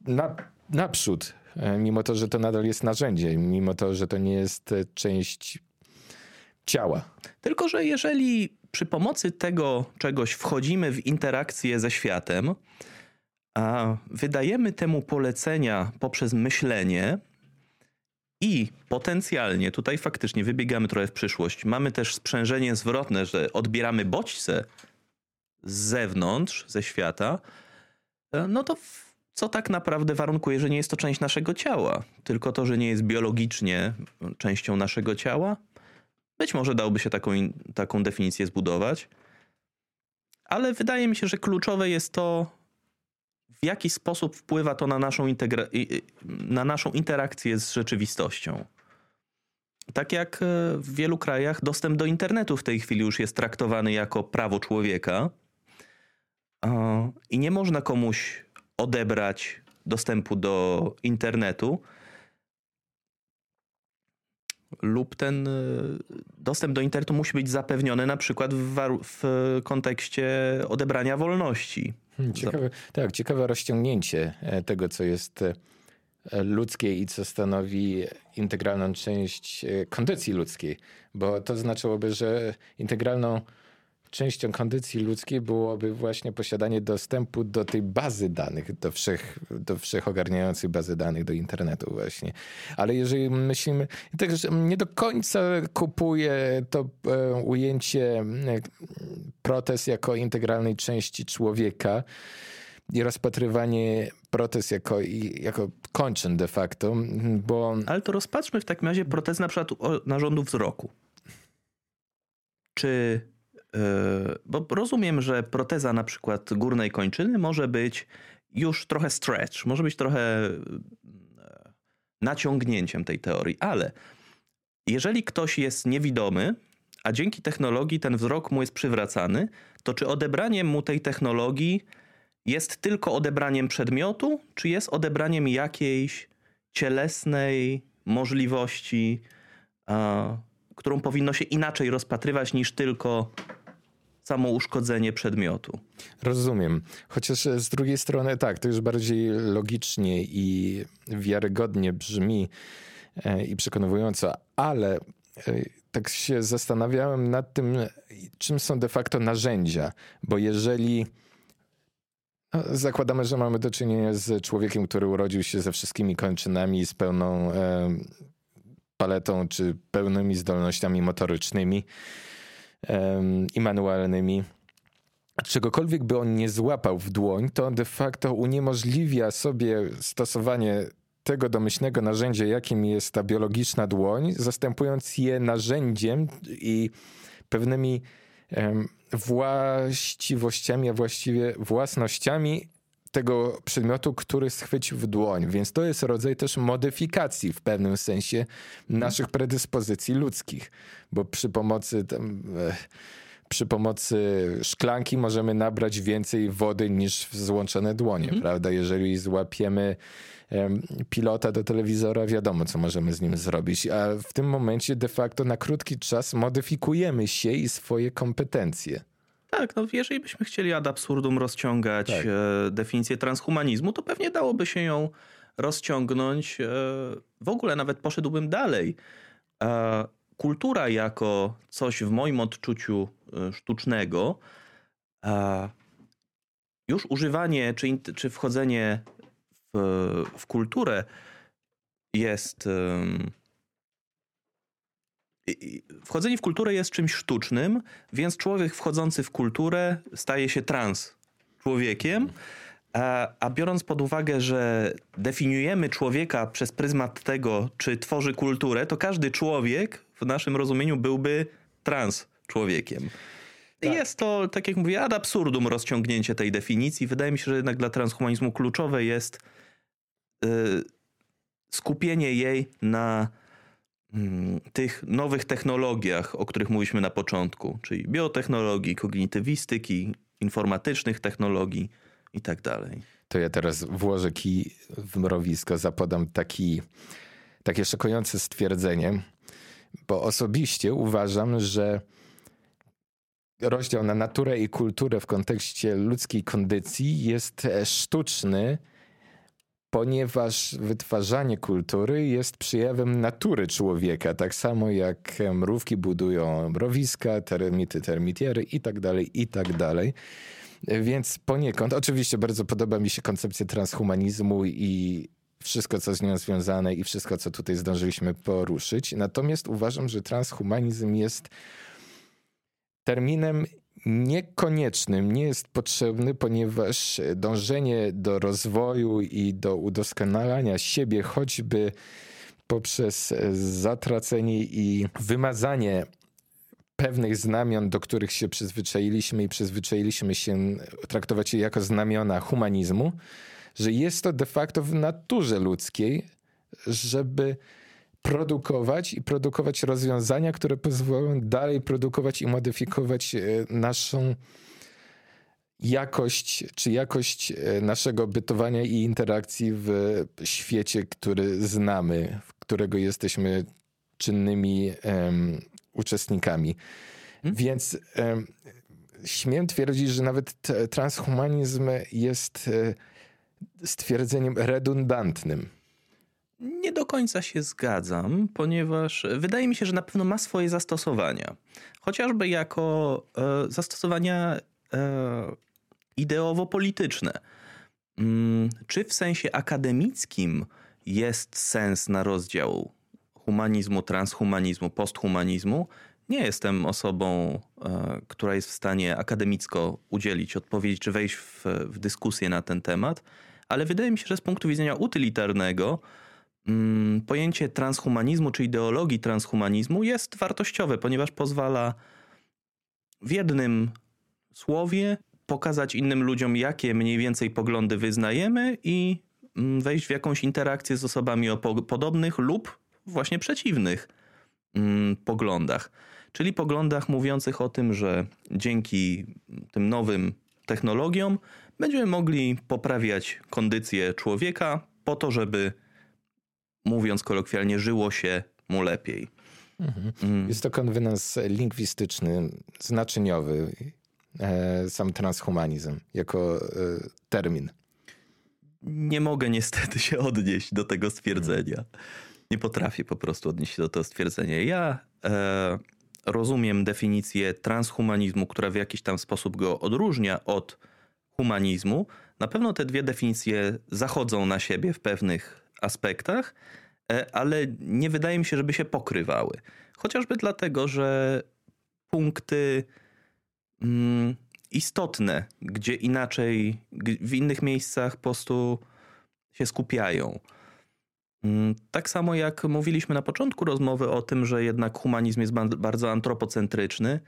[SPEAKER 1] na, naprzód, e, mimo to, że to nadal jest narzędzie, mimo to, że to nie jest e, część ciała.
[SPEAKER 2] Tylko, że jeżeli przy pomocy tego czegoś wchodzimy w interakcję ze światem, a wydajemy temu polecenia poprzez myślenie i potencjalnie, tutaj faktycznie wybiegamy trochę w przyszłość, mamy też sprzężenie zwrotne, że odbieramy bodźce z zewnątrz, ze świata, no to co tak naprawdę warunkuje, że nie jest to część naszego ciała, tylko to, że nie jest biologicznie częścią naszego ciała? Być może dałoby się taką, taką definicję zbudować, ale wydaje mi się, że kluczowe jest to, w jaki sposób wpływa to na naszą, na naszą interakcję z rzeczywistością. Tak jak e, w wielu krajach dostęp do internetu w tej chwili już jest traktowany jako prawo człowieka i nie można komuś odebrać dostępu do internetu lub ten e, dostęp do internetu musi być zapewniony na przykład w, w kontekście odebrania wolności.
[SPEAKER 1] Hmm, ciekawe, tak, ciekawe rozciągnięcie e, tego, co jest e, ludzkie i co stanowi integralną część kondycji ludzkiej, bo to znaczyłoby, że integralną częścią kondycji ludzkiej byłoby właśnie posiadanie dostępu do tej bazy danych, do, wszech, do wszechogarniającej bazy danych, do internetu właśnie. Ale jeżeli myślimy, też nie do końca kupuję to e, ujęcie e, protez jako integralnej części człowieka i rozpatrywanie protez jako, jako kończyn de facto, bo...
[SPEAKER 2] Ale to rozpatrzmy w takim razie protez na przykład narządu wzroku. Czy bo rozumiem, że proteza na przykład górnej kończyny może być już trochę stretch, może być trochę yy, naciągnięciem tej teorii, ale jeżeli ktoś jest niewidomy, a dzięki technologii ten wzrok mu jest przywracany, to czy odebraniem mu tej technologii jest tylko odebraniem przedmiotu, czy jest odebraniem jakiejś cielesnej możliwości, którą powinno się inaczej rozpatrywać niż tylko samo uszkodzenie przedmiotu.
[SPEAKER 1] Rozumiem. Chociaż z drugiej strony tak, to już bardziej logicznie i wiarygodnie brzmi e, i przekonująco, ale e, tak się zastanawiałem nad tym, czym są de facto narzędzia, bo jeżeli no, zakładamy, że mamy do czynienia z człowiekiem, który urodził się ze wszystkimi kończynami, z pełną e, paletą czy pełnymi zdolnościami motorycznymi, i manualnymi. Czegokolwiek by on nie złapał w dłoń, to de facto uniemożliwia sobie stosowanie tego domyślnego narzędzia, jakim jest ta biologiczna dłoń, zastępując je narzędziem i pewnymi właściwościami, a właściwie własnościami tego przedmiotu, który schwycił w dłoń. Więc to jest rodzaj też modyfikacji w pewnym sensie naszych predyspozycji ludzkich, bo przy pomocy tam, e, przy pomocy szklanki możemy nabrać więcej wody niż w złączone dłonie, mhm. prawda? Jeżeli złapiemy pilota do telewizora, wiadomo, co możemy z nim zrobić, a w tym momencie de facto na krótki czas modyfikujemy się i swoje kompetencje.
[SPEAKER 2] Tak, no jeżeli byśmy chcieli ad absurdum rozciągać tak. e, definicję transhumanizmu, to pewnie dałoby się ją rozciągnąć. E, w ogóle nawet poszedłbym dalej. E, kultura jako coś w moim odczuciu e, sztucznego, e, już używanie czy, czy wchodzenie w, w kulturę jest wchodzenie w kulturę jest czymś sztucznym, więc człowiek wchodzący w kulturę staje się trans człowiekiem. A, a, biorąc pod uwagę, że definiujemy człowieka przez pryzmat tego, czy tworzy kulturę, to każdy człowiek w naszym rozumieniu byłby trans człowiekiem. Tak. Jest to, tak jak mówię, ad absurdum rozciągnięcie tej definicji. Wydaje mi się, że jednak dla transhumanizmu kluczowe jest yy, skupienie jej na tych nowych technologiach, o których mówiliśmy na początku, czyli biotechnologii, kognitywistyki, informatycznych technologii i tak dalej.
[SPEAKER 1] To ja teraz włożę kij w mrowisko, zapodam taki, takie szokujące stwierdzenie, bo osobiście uważam, że rozdział na naturę i kulturę w kontekście ludzkiej kondycji jest sztuczny ponieważ wytwarzanie kultury jest przejawem natury człowieka, tak samo jak mrówki budują mrowiska, termity, termitiery i tak dalej, i tak dalej. Więc poniekąd, oczywiście bardzo podoba mi się koncepcja transhumanizmu i wszystko, co z nią związane i wszystko, co tutaj zdążyliśmy poruszyć. Natomiast uważam, że transhumanizm jest terminem niekoniecznym, nie jest potrzebny, ponieważ dążenie do rozwoju i do udoskonalania siebie, choćby poprzez zatracenie i wymazanie pewnych znamion, do których się przyzwyczailiśmy i przyzwyczailiśmy się traktować je jako znamiona humanizmu, że jest to de facto w naturze ludzkiej, żeby produkować i produkować rozwiązania, które pozwolą dalej produkować i modyfikować e, naszą jakość, czy jakość e, naszego bytowania i interakcji w świecie, który znamy, w którego jesteśmy czynnymi um, uczestnikami. Hmm? Więc um, śmiem twierdzić, że nawet transhumanizm jest e, stwierdzeniem redundantnym.
[SPEAKER 2] Nie do końca się zgadzam, ponieważ wydaje mi się, że na pewno ma swoje zastosowania. Chociażby jako e, zastosowania e, ideowo-polityczne. Mm, czy w sensie akademickim jest sens na rozdział humanizmu, transhumanizmu, posthumanizmu? Nie jestem osobą, e, która jest w stanie akademicko udzielić odpowiedzi czy wejść w, w dyskusję na ten temat, ale wydaje mi się, że z punktu widzenia utylitarnego, pojęcie transhumanizmu czy ideologii transhumanizmu jest wartościowe, ponieważ pozwala w jednym słowie pokazać innym ludziom, jakie mniej więcej poglądy wyznajemy i mm, wejść w jakąś interakcję z osobami o podobnych lub właśnie przeciwnych mm, poglądach. Czyli poglądach mówiących o tym, że dzięki tym nowym technologiom będziemy mogli poprawiać kondycję człowieka po to, żeby mówiąc kolokwialnie, żyło się mu lepiej.
[SPEAKER 1] Mhm. Mm. Jest to konwenans lingwistyczny, znaczeniowy, e, sam transhumanizm jako e, termin.
[SPEAKER 2] Nie mogę niestety się odnieść do tego stwierdzenia. Nie potrafię po prostu odnieść się do tego stwierdzenia. Ja e, rozumiem definicję transhumanizmu, która w jakiś tam sposób go odróżnia od humanizmu. Na pewno te dwie definicje zachodzą na siebie w pewnych aspektach, e, ale nie wydaje mi się, żeby się pokrywały. Chociażby dlatego, że punkty mm, istotne, gdzie inaczej, w innych miejscach po prostu się skupiają. Mm, tak samo jak mówiliśmy na początku rozmowy o tym, że jednak humanizm jest bardzo antropocentryczny,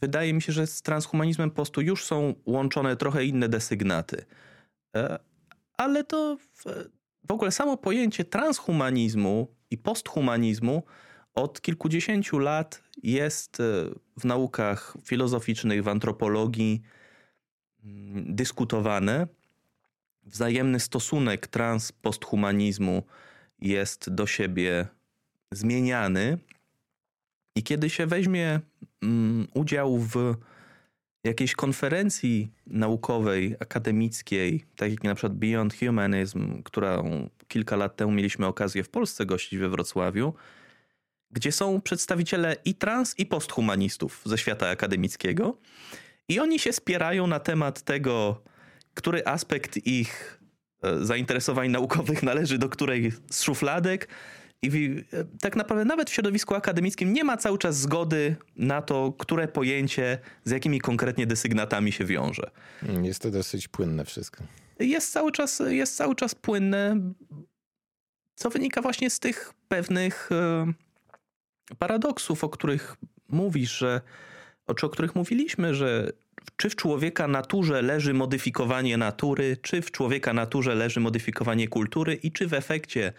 [SPEAKER 2] wydaje mi się, że z transhumanizmem po prostu już są łączone trochę inne desygnaty. E, ale to w ogóle samo pojęcie transhumanizmu i posthumanizmu od kilkudziesięciu lat jest e, w naukach filozoficznych, w antropologii mm, dyskutowane. Wzajemny stosunek trans-posthumanizmu jest do siebie zmieniany. I kiedy się weźmie mm, udział w jakiejś konferencji naukowej, akademickiej, tak jak na przykład Beyond Humanism, którą kilka lat temu mieliśmy okazję w Polsce gościć we Wrocławiu, gdzie są przedstawiciele i trans, i posthumanistów ze świata akademickiego. I oni się spierają na temat tego, który aspekt ich e, zainteresowań naukowych należy do której z szufladek I tak naprawdę nawet w środowisku akademickim nie ma cały czas zgody na to, które pojęcie z jakimi konkretnie desygnatami się wiąże.
[SPEAKER 1] Mm, jest to dosyć płynne wszystko.
[SPEAKER 2] Jest cały czas, jest cały czas płynne, co wynika właśnie z tych pewnych e, paradoksów, o których mówisz, że, czy o których mówiliśmy, że czy w człowieka naturze leży modyfikowanie natury, czy w człowieka naturze leży modyfikowanie kultury i czy w efekcie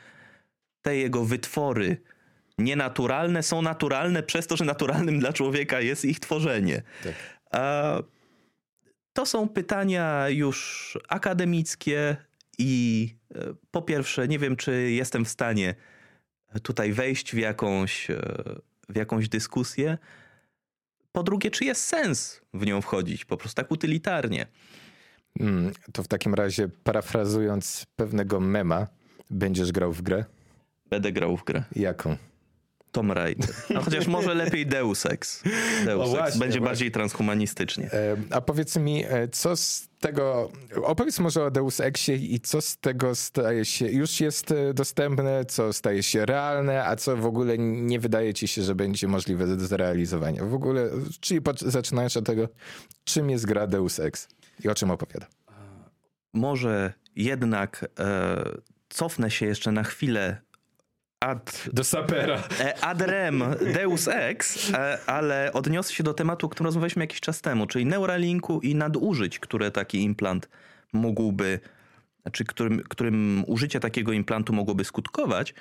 [SPEAKER 2] te jego wytwory nienaturalne są naturalne przez to, że naturalnym dla człowieka jest ich tworzenie. Tak. A to są pytania już akademickie i e, po pierwsze, nie wiem, czy jestem w stanie tutaj wejść w jakąś, e, w jakąś dyskusję. Po drugie, czy jest sens w nią wchodzić, po prostu tak utylitarnie.
[SPEAKER 1] Hmm, to w takim razie, parafrazując pewnego mema, będziesz grał w grę?
[SPEAKER 2] Będę grał w grę.
[SPEAKER 1] Jaką?
[SPEAKER 2] Tom Raider. No chociaż może lepiej Deus Ex. Deus Ex. Właśnie, Będzie właśnie. bardziej transhumanistycznie. E,
[SPEAKER 1] a powiedz mi, e, co z tego... Opowiedz może o Deus Exie i co z tego staje się... Już jest e, dostępne, co staje się realne, a co w ogóle nie wydaje ci się, że będzie możliwe do zrealizowania. W ogóle, czyli zaczynając od tego, czym jest gra Deus Ex i o czym opowiada?
[SPEAKER 2] Może jednak e, cofnę się jeszcze na chwilę
[SPEAKER 1] ad... Do sapera.
[SPEAKER 2] E, ad rem Deus Ex, e, ale odniosę się do tematu, o którym rozmawialiśmy jakiś czas temu, czyli Neuralinku i nadużyć, które taki implant mógłby, czy którym, którym użycie takiego implantu mogłoby skutkować.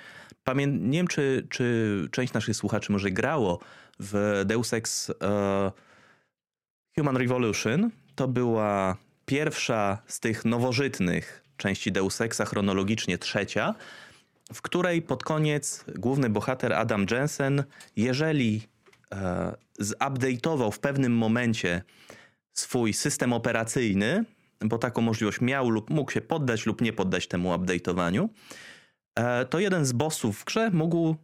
[SPEAKER 2] Pamię nie wiem, czy, czy część naszych słuchaczy może grało w Deus Ex uh, Human Revolution. To była pierwsza z tych nowożytnych części Deus Exa, chronologicznie trzecia w której pod koniec główny bohater Adam Jensen, jeżeli e, zupdate'ował w pewnym momencie swój system operacyjny, bo taką możliwość miał lub mógł się poddać lub nie poddać temu update'owaniu, e, to jeden z bossów w grze mógł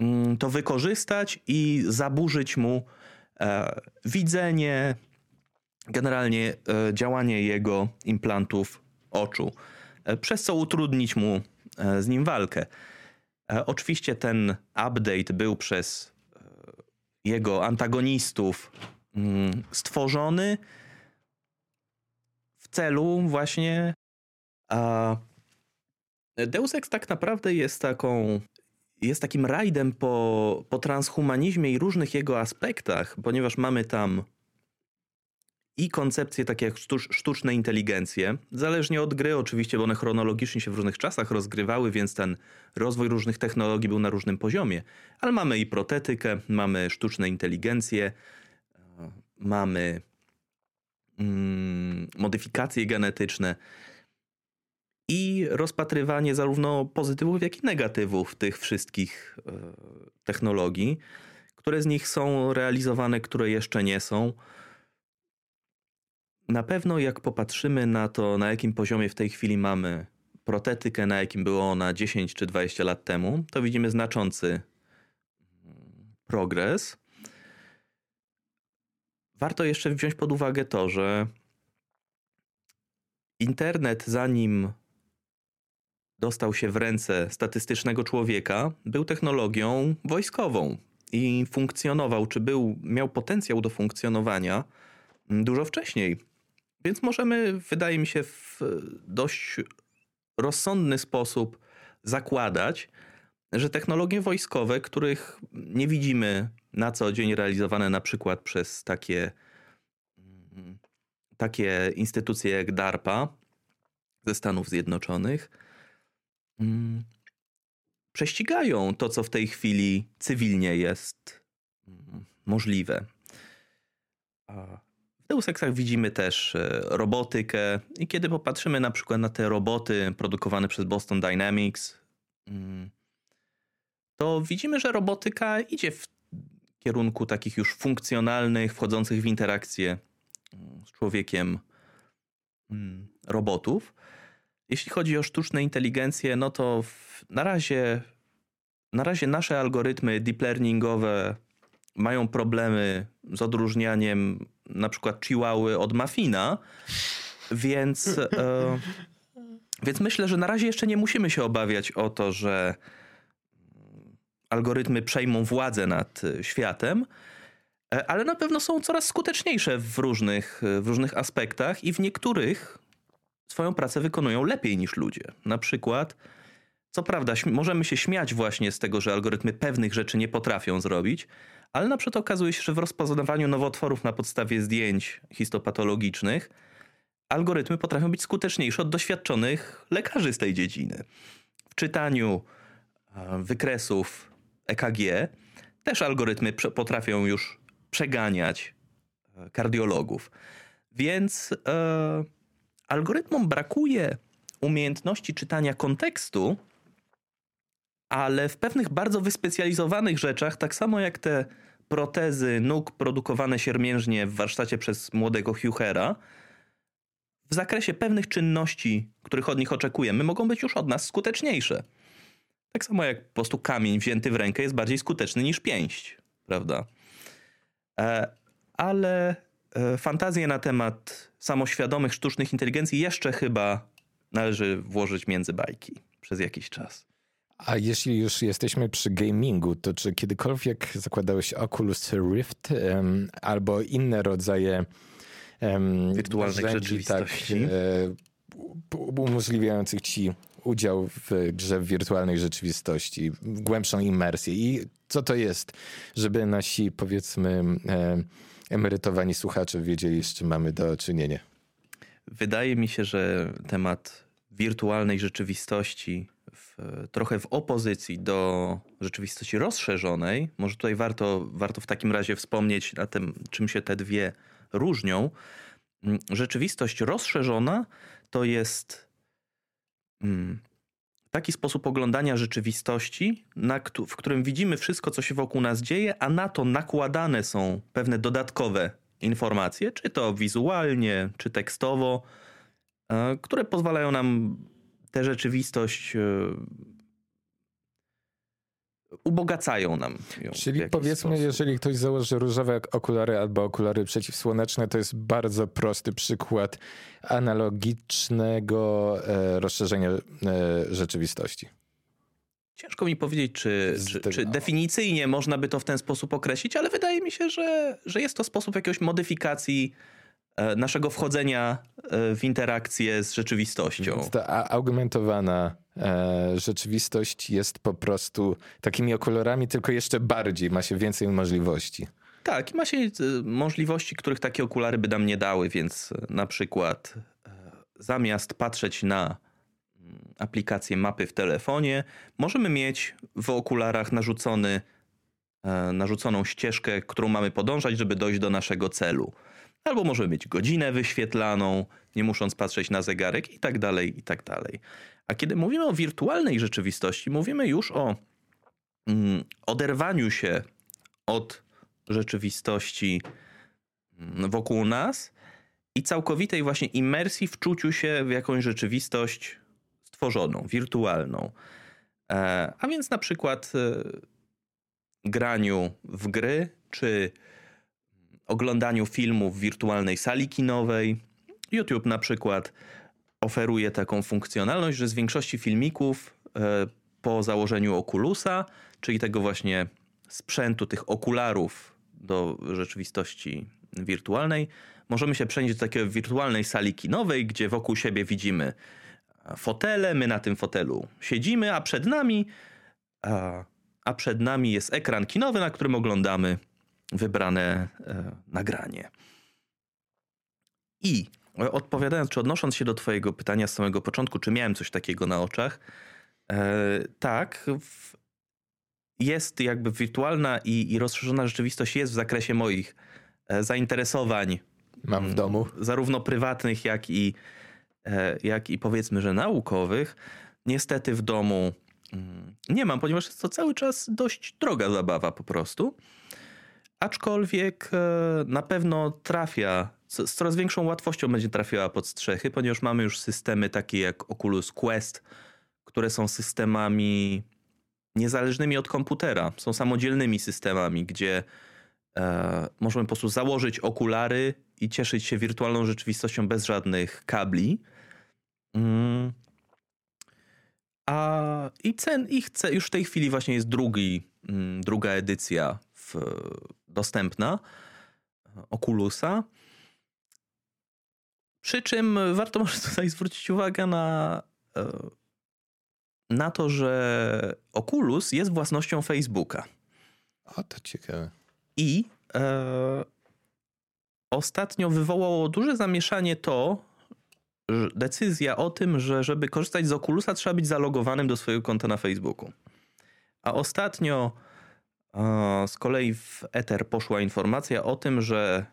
[SPEAKER 2] mm, to wykorzystać i zaburzyć mu e, widzenie, generalnie e, działanie jego implantów oczu, e, przez co utrudnić mu z nim walkę. E, oczywiście ten update był przez e, jego antagonistów mm, stworzony w celu właśnie. A Deus Ex tak naprawdę jest taką. Jest takim rajdem po, po transhumanizmie i różnych jego aspektach, ponieważ mamy tam i koncepcje takie jak sztuczne inteligencje, zależnie od gry oczywiście, bo one chronologicznie się w różnych czasach rozgrywały, więc ten rozwój różnych technologii był na różnym poziomie. Ale mamy i protetykę, mamy sztuczne inteligencje, e, mamy mm, modyfikacje genetyczne i rozpatrywanie zarówno pozytywów, jak i negatywów tych wszystkich e, technologii, które z nich są realizowane, które jeszcze nie są. Na pewno jak popatrzymy na to, na jakim poziomie w tej chwili mamy protetykę, na jakim było ona 10 czy 20 lat temu, to widzimy znaczący progres. Warto jeszcze wziąć pod uwagę to, że internet, zanim dostał się w ręce statystycznego człowieka, był technologią wojskową i funkcjonował, czy był, miał potencjał do funkcjonowania dużo wcześniej. Więc możemy, wydaje mi się, w dość rozsądny sposób zakładać, że technologie wojskowe, których nie widzimy na co dzień realizowane na przykład przez takie, takie instytucje jak DARPA ze Stanów Zjednoczonych, mm, prześcigają to, co w tej chwili cywilnie jest mm, możliwe. W Deus widzimy też e, robotykę i kiedy popatrzymy na przykład na te roboty produkowane przez Boston Dynamics, mm, to widzimy, że robotyka idzie w kierunku takich już funkcjonalnych, wchodzących w interakcję mm, z człowiekiem mm, robotów. Jeśli chodzi o sztuczne inteligencje, no to na razie, na razie nasze algorytmy deep learningowe mają problemy z odróżnianiem na przykład chihuahy od mafina, więc, e, więc myślę, że na razie jeszcze nie musimy się obawiać o to, że algorytmy przejmą władzę nad światem, ale na pewno są coraz skuteczniejsze w różnych, w różnych aspektach i w niektórych swoją pracę wykonują lepiej niż ludzie. Na przykład, co prawda, możemy się śmiać właśnie z tego, że algorytmy pewnych rzeczy nie potrafią zrobić, ale na przykład okazuje się, że w rozpoznawaniu nowotworów na podstawie zdjęć histopatologicznych algorytmy potrafią być skuteczniejsze od doświadczonych lekarzy z tej dziedziny. W czytaniu wykresów EKG też algorytmy potrafią już przeganiać e, kardiologów. Więc e, algorytmom brakuje umiejętności czytania kontekstu, ale w pewnych bardzo wyspecjalizowanych rzeczach, tak samo jak te protezy nóg produkowane siermiężnie w warsztacie przez młodego Huchera, w zakresie pewnych czynności, których od nich oczekujemy, mogą być już od nas skuteczniejsze. Tak samo jak po prostu kamień wzięty w rękę jest bardziej skuteczny niż pięść, prawda? E, ale e, fantazję na temat samoświadomych sztucznych inteligencji jeszcze chyba należy włożyć między bajki przez jakiś czas.
[SPEAKER 1] A jeśli już jesteśmy przy gamingu, to czy kiedykolwiek zakładałeś Oculus Rift um, albo inne rodzaje
[SPEAKER 2] um, wirtualnych narzędzi, rzeczywistości? Tak,
[SPEAKER 1] e, umożliwiających ci udział w grze w wirtualnej rzeczywistości, głębszą imersję. I co to jest, żeby nasi, powiedzmy, emerytowani słuchacze wiedzieli, z czym mamy do czynienia?
[SPEAKER 2] Wydaje mi się, że temat wirtualnej rzeczywistości w, trochę w opozycji do rzeczywistości rozszerzonej, może tutaj warto, warto w takim razie wspomnieć na tym, czym się te dwie różnią. Mm, rzeczywistość rozszerzona to jest mm, taki sposób oglądania rzeczywistości, w którym widzimy wszystko, co się wokół nas dzieje, a na to nakładane są pewne dodatkowe informacje, czy to wizualnie, czy tekstowo, e, które pozwalają nam tę rzeczywistość e, ubogacają nam.
[SPEAKER 1] Czyli powiedzmy, sposób. jeżeli ktoś założy różowe okulary albo okulary przeciwsłoneczne, to jest bardzo prosty przykład analogicznego e, rozszerzenia e, rzeczywistości.
[SPEAKER 2] Ciężko mi powiedzieć, czy, czy, czy, definicyjnie można by to w ten sposób określić, ale wydaje mi się, że, że jest to sposób jakiegoś modyfikacji naszego wchodzenia e, w interakcję z rzeczywistością. Więc
[SPEAKER 1] ta augmentowana e, rzeczywistość jest po prostu takimi okulorami, tylko jeszcze bardziej, ma się więcej możliwości.
[SPEAKER 2] Tak, ma się możliwości, których takie okulary by nam nie dały, więc na przykład zamiast patrzeć na aplikację mapy w telefonie, możemy mieć w okularach narzucony, e, narzuconą ścieżkę, którą mamy podążać, żeby dojść do naszego celu. Albo możemy mieć godzinę wyświetlaną, nie musząc patrzeć na zegarek i tak dalej, i tak dalej. A kiedy mówimy o wirtualnej rzeczywistości, mówimy już o mm, oderwaniu się od rzeczywistości mm, wokół nas i całkowitej właśnie imersji w czuciu się w jakąś rzeczywistość stworzoną, wirtualną. E, a więc na przykład e, graniu w gry, czy oglądaniu filmów w wirtualnej sali kinowej. YouTube na przykład oferuje taką funkcjonalność, że z większości filmików e, po założeniu Oculusa, czyli tego właśnie sprzętu, tych okularów do rzeczywistości wirtualnej, możemy się przenieść do takiej wirtualnej sali kinowej, gdzie wokół siebie widzimy fotele, my na tym fotelu siedzimy, a przed nami a przed nami jest ekran kinowy, na którym oglądamy wybrane e, nagranie. I odpowiadając, czy odnosząc się do Twojego pytania z samego początku, czy miałem coś takiego na oczach, e, tak, w, jest jakby wirtualna i, i rozszerzona rzeczywistość jest w zakresie moich e, zainteresowań.
[SPEAKER 1] Mam w domu.
[SPEAKER 2] Zarówno prywatnych, jak i, jak i powiedzmy, że naukowych, niestety w domu mm, nie mam, ponieważ jest to cały czas dość droga zabawa po prostu. Aczkolwiek e, na pewno trafia, z coraz większą łatwością będzie trafiała pod strzechy, ponieważ mamy już systemy takie jak Oculus Quest, które są systemami niezależnymi od komputera, są samodzielnymi systemami, gdzie e, możemy po prostu założyć okulary i cieszyć się wirtualną rzeczywistością bez żadnych kabli. Mm. A i cen ich ce, już w tej chwili właśnie jest drugi, mm, druga edycja w, dostępna Oculusa. Przy czym warto może tutaj zwrócić uwagę na, e, na to, że Oculus jest własnością Facebooka.
[SPEAKER 1] O, to ciekawe.
[SPEAKER 2] I e, ostatnio wywołało duże zamieszanie to, że decyzja o tym, że żeby korzystać z Oculusa trzeba być zalogowanym do swojego konta na Facebooku. A ostatnio z kolei w Ether poszła informacja o tym, że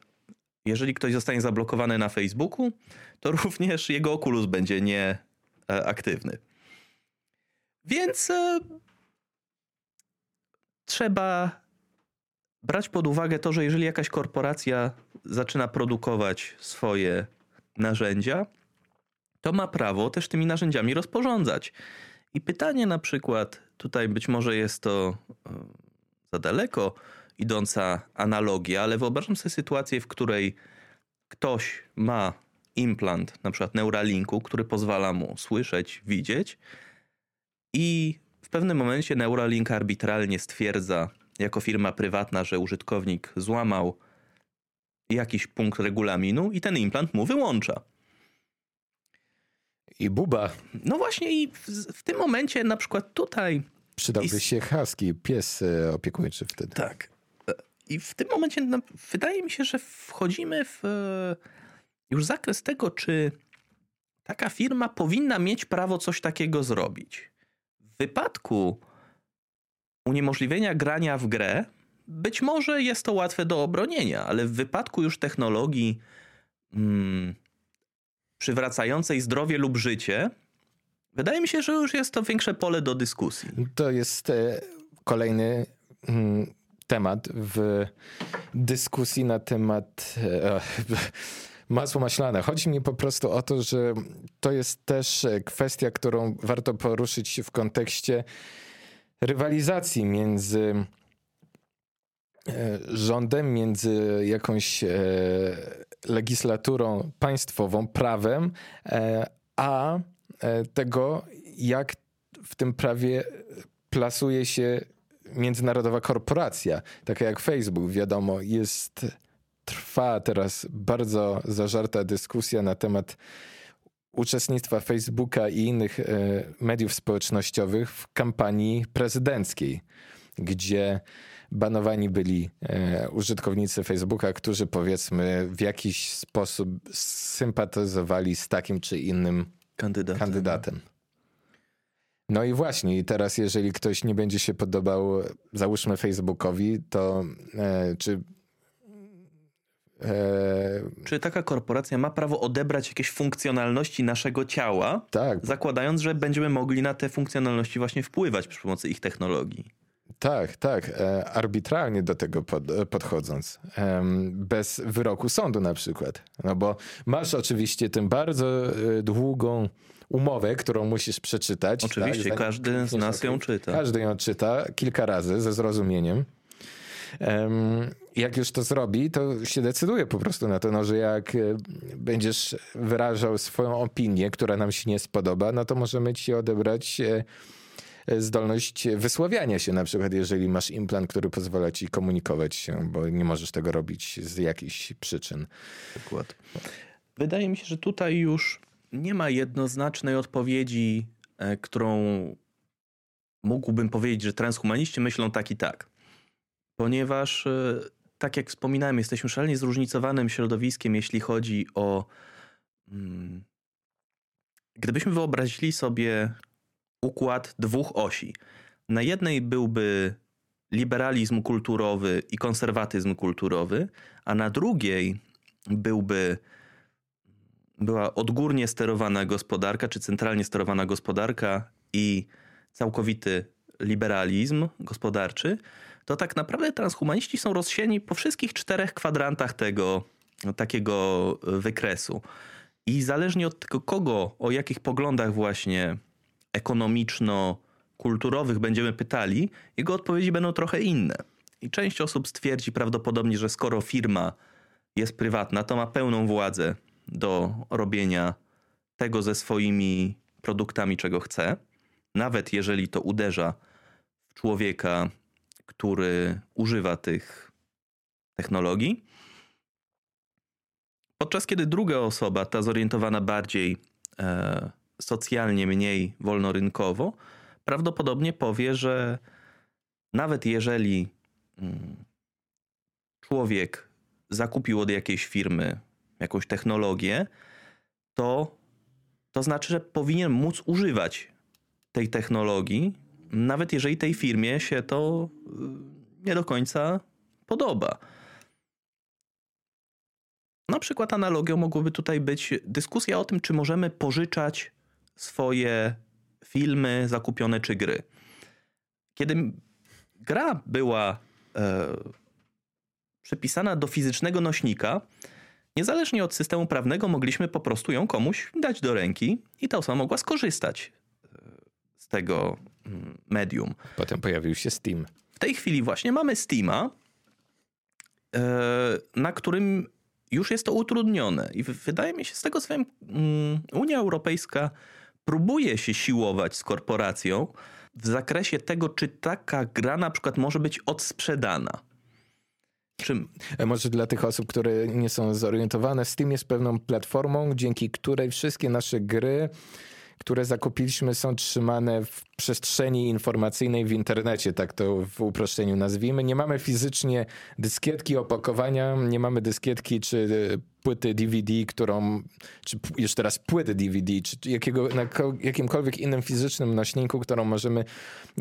[SPEAKER 2] jeżeli ktoś zostanie zablokowany na Facebooku, to również jego Oculus będzie nieaktywny. Więc e, trzeba brać pod uwagę to, że jeżeli jakaś korporacja zaczyna produkować swoje narzędzia, to ma prawo też tymi narzędziami rozporządzać. I pytanie na przykład, tutaj być może jest to e, za daleko idąca analogia, ale wyobrażam sobie sytuację, w której ktoś ma implant, na przykład Neuralinku, który pozwala mu słyszeć, widzieć i w pewnym momencie Neuralink arbitralnie stwierdza, jako firma prywatna, że użytkownik złamał jakiś punkt regulaminu i ten implant mu wyłącza.
[SPEAKER 1] I buba.
[SPEAKER 2] No właśnie i w, w tym momencie na przykład tutaj...
[SPEAKER 1] Przydałby się husky, pies e, opiekuńczy wtedy.
[SPEAKER 2] Tak. I w tym momencie no, wydaje mi się, że wchodzimy w e, już zakres tego, czy taka firma powinna mieć prawo coś takiego zrobić. W wypadku uniemożliwienia grania w grę, być może jest to łatwe do obronienia, ale w wypadku już technologii mm, przywracającej zdrowie lub życie, wydaje mi się, że już jest to większe pole do dyskusji.
[SPEAKER 1] To jest e, kolejny mm, temat w dyskusji na temat. E, masło maślane. Chodzi mi po prostu o to, że to jest też kwestia, którą warto poruszyć w kontekście rywalizacji między e, rządem, między jakąś e, legislaturą państwową, prawem, e, a tego, jak w tym prawie plasuje się międzynarodowa korporacja, taka jak Facebook, wiadomo, jest, trwa teraz bardzo zażarta dyskusja na temat uczestnictwa Facebooka i innych e, mediów społecznościowych w kampanii prezydenckiej, gdzie banowani byli e, użytkownicy Facebooka, którzy powiedzmy w jakiś sposób sympatyzowali z takim czy innym kandydatem. kandydatem. No i właśnie, i teraz jeżeli ktoś nie będzie się podobał, załóżmy Facebookowi, to e, czy
[SPEAKER 2] E, Czy taka korporacja ma prawo odebrać jakieś funkcjonalności naszego ciała,
[SPEAKER 1] tak.
[SPEAKER 2] zakładając, że będziemy mogli na te funkcjonalności właśnie wpływać przy pomocy ich technologii?
[SPEAKER 1] Tak, tak. E, arbitralnie do tego pod, podchodząc. Bez wyroku sądu na przykład. No bo masz oczywiście tę bardzo e, długą umowę, którą musisz przeczytać.
[SPEAKER 2] Tak? Oczywiście, tak? każdy z nas ją czyta.
[SPEAKER 1] Każdy ją czyta kilka razy ze zrozumieniem jak już to zrobi, to się decyduje po prostu na to, no, że jak e, będziesz wyrażał swoją opinię, która nam się nie spodoba, no to możemy ci odebrać zdolność wysławiania się, na przykład jeżeli masz implant, który pozwala ci komunikować się, bo nie możesz tego robić z jakichś przyczyn.
[SPEAKER 2] Wydaje mi się, że tutaj już nie ma jednoznacznej odpowiedzi, którą mógłbym powiedzieć, że transhumaniści myślą tak i tak ponieważ e, tak jak wspominałem, jesteśmy szalenie zróżnicowanym środowiskiem, jeśli chodzi o. Mm, gdybyśmy wyobrazili sobie układ dwóch osi. Na jednej byłby liberalizm kulturowy i konserwatyzm kulturowy, a na drugiej byłby była odgórnie sterowana gospodarka, czy centralnie sterowana gospodarka i całkowity liberalizm gospodarczy, to tak naprawdę transhumaniści są rozsieni po wszystkich czterech kwadrantach tego takiego wykresu. I zależnie od tego, kogo, o jakich poglądach właśnie ekonomiczno-kulturowych będziemy pytali, jego odpowiedzi będą trochę inne. I część osób stwierdzi prawdopodobnie, że skoro firma jest prywatna, to ma pełną władzę do robienia tego ze swoimi produktami, czego chce. nawet jeżeli to uderza w człowieka, który używa tych technologii. Podczas kiedy druga osoba, ta zorientowana bardziej e, socjalnie, mniej wolnorynkowo, prawdopodobnie powie, że nawet jeżeli mm, człowiek zakupił od jakiejś firmy jakąś technologię, to, to znaczy, że powinien móc używać tej technologii, nawet jeżeli tej firmie się to y, nie do końca podoba. Na przykład analogią mogłoby tutaj być dyskusja o tym, czy możemy pożyczać swoje filmy zakupione czy gry. Kiedy gra była e, przypisana do fizycznego nośnika, niezależnie od systemu prawnego mogliśmy po prostu ją komuś dać do ręki i ta osoba mogła skorzystać e, z tego mm, medium.
[SPEAKER 1] Potem pojawił się Steam.
[SPEAKER 2] W tej chwili właśnie mamy Steama, e, na którym już jest to utrudnione. I wydaje mi się, z tego co wiem, mm, Unia Europejska próbuje się siłować z korporacją w zakresie tego, czy taka gra na przykład może być odsprzedana.
[SPEAKER 1] Czym? E, może dla tych osób, które nie są zorientowane, Steam jest pewną platformą, dzięki której wszystkie nasze gry które zakupiliśmy, są trzymane w przestrzeni informacyjnej w internecie, tak to w uproszczeniu nazwijmy. Nie mamy fizycznie dyskietki, opakowania, nie mamy dyskietki czy płyty DVD, którą, czy jeszcze raz płyty DVD, czy jakiego, na jakimkolwiek innym fizycznym nośniku, którą możemy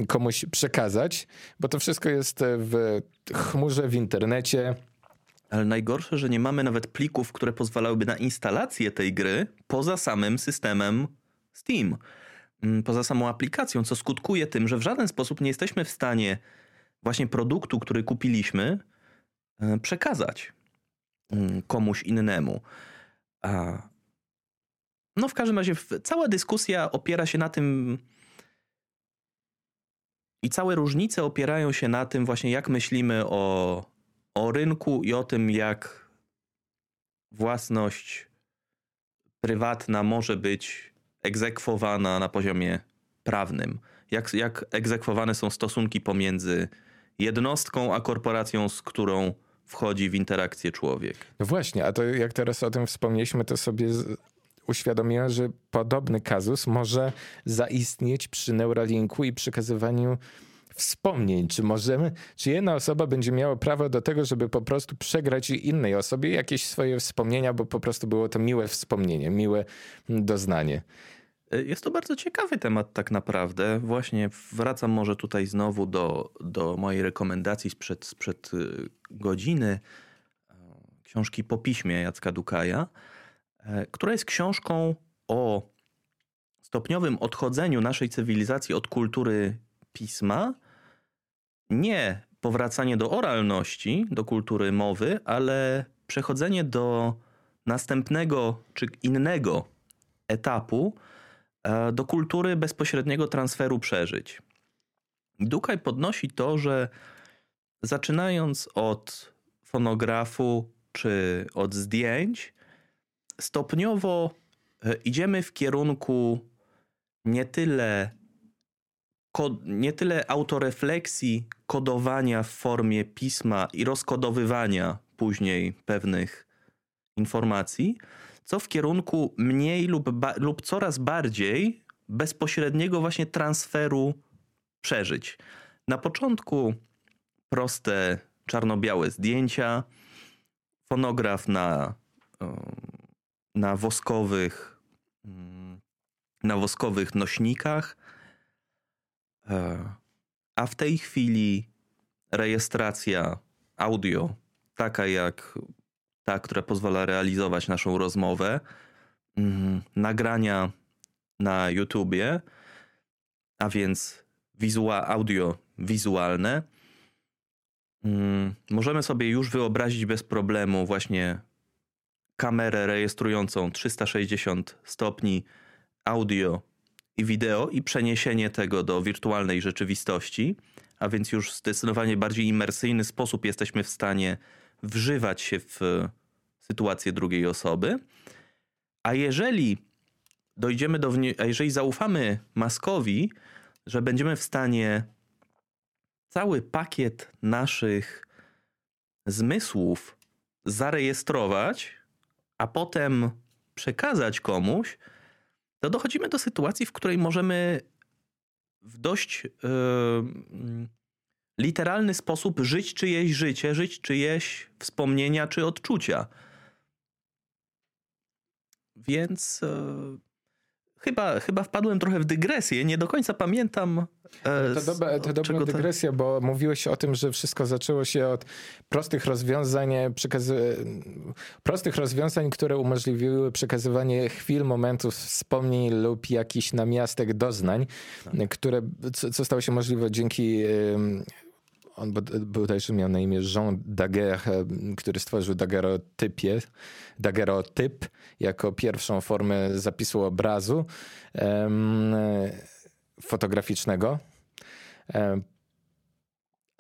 [SPEAKER 1] komuś przekazać, bo to wszystko jest w chmurze, w internecie.
[SPEAKER 2] Ale najgorsze, że nie mamy nawet plików, które pozwalałyby na instalację tej gry poza samym systemem Steam, mm, poza samą aplikacją, co skutkuje tym, że w żaden sposób nie jesteśmy w stanie właśnie produktu, który kupiliśmy, e, przekazać komuś innemu. No, w każdym razie, cała dyskusja opiera się na tym, i całe różnice opierają się na tym, właśnie jak myślimy o, o rynku i o tym, jak własność prywatna może być egzekwowana na poziomie prawnym? Jak, jak egzekwowane są stosunki pomiędzy jednostką a korporacją, z którą wchodzi w interakcję człowiek?
[SPEAKER 1] No właśnie, a to jak teraz o tym wspomnieliśmy, to sobie uświadomiłem, że podobny kazus może zaistnieć przy Neuralinku i przekazywaniu wspomnień. Czy możemy, czy jedna osoba będzie miała prawo do tego, żeby po prostu przegrać innej osobie jakieś swoje wspomnienia, bo po prostu było to miłe wspomnienie, miłe doznanie.
[SPEAKER 2] E, jest to bardzo ciekawy temat, tak naprawdę. Właśnie wracam może tutaj znowu do, do mojej rekomendacji sprzed, sprzed y, godziny e, książki po piśmie Jacka Dukaja, e, która jest książką o stopniowym odchodzeniu naszej cywilizacji od kultury pisma. Nie powracanie do oralności, do kultury mowy, ale przechodzenie do następnego czy innego etapu, do kultury bezpośredniego transferu przeżyć. Dukaj podnosi to, że zaczynając od fonografu czy od zdjęć, stopniowo e, idziemy w kierunku nie tyle, nie tyle autorefleksji, kodowania w formie pisma i rozkodowywania później pewnych informacji, co w kierunku mniej lub, lub coraz bardziej bezpośredniego właśnie transferu przeżyć. Na początku proste czarno-białe zdjęcia, fonograf na, na woskowych mm, na woskowych nośnikach, e, a w tej chwili rejestracja audio, taka jak ta, która pozwala realizować naszą rozmowę, mm, nagrania na YouTubie, a więc wizua, audio wizualne. Mm, możemy sobie już wyobrazić bez problemu właśnie kamerę rejestrującą 360 stopni audio i wideo i przeniesienie tego do wirtualnej rzeczywistości, a więc już zdecydowanie bardziej imersyjny sposób jesteśmy w stanie wżywać się w sytuację drugiej osoby. A jeżeli dojdziemy do, a jeżeli zaufamy maskowi, że będziemy w stanie cały pakiet naszych zmysłów zarejestrować, a potem przekazać komuś, to dochodzimy do sytuacji, w której możemy w dość yy, literalny sposób żyć czyjeś życie, żyć czyjeś wspomnienia czy odczucia. Więc yy, chyba, chyba wpadłem trochę w dygresję. Nie do końca pamiętam.
[SPEAKER 1] E, to, dobra, to dobra dygresja, bo mówiłeś o tym, że wszystko zaczęło się od prostych rozwiązań, przekazy... prostych rozwiązań, które umożliwiły przekazywanie chwil, momentów, wspomnień lub jakichś namiastek doznań, tak. które, co, co stało się możliwe dzięki on bodajże miał na imię Jean Daguerre, który stworzył daguerreotypię, daguerreotyp jako pierwszą formę zapisu obrazu fotograficznego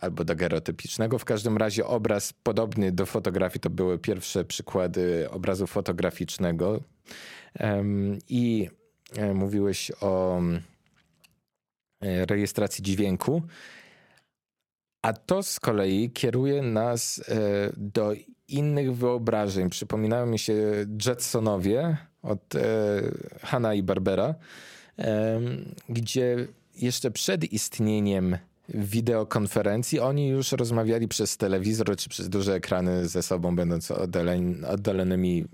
[SPEAKER 1] albo daguerreotypicznego. W każdym razie obraz podobny do fotografii to były pierwsze przykłady obrazu fotograficznego i e, mówiłeś o e, rejestracji dźwięku. A to z kolei kieruje nas e, do innych wyobrażeń. Przypominają mi się Jetsonowie od e, Hanna i Barbera, gdzie jeszcze przed istnieniem wideokonferencji oni już rozmawiali przez telewizor czy przez duże ekrany ze sobą, będąc oddalonymi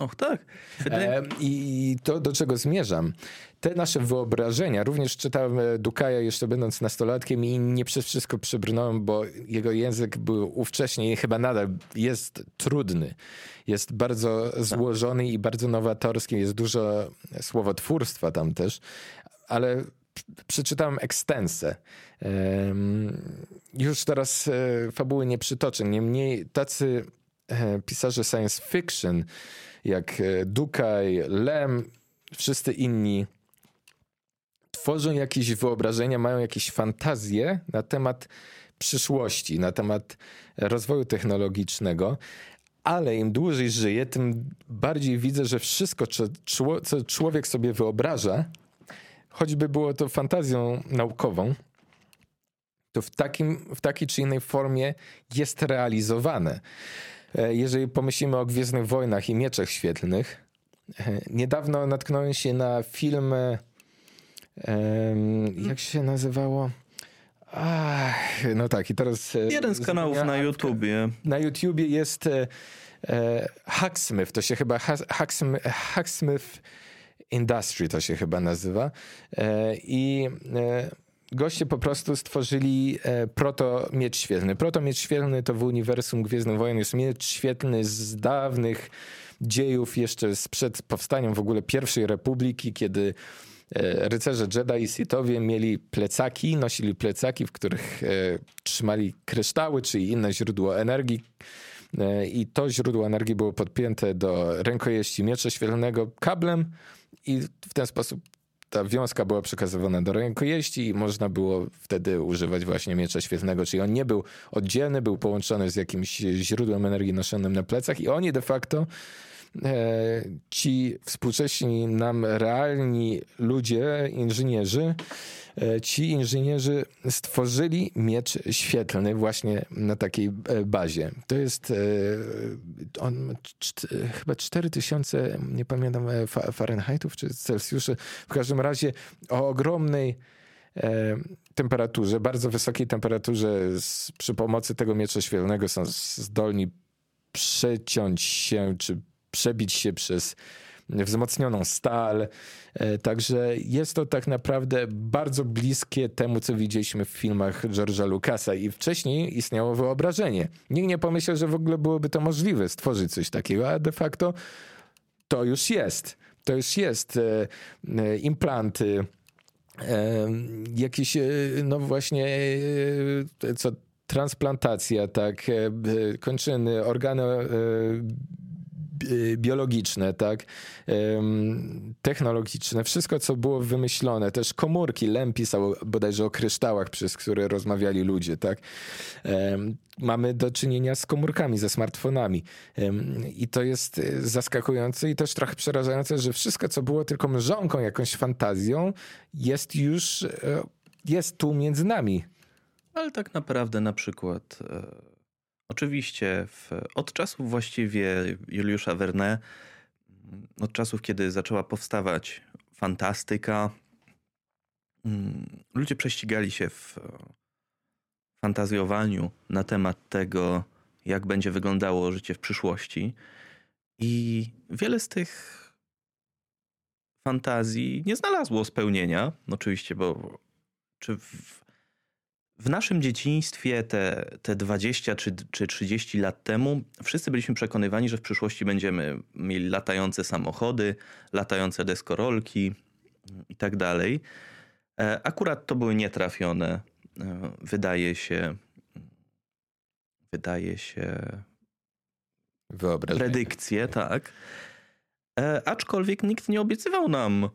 [SPEAKER 2] Och, tak.
[SPEAKER 1] E, I to, do czego zmierzam. Te nasze wyobrażenia, również czytałem e, Dukaja jeszcze będąc nastolatkiem i nie przez wszystko przebrnąłem, bo jego język był ówcześnie i chyba nadal jest trudny. Jest bardzo złożony i bardzo nowatorski. Jest dużo słowotwórstwa tam też, ale przeczytałem ekstensę. Już teraz e, fabuły nie przytoczę. Niemniej tacy e, pisarze science fiction jak e, Dukaj, Lem, wszyscy inni tworzą jakieś wyobrażenia, mają jakieś fantazje na temat przyszłości, na temat rozwoju technologicznego, ale im dłużej żyję, tym bardziej widzę, że wszystko, co człowiek sobie wyobraża, choćby było to fantazją naukową, to w, takim, w takiej czy innej formie jest realizowane. E, jeżeli pomyślimy o Gwiezdnych Wojnach i Mieczach Świetlnych, e, niedawno natknąłem się na film, jak się nazywało? Ach, no tak, i teraz.
[SPEAKER 2] E, Jeden z kanałów na YouTubie.
[SPEAKER 1] Na YouTubie jest e, Hacksmith, to się chyba Hacksmith, Hacksmith Industry to się chyba nazywa. E, I e, goście po prostu stworzyli e, proto-miecz świetlny. Proto-miecz świetlny to w uniwersum Gwiezdnych Wojen jest miecz świetlny z dawnych dziejów, jeszcze sprzed powstania w ogóle pierwszej republiki, kiedy e, rycerze Jedi i Sithowie mieli plecaki, nosili plecaki, w których e, trzymali kryształy, czyli inne źródło energii. I to źródło energii było podpięte do rękojeści miecza świetlnego kablem i w ten sposób ta wiązka była przekazywana do rękojeści i można było wtedy używać właśnie miecza świetlnego, czyli on nie był oddzielny, był połączony z jakimś źródłem energii noszonym na plecach i oni de facto ci współcześni nam realni ludzie, inżynierzy, e, ci inżynierzy stworzyli miecz świetlny właśnie na takiej e, bazie. To jest on chyba 4000, nie pamiętam Fahrenheitów czy Celsjuszy, w każdym razie o ogromnej temperaturze, bardzo wysokiej temperaturze z, przy pomocy tego miecza świetlnego są zdolni przeciąć się czy przebić się przez wzmocnioną stal. E, także jest to tak naprawdę bardzo bliskie temu, co widzieliśmy w filmach George'a Lucasa i wcześniej istniało wyobrażenie. Nikt nie pomyślał, że w ogóle byłoby to możliwe stworzyć coś takiego, a de facto to już jest. To już jest. E, e, implanty, jakieś, no właśnie, co transplantacja, tak, kończyny, organy biologiczne, tak, technologiczne, wszystko, co było wymyślone, też komórki, Lem pisał bodajże o kryształach, przez które rozmawiali ludzie, tak, mamy do czynienia z komórkami, ze smartfonami. I to jest e, zaskakujące i też trochę przerażające, że wszystko, co było tylko mrzonką, jakąś fantazją, jest już, e, jest tu między nami.
[SPEAKER 2] Ale tak naprawdę na przykład e, Oczywiście w, od czasów właściwie Juliusza Verne, od czasów, kiedy zaczęła powstawać fantastyka, mm, ludzie prześcigali się w fantazjowaniu na temat tego, jak będzie wyglądało życie w przyszłości. I wiele z tych fantazji nie znalazło spełnienia, oczywiście, bo czy w, w naszym dzieciństwie, te, te 20 czy, czy 30 lat temu, wszyscy byliśmy przekonywani, że w przyszłości będziemy mieli latające samochody, latające deskorolki i tak dalej. E, akurat to były nietrafione, e, wydaje się, wydaje się, predykcje, tak. E, aczkolwiek nikt nie obiecywał nam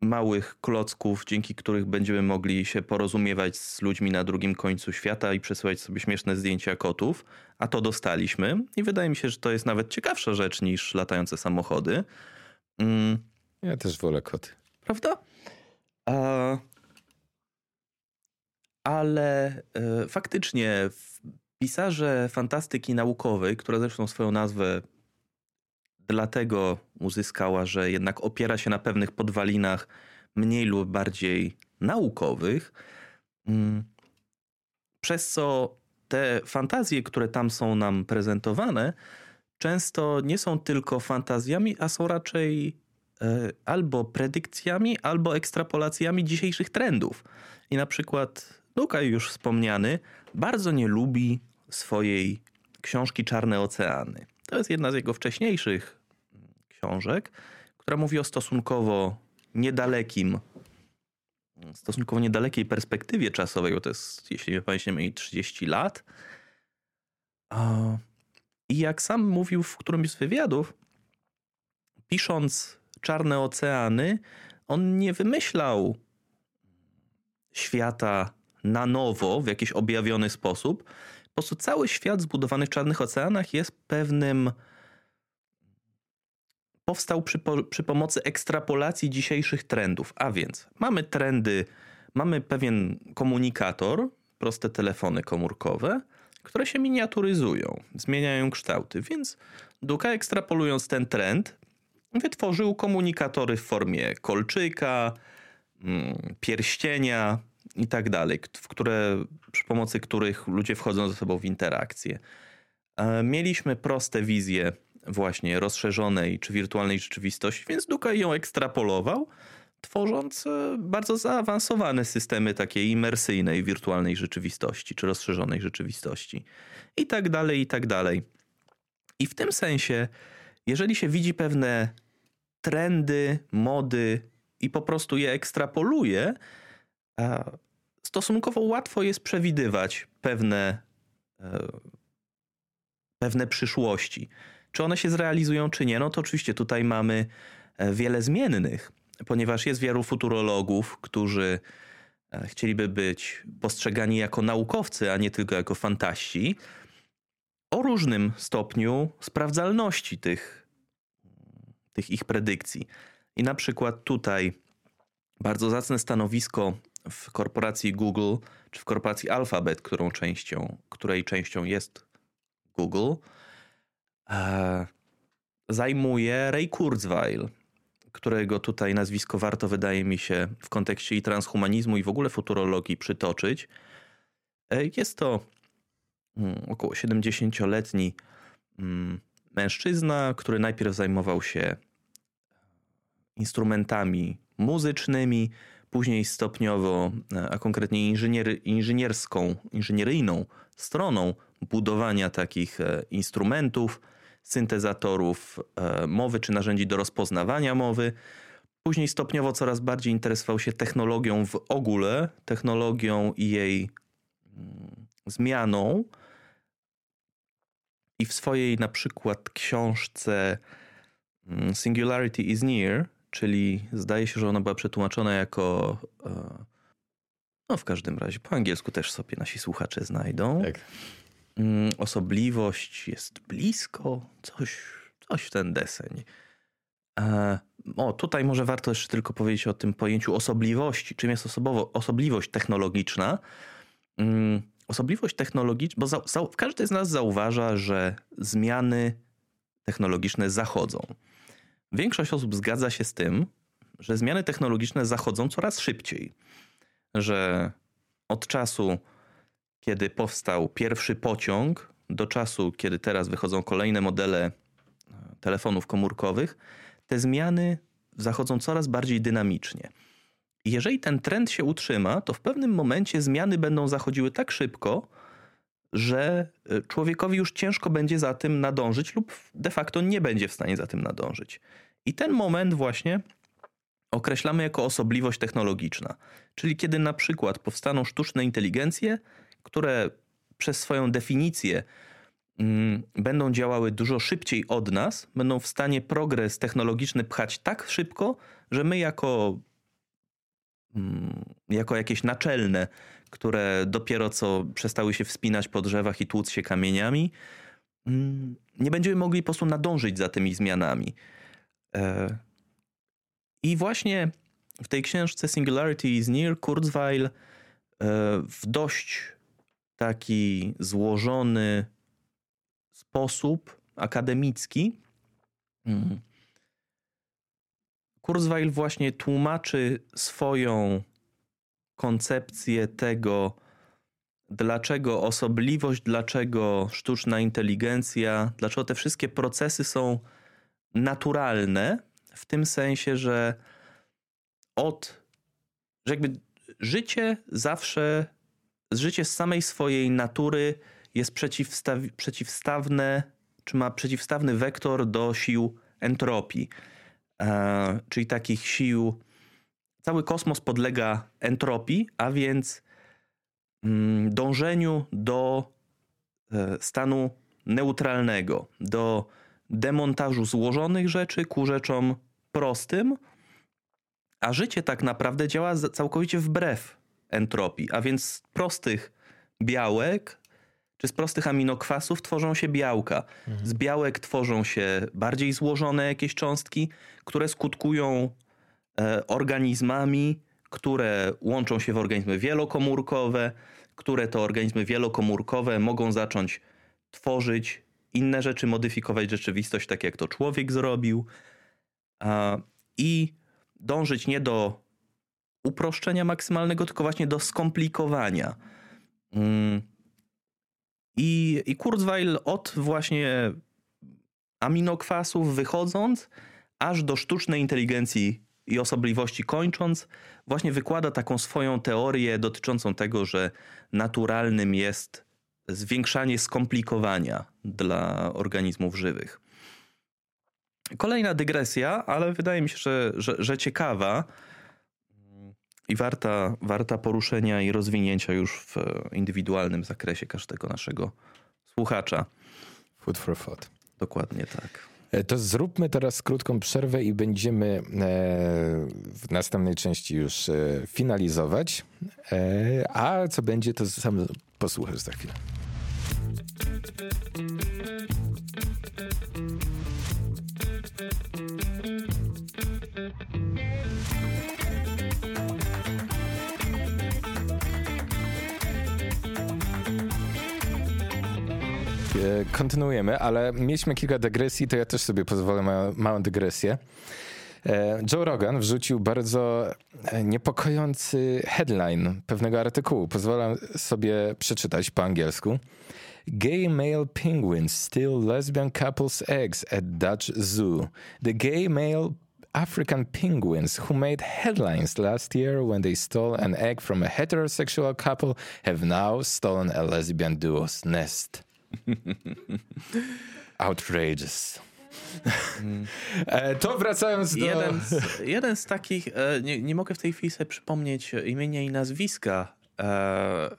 [SPEAKER 2] małych klocków, dzięki których będziemy mogli się porozumiewać z ludźmi na drugim końcu świata i przesyłać sobie śmieszne zdjęcia kotów, a to dostaliśmy i wydaje mi się, że to jest nawet ciekawsza rzecz niż latające samochody.
[SPEAKER 1] Mm. Ja też wolę koty.
[SPEAKER 2] Prawda? A... Ale e, faktycznie pisarze fantastyki naukowej, która zresztą swoją nazwę dlatego uzyskała, że jednak opiera się na pewnych podwalinach mniej lub bardziej naukowych, mm, przez co te fantazje, które tam są nam prezentowane, często nie są tylko fantazjami, a są raczej e, albo predykcjami, albo ekstrapolacjami dzisiejszych trendów. I na przykład Luka już wspomniany bardzo nie lubi swojej książki Czarne Oceany. To jest jedna z jego wcześniejszych książek, która mówi o stosunkowo niedalekim, stosunkowo niedalekiej perspektywie czasowej, bo to jest, jeśli nie pamiętam, mniej 30 lat. I jak sam mówił w którymś z wywiadów, pisząc Czarne Oceany, on nie wymyślał świata na nowo, w jakiś objawiony sposób. Po prostu cały świat zbudowany w Czarnych Oceanach jest pewnym powstał przy, przy pomocy ekstrapolacji dzisiejszych trendów. A więc mamy trendy, mamy pewien komunikator, proste telefony komórkowe, które się miniaturyzują, zmieniają kształty. Więc Duka ekstrapolując ten trend, wytworzył komunikatory w formie kolczyka, mm, pierścienia i tak dalej, w które, przy pomocy których ludzie wchodzą ze sobą w interakcję. E, mieliśmy proste wizje właśnie rozszerzonej czy wirtualnej rzeczywistości, więc Dukaj ją ekstrapolował, tworząc e, bardzo zaawansowane systemy takiej imersyjnej wirtualnej rzeczywistości czy rozszerzonej rzeczywistości. I tak dalej, i tak dalej. I w tym sensie, jeżeli się widzi pewne trendy, mody i po prostu je ekstrapoluje, stosunkowo łatwo jest przewidywać pewne, e, pewne przyszłości. Czy one się zrealizują, czy nie? No to oczywiście tutaj mamy e, wiele zmiennych, ponieważ jest wielu futurologów, którzy e, chcieliby być postrzegani jako naukowcy, a nie tylko jako fantaści, o różnym stopniu sprawdzalności tych, tych ich predykcji. I na przykład tutaj bardzo zacne stanowisko w korporacji Google, czy w korporacji Alphabet, którą częścią, której częścią jest Google, e, zajmuje Ray Kurzweil, którego tutaj nazwisko warto, wydaje mi się, w kontekście i transhumanizmu, i w ogóle futurologii przytoczyć. E, jest to mm, około 70-letni mm, mężczyzna, który najpierw zajmował się instrumentami muzycznymi, później stopniowo, e, a konkretnie inżynier, inżynierską, inżynieryjną stroną budowania takich e, instrumentów, syntezatorów e, mowy czy narzędzi do rozpoznawania mowy. Później stopniowo coraz bardziej interesował się technologią w ogóle, technologią i jej mm, zmianą. i w swojej na przykład książce mm, Singularity is Near, czyli zdaje się, że ona była przetłumaczona jako. E, no, w każdym razie, po angielsku też sobie nasi słuchacze znajdą.
[SPEAKER 1] Tak.
[SPEAKER 2] Mm, osobliwość jest blisko, coś, coś w ten deseń. E, o, tutaj może warto jeszcze tylko powiedzieć o tym pojęciu osobliwości. Czym jest osobowo, osobliwość technologiczna? Mm, osobliwość technologiczna, bo za, za, każdy z nas zauważa, że zmiany technologiczne zachodzą. Większość osób zgadza się z tym, że zmiany technologiczne zachodzą coraz szybciej. Że od czasu, kiedy powstał pierwszy pociąg, do czasu, kiedy teraz wychodzą kolejne modele e, telefonów komórkowych, te zmiany zachodzą coraz bardziej dynamicznie. Jeżeli ten trend się utrzyma, to w pewnym momencie zmiany będą zachodziły tak szybko, że e, człowiekowi już ciężko będzie za tym nadążyć, lub de facto nie będzie w stanie za tym nadążyć. I ten moment właśnie określamy jako osobliwość technologiczna. Czyli kiedy na przykład powstaną sztuczne inteligencje, które przez swoją definicję mm, będą działały dużo szybciej od nas, będą w stanie progres technologiczny pchać tak szybko, że my jako, mm, jako jakieś naczelne, które dopiero co przestały się wspinać po drzewach i tłuc się kamieniami, mm, nie będziemy mogli po prostu nadążyć za tymi zmianami. E, I właśnie w tej książce Singularity is Near Kurzweil e, w dość taki złożony sposób akademicki mm, Kurzweil właśnie tłumaczy swoją koncepcję tego, dlaczego osobliwość, dlaczego sztuczna inteligencja, dlaczego te wszystkie procesy są naturalne, w tym sensie, że od, że jakby życie zawsze, życie z samej swojej natury jest przeciwstaw, przeciwstawne, czy ma przeciwstawny wektor do sił entropii, e, czyli takich sił. Cały kosmos podlega entropii, a więc mm, dążeniu do e, stanu neutralnego, do demontażu złożonych rzeczy ku rzeczom prostym, a życie tak naprawdę działa całkowicie wbrew entropii, a więc z prostych białek czy z prostych aminokwasów tworzą się białka. Mhm. Z białek tworzą się bardziej złożone jakieś cząstki, które skutkują e, organizmami, które łączą się w organizmy wielokomórkowe, które to organizmy wielokomórkowe mogą zacząć tworzyć inne rzeczy, modyfikować rzeczywistość tak, jak to człowiek zrobił i dążyć nie do uproszczenia maksymalnego, tylko właśnie do skomplikowania. Mm. I, i Kurzweil od właśnie aminokwasów wychodząc, aż do sztucznej inteligencji i osobliwości kończąc, właśnie wykłada taką swoją teorię dotyczącą tego, że naturalnym jest zwiększanie skomplikowania dla organizmów żywych. Kolejna dygresja, ale wydaje mi się, że, że, że ciekawa i warta, warta poruszenia i rozwinięcia już w indywidualnym zakresie każdego naszego słuchacza.
[SPEAKER 1] Food for thought.
[SPEAKER 2] Dokładnie tak.
[SPEAKER 1] E, to zróbmy teraz krótką przerwę i będziemy e, w następnej części już e, finalizować. A co będzie, to sam posłuchasz za chwilę. Kontynuujemy, ale mieliśmy kilka dygresji, to ja też sobie pozwolę małą, małą dygresję. E, Joe Rogan wrzucił bardzo e, niepokojący headline pewnego artykułu. Pozwolę sobie przeczytać po angielsku. Gay male penguins steal lesbian couples' eggs at Dutch Zoo. The gay male African penguins who made headlines last year when they stole an egg from a heterosexual couple have now stolen a lesbian duo's nest. Outrageous. Mm. To wracając do...
[SPEAKER 2] Jeden z, jeden z takich, e, nie, nie, mogę w tej chwili sobie przypomnieć imienia i nazwiska. E,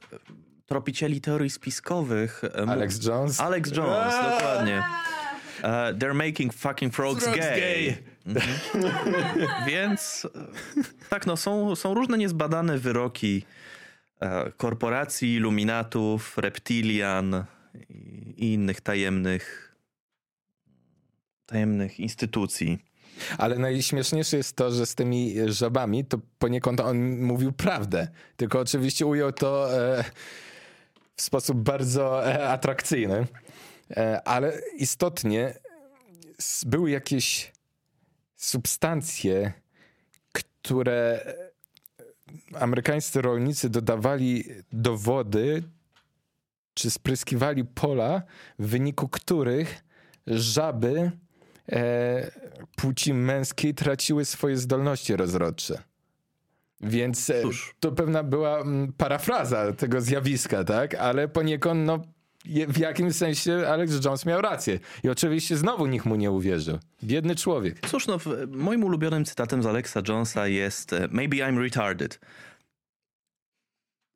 [SPEAKER 2] tropicieli teorii spiskowych.
[SPEAKER 1] Alex Jones?
[SPEAKER 2] Alex Jones,
[SPEAKER 1] Aaa!
[SPEAKER 2] dokładnie. They're making fucking frogs,
[SPEAKER 1] Frogs
[SPEAKER 2] gay.
[SPEAKER 1] gay.
[SPEAKER 2] Mhm. Więc e, tak, no są, są różne niezbadane wyroki e, korporacji, iluminatów, reptilian i, innych tajemnych tajemnych instytucji.
[SPEAKER 1] Ale najśmieszniejsze jest to, że z tymi żabami to poniekąd on mówił prawdę. Tylko oczywiście ujął to e, w sposób bardzo e, atrakcyjny. E, ale istotnie były jakieś substancje, które amerykańscy rolnicy dodawali do wody czy spryskiwali pola, w wyniku których żaby e, płci męskiej traciły swoje zdolności rozrodcze. Więc e,
[SPEAKER 2] Cóż.
[SPEAKER 1] to pewna była parafraza tego zjawiska, tak? Ale poniekąd, no, w jakimś sensie Alex Jones miał rację. I oczywiście znowu nikt mu nie uwierzył. Biedny człowiek.
[SPEAKER 2] Cóż, no, moim ulubionym cytatem z Alexa Jonesa jest e, Maybe I'm retarded.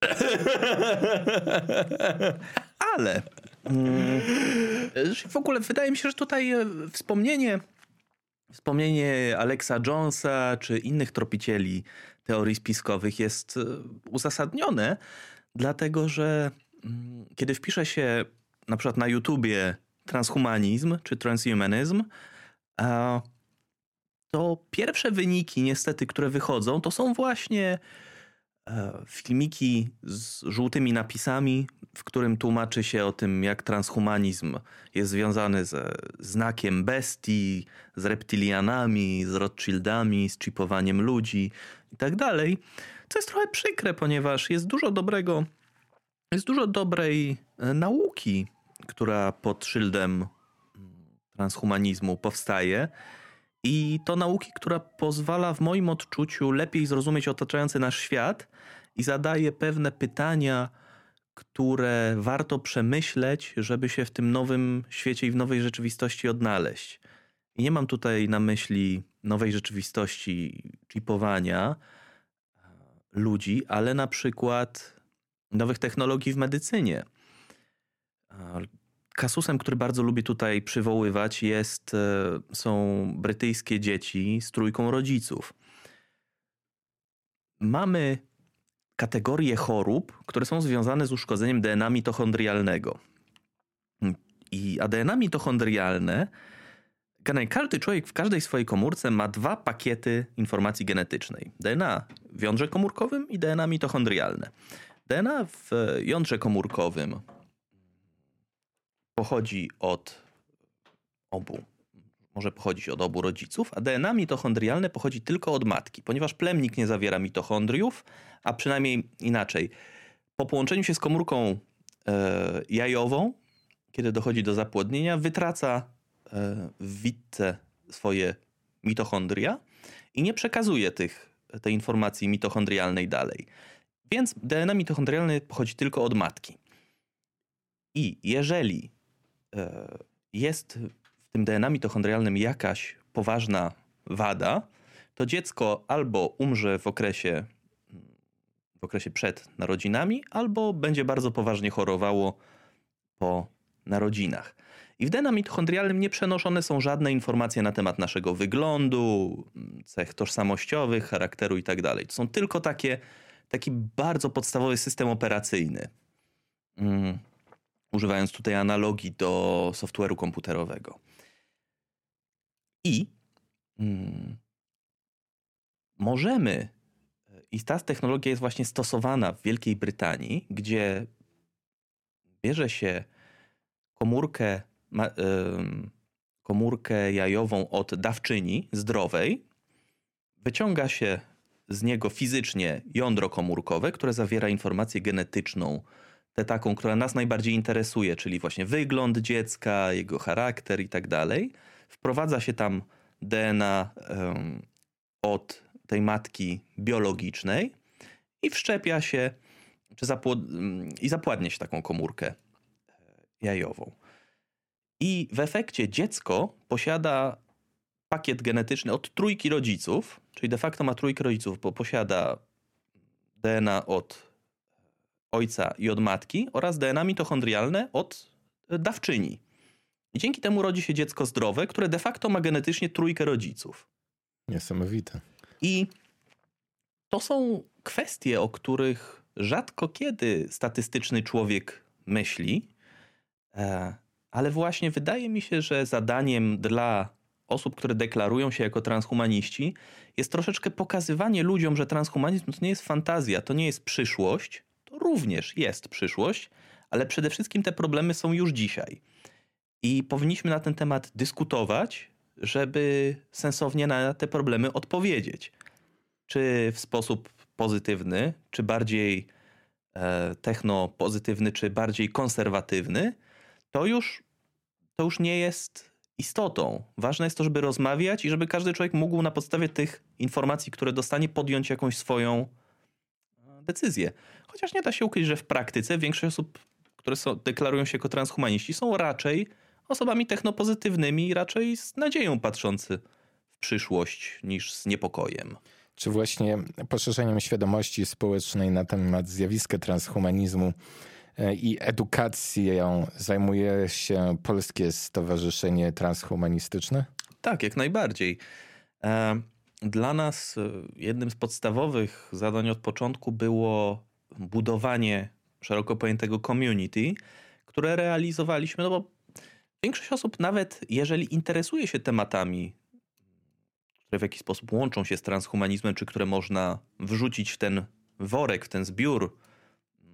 [SPEAKER 2] Ale mm, w ogóle wydaje mi się, że tutaj e, wspomnienie, wspomnienie Alexa Jonesa czy innych tropicieli teorii spiskowych jest e, uzasadnione, dlatego że mm, kiedy wpisze się na przykład na YouTubie transhumanizm czy transhumanizm, to pierwsze wyniki, niestety, które wychodzą, to są właśnie filmiki z żółtymi napisami, w którym tłumaczy się o tym, jak transhumanizm jest związany ze znakiem bestii, z reptilianami, z Rothschildami, z chipowaniem ludzi i tak. Co jest trochę przykre, ponieważ jest dużo dobrego, jest dużo dobrej e, nauki, która pod szyldem transhumanizmu powstaje. I to nauki, która pozwala w moim odczuciu lepiej zrozumieć otaczający nasz świat i zadaje pewne pytania, które warto przemyśleć, żeby się w tym nowym świecie i w nowej rzeczywistości odnaleźć. I nie mam tutaj na myśli nowej rzeczywistości chipowania e, ludzi, ale na przykład nowych technologii w medycynie. E, Kasusem, który bardzo lubię tutaj przywoływać, jest, e, są brytyjskie dzieci z trójką rodziców. Mamy kategorie chorób, które są związane z uszkodzeniem DNA mitochondrialnego. I a DNA mitochondrialne, każdy człowiek w każdej swojej komórce ma dwa pakiety informacji genetycznej. DNA w jądrze komórkowym i DNA mitochondrialne. DNA w jądrze komórkowym pochodzi od obu, może pochodzić od obu rodziców, a DNA mitochondrialne pochodzi tylko od matki, ponieważ plemnik nie zawiera mitochondriów, a przynajmniej inaczej. Po połączeniu się z komórką e, jajową, kiedy dochodzi do zapłodnienia, wytraca e, w witce swoje mitochondria i nie przekazuje tych, tej informacji mitochondrialnej dalej. Więc DNA mitochondrialne pochodzi tylko od matki. I jeżeli jest w tym DNA mitochondrialnym jakaś poważna wada, to dziecko albo umrze w okresie, w okresie przed narodzinami, albo będzie bardzo poważnie chorowało po narodzinach. I w DNA mitochondrialnym nie przenoszone są żadne informacje na temat naszego wyglądu, cech tożsamościowych, charakteru itd. To są tylko takie, taki bardzo podstawowy system operacyjny. Mm używając tutaj analogii do software'u komputerowego. I mm, możemy, i ta technologia jest właśnie stosowana w Wielkiej Brytanii, gdzie bierze się komórkę, ma, ym, komórkę jajową od dawczyni zdrowej, wyciąga się z niego fizycznie jądro komórkowe, które zawiera informację genetyczną, taką, która nas najbardziej interesuje, czyli właśnie wygląd dziecka, jego charakter i tak dalej. Wprowadza się tam DNA um, od tej matki biologicznej i wszczepia się czy zapłod- i zapładnia się taką komórkę jajową. I w efekcie dziecko posiada pakiet genetyczny od trójki rodziców, czyli de facto ma trójkę rodziców, bo posiada DNA od ojca i od matki oraz DNA mitochondrialne od dawczyni. I dzięki temu rodzi się dziecko zdrowe, które de facto ma genetycznie trójkę rodziców.
[SPEAKER 1] Niesamowite.
[SPEAKER 2] I to są kwestie, o których rzadko kiedy statystyczny człowiek myśli, e, ale właśnie wydaje mi się, że zadaniem dla osób, które deklarują się jako transhumaniści, jest troszeczkę pokazywanie ludziom, że transhumanizm to nie jest fantazja, to nie jest przyszłość, również jest przyszłość, ale przede wszystkim te problemy są już dzisiaj. I powinniśmy na ten temat dyskutować, żeby sensownie na te problemy odpowiedzieć. Czy w sposób pozytywny, czy bardziej e, technopozytywny, czy bardziej konserwatywny, to już, to już nie jest istotą. Ważne jest to, żeby rozmawiać i żeby każdy człowiek mógł na podstawie tych informacji, które dostanie, podjąć jakąś swoją e, decyzję. Chociaż nie da się ukryć, że w praktyce większość osób, które są, deklarują się jako transhumaniści, są raczej osobami technopozytywnymi i raczej z nadzieją patrzący w przyszłość niż z niepokojem.
[SPEAKER 1] Czy właśnie poszerzeniem świadomości społecznej na temat zjawiska transhumanizmu e, i edukacją zajmuje się Polskie Stowarzyszenie Transhumanistyczne?
[SPEAKER 2] Tak, jak najbardziej. E, dla nas e, jednym z podstawowych zadań od początku było budowanie szeroko pojętego community, które realizowaliśmy, no bo Większość osób, nawet jeżeli interesuje się tematami, które w jakiś sposób łączą się z transhumanizmem, czy które można wrzucić w ten worek, w ten zbiór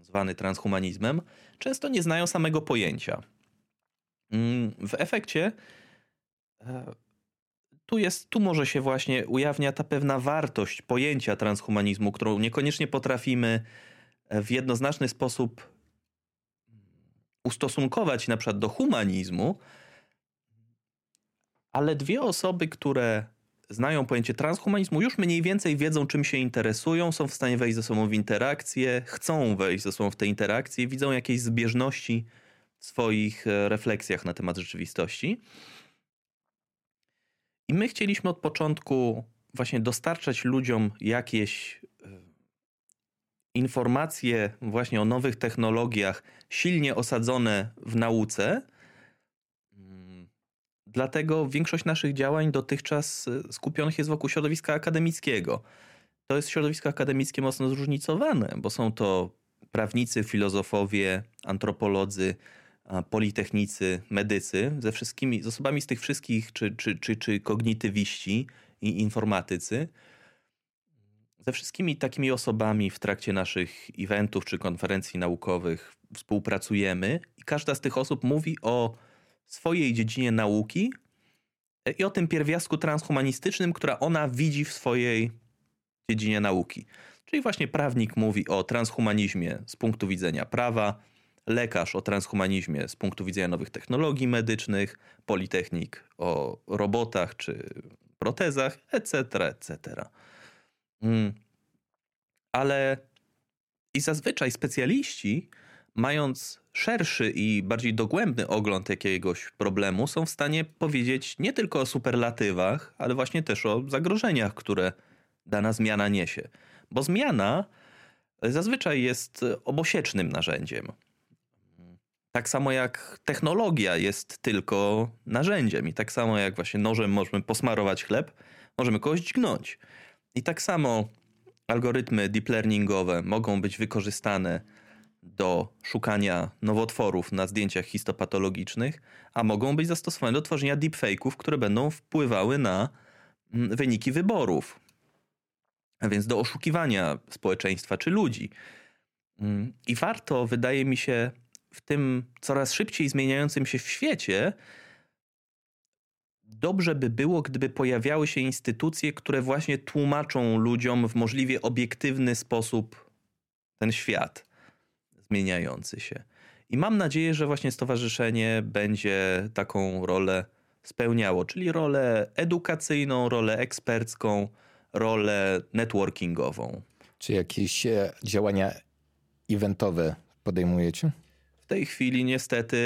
[SPEAKER 2] zwany transhumanizmem, często nie znają samego pojęcia. Mm, w efekcie e, tu, jest, tu może się właśnie ujawnia ta pewna wartość pojęcia transhumanizmu, którą niekoniecznie potrafimy w jednoznaczny sposób ustosunkować na przykład do humanizmu, ale dwie osoby, które znają pojęcie transhumanizmu, już mniej więcej wiedzą, czym się interesują, są w stanie wejść ze sobą w interakcję, chcą wejść ze sobą w te interakcje, widzą jakieś zbieżności w swoich e, refleksjach na temat rzeczywistości. I my chcieliśmy od początku właśnie dostarczać ludziom jakieś informacje właśnie o nowych technologiach silnie osadzone w nauce. Mm, dlatego większość naszych działań dotychczas e, skupionych jest wokół środowiska akademickiego. To jest środowisko akademickie mocno zróżnicowane, bo są to prawnicy, filozofowie, antropolodzy, politechnicy, medycy, ze wszystkimi, z osobami z tych wszystkich, czy, czy, czy, czy kognitywiści i informatycy ze wszystkimi takimi osobami w trakcie naszych eventów czy konferencji naukowych współpracujemy i każda z tych osób mówi o swojej dziedzinie nauki i o tym pierwiastku transhumanistycznym, która ona widzi w swojej dziedzinie nauki. Czyli właśnie prawnik mówi o transhumanizmie z punktu widzenia prawa, lekarz o transhumanizmie z punktu widzenia nowych technologii medycznych, politechnik o robotach czy protezach, etc., etc. Mm. Ale i zazwyczaj specjaliści, mając szerszy i bardziej dogłębny ogląd jakiegoś problemu, są w stanie powiedzieć nie tylko o superlatywach, ale właśnie też o zagrożeniach, które dana zmiana niesie. Bo zmiana zazwyczaj jest obosiecznym narzędziem. Tak samo jak technologia jest tylko narzędziem, i tak samo jak właśnie nożem możemy posmarować chleb, możemy kogoś dźgnąć. I tak samo algorytmy deep learningowe mogą być wykorzystane do szukania nowotworów na zdjęciach histopatologicznych, a mogą być zastosowane do tworzenia deepfake'ów, które będą wpływały na mm, wyniki wyborów. A więc do oszukiwania społeczeństwa czy ludzi. Mm, I warto, wydaje mi się, w tym coraz szybciej zmieniającym się w świecie dobrze by było, gdyby pojawiały się instytucje, które właśnie tłumaczą ludziom w możliwie obiektywny sposób ten świat zmieniający się. I mam nadzieję, że właśnie stowarzyszenie będzie taką rolę spełniało, czyli rolę edukacyjną, rolę ekspercką, rolę networkingową.
[SPEAKER 1] Czy jakieś e, działania eventowe podejmujecie?
[SPEAKER 2] Tej chwili niestety,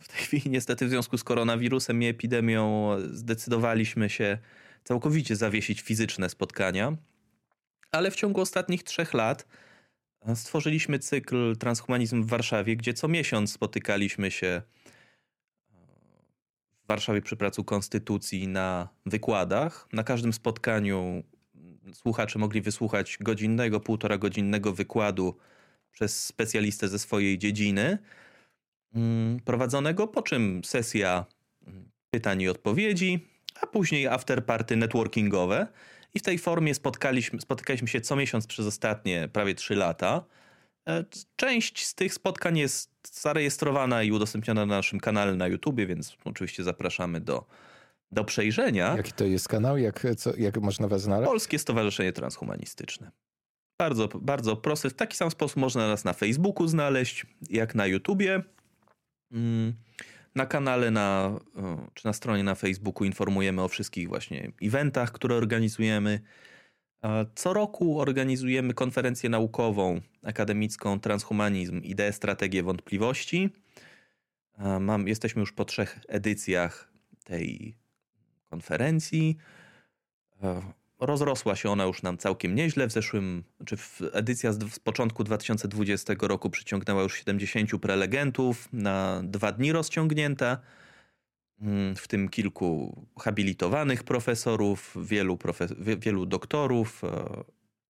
[SPEAKER 2] w tej chwili niestety w związku z koronawirusem i epidemią zdecydowaliśmy się całkowicie zawiesić fizyczne spotkania, ale w ciągu ostatnich trzech lat stworzyliśmy cykl Transhumanizm w Warszawie, gdzie co miesiąc spotykaliśmy się w Warszawie przy pracu Konstytucji na wykładach. Na każdym spotkaniu słuchacze mogli wysłuchać godzinnego, półtora godzinnego wykładu przez specjalistę ze swojej dziedziny mm, prowadzonego, po czym sesja mm, pytań i odpowiedzi, a później afterparty networkingowe. I w tej formie spotkaliśmy, spotykaliśmy się co miesiąc przez ostatnie prawie trzy lata. E, część z tych spotkań jest zarejestrowana i udostępniona na naszym kanale na YouTube, więc oczywiście zapraszamy do, do przejrzenia.
[SPEAKER 1] Jaki to jest kanał? Jak, co, jak można was znaleźć?
[SPEAKER 2] Polskie Stowarzyszenie Transhumanistyczne. Bardzo, bardzo proste. W taki sam sposób można nas na Facebooku znaleźć, jak na YouTubie. Mm, na kanale na, czy na stronie na Facebooku informujemy o wszystkich właśnie eventach, które organizujemy. Co roku organizujemy konferencję naukową, akademicką Transhumanizm, idee, strategie, wątpliwości. Mam, jesteśmy już po trzech edycjach tej konferencji. Rozrosła się ona już nam całkiem nieźle. W zeszłym, czy w edycja z, z początku 2020 roku przyciągnęła już 70 prelegentów, na dwa dni rozciągnięta, mm, w tym kilku habilitowanych profesorów, wielu, profes wielu doktorów. E,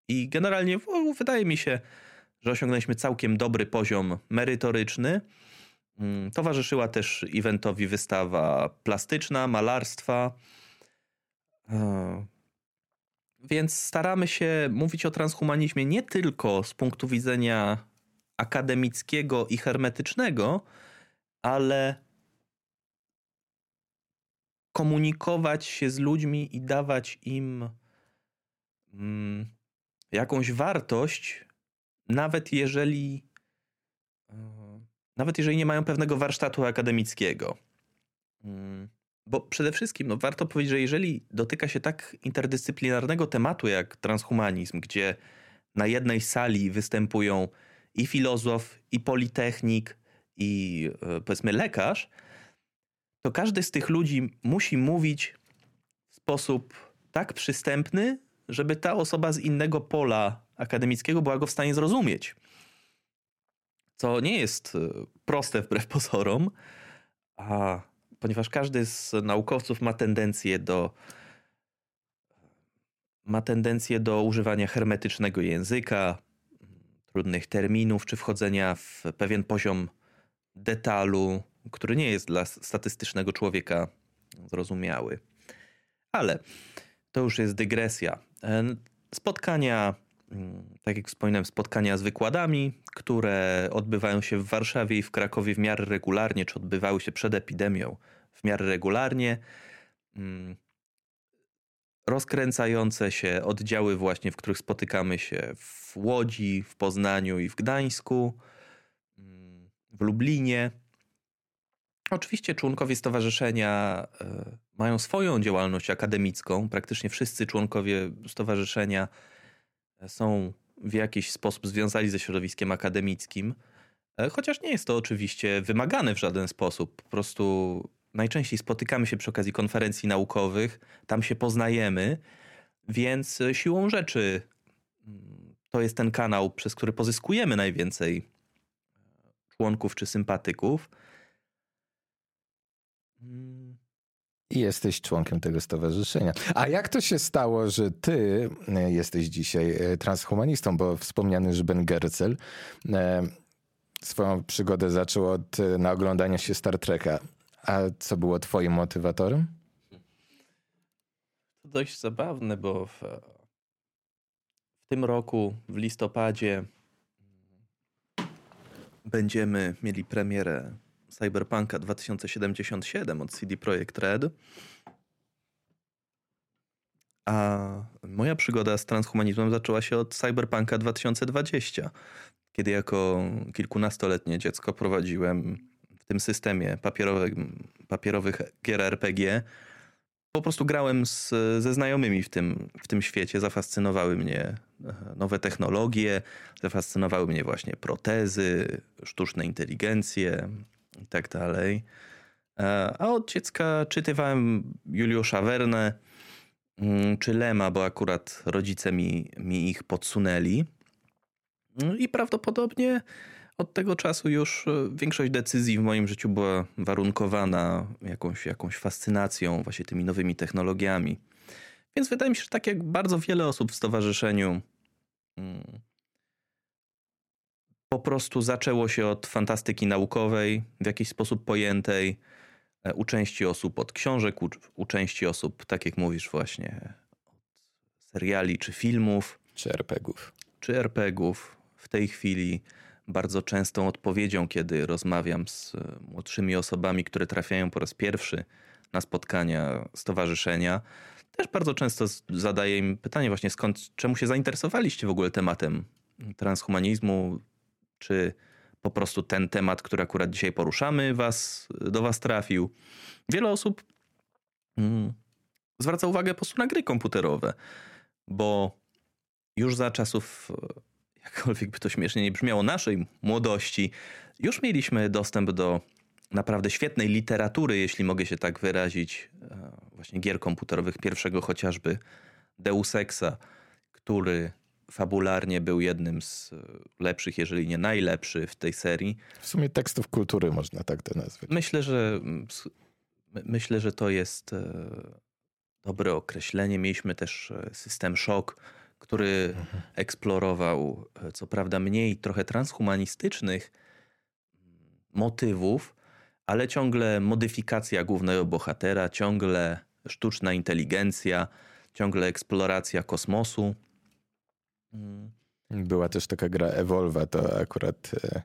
[SPEAKER 2] I generalnie wydaje mi się, że osiągnęliśmy całkiem dobry poziom merytoryczny. Mm, towarzyszyła też eventowi wystawa plastyczna, malarstwa. Więc staramy się mówić o transhumanizmie nie tylko z punktu widzenia akademickiego i hermetycznego, ale komunikować się z ludźmi i dawać im mm, jakąś wartość, nawet jeżeli e, nawet jeżeli nie mają pewnego warsztatu akademickiego. Mm. Bo przede wszystkim no, warto powiedzieć, że jeżeli dotyka się tak interdyscyplinarnego tematu jak transhumanizm, gdzie na jednej sali występują i filozof, i politechnik, i e, powiedzmy lekarz, to każdy z tych ludzi musi mówić w sposób tak przystępny, żeby ta osoba z innego pola akademickiego była go w stanie zrozumieć. Co nie jest e, proste wbrew pozorom, a ponieważ każdy z naukowców ma tendencję do ma tendencję do używania hermetycznego języka, trudnych terminów, czy wchodzenia w pewien poziom detalu, który nie jest dla statystycznego człowieka zrozumiały. Ale to już jest dygresja. Spotkania, tak jak wspominałem, spotkania z wykładami, które odbywają się w Warszawie i w Krakowie w miarę regularnie, czy odbywały się przed epidemią w miarę regularnie. Mm, rozkręcające się oddziały, właśnie w których spotykamy się w Łodzi, w Poznaniu i w Gdańsku, mm, w Lublinie. Oczywiście członkowie stowarzyszenia e, mają swoją działalność akademicką. Praktycznie wszyscy członkowie stowarzyszenia są w jakiś sposób związani ze środowiskiem akademickim. E, chociaż nie jest to oczywiście wymagane w żaden sposób. Po prostu najczęściej spotykamy się przy okazji konferencji naukowych, tam się poznajemy, więc siłą rzeczy mm, to jest ten kanał, przez który pozyskujemy najwięcej członków czy sympatyków.
[SPEAKER 1] I jesteś członkiem tego stowarzyszenia. A jak to się stało, że ty e, jesteś dzisiaj e, transhumanistą, bo wspomniany Ben Gercel e, swoją przygodę zaczął od naoglądania się Star Treka. A co było twoim motywatorem?
[SPEAKER 2] To dość zabawne, bo w, w tym roku, w listopadzie, będziemy mieli premierę Cyberpunka 2077 od CD Projekt Red. A moja przygoda z transhumanizmem zaczęła się od Cyberpunka 2020, kiedy jako kilkunastoletnie dziecko prowadziłem w tym systemie papierowych, papierowych gier RPG. Po prostu grałem z, ze znajomymi w tym, w tym świecie. Zafascynowały mnie e, nowe technologie, zafascynowały mnie właśnie protezy, sztuczne inteligencje i tak dalej. E, a od dziecka czytywałem Juliusza Verne mm, czy Lema, bo akurat rodzice mi, mi ich podsunęli. No I prawdopodobnie od tego czasu już e, większość decyzji w moim życiu była warunkowana jakąś, jakąś fascynacją właśnie tymi nowymi technologiami. Więc wydaje mi się, że tak jak bardzo wiele osób w stowarzyszeniu, mm, po prostu zaczęło się od fantastyki naukowej, w jakiś sposób pojętej, e, u części osób od książek, u, u części osób, tak jak mówisz, właśnie od seriali czy filmów.
[SPEAKER 1] Czy RPGów.
[SPEAKER 2] Czy RPGów. W tej chwili bardzo częstą odpowiedzią, kiedy rozmawiam z e, młodszymi osobami, które trafiają po raz pierwszy na spotkania stowarzyszenia, też bardzo często zadaję im pytanie właśnie skąd, czemu się zainteresowaliście w ogóle tematem transhumanizmu, czy po prostu ten temat, który akurat dzisiaj poruszamy, was, do was trafił. Wiele osób mm, zwraca uwagę po prostu na gry komputerowe, bo już za czasów, jakkolwiek by to śmiesznie nie brzmiało, naszej młodości, już mieliśmy dostęp do naprawdę świetnej literatury, jeśli mogę się tak wyrazić, e, właśnie gier komputerowych, pierwszego chociażby Deus Exa, który fabularnie był jednym z e, lepszych, jeżeli nie najlepszy w tej serii.
[SPEAKER 1] W sumie tekstów kultury można tak to nazwać.
[SPEAKER 2] Myślę, że myślę, że to jest e, dobre określenie. Mieliśmy też system Shock, który mhm. eksplorował co prawda mniej trochę transhumanistycznych motywów, ale ciągle modyfikacja głównego bohatera, ciągle sztuczna inteligencja, ciągle eksploracja kosmosu.
[SPEAKER 1] Mm. Była też taka gra Evolva, to akurat e,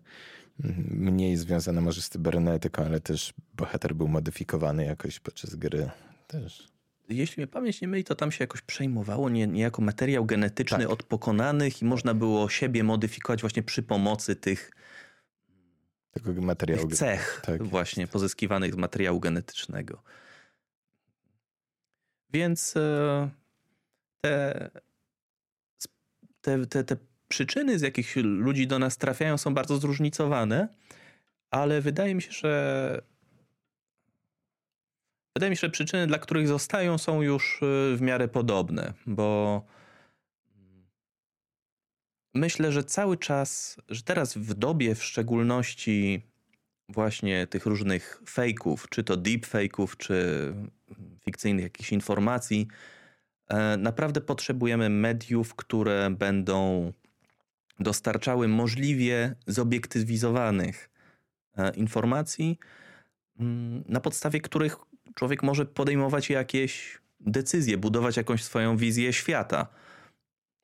[SPEAKER 1] mniej związana może z cybernetyką, ale też bohater był modyfikowany jakoś podczas gry też.
[SPEAKER 2] Jeśli mnie pamięć nie myli, to tam się jakoś przejmowało nie, niejako materiał genetyczny tak. od pokonanych i można było siebie modyfikować właśnie przy pomocy tych
[SPEAKER 1] tego materiału.
[SPEAKER 2] Tych cech tak. właśnie pozyskiwanych z materiału genetycznego. Więc e, te, te, te, te przyczyny, z jakich ludzi do nas trafiają, są bardzo zróżnicowane, ale wydaje mi się, że wydaje mi się, że przyczyny, dla których zostają, są już e, w miarę podobne, bo myślę, że cały czas, że teraz w dobie w szczególności właśnie tych różnych fejków, czy to deepfake'ów, czy fikcyjnych jakichś informacji, naprawdę potrzebujemy mediów, które będą dostarczały możliwie zobiektywizowanych e, informacji, mm, na podstawie których człowiek może podejmować jakieś decyzje, budować jakąś swoją wizję świata.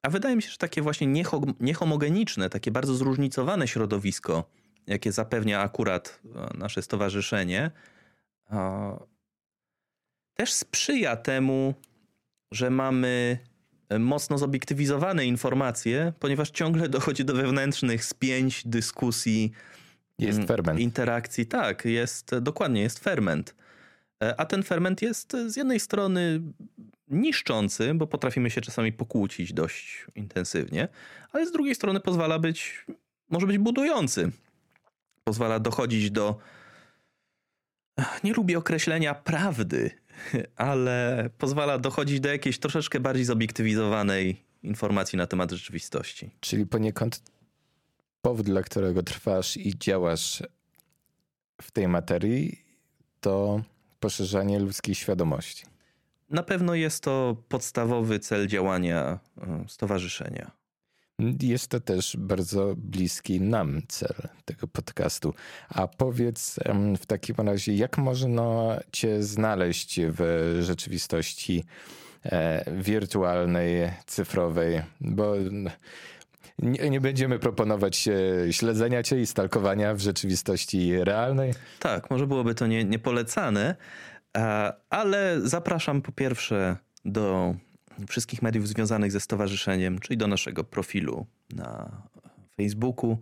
[SPEAKER 2] A wydaje mi się, że takie właśnie niehomogeniczne, takie bardzo zróżnicowane środowisko, jakie zapewnia akurat e, nasze stowarzyszenie, też sprzyja temu, że mamy e, mocno zobiektywizowane informacje, ponieważ ciągle dochodzi do wewnętrznych spięć, dyskusji,
[SPEAKER 1] jest mm, ferment.
[SPEAKER 2] interakcji. Tak, jest dokładnie, jest ferment. E, a ten ferment jest z jednej strony niszczący, bo potrafimy się czasami pokłócić dość intensywnie, ale z drugiej strony pozwala być, może być budujący. Pozwala dochodzić do. Nie lubię określenia prawdy, ale pozwala dochodzić do jakiejś troszeczkę bardziej zobiektywizowanej informacji na temat rzeczywistości.
[SPEAKER 1] Czyli poniekąd powód, dla którego trwasz i działasz w tej materii, to poszerzanie ludzkiej świadomości.
[SPEAKER 2] Na pewno jest to podstawowy cel działania e, stowarzyszenia.
[SPEAKER 1] Jest to też bardzo bliski nam cel tego podcastu. A powiedz w takim razie, jak można Cię znaleźć w rzeczywistości e, wirtualnej, cyfrowej? Bo nie, nie, będziemy proponować e, śledzenia cię i stalkowania w rzeczywistości realnej.
[SPEAKER 2] Tak, może byłoby to nie, niepolecane, E, ale zapraszam po pierwsze do wszystkich mediów związanych ze stowarzyszeniem, czyli do naszego profilu na Facebooku,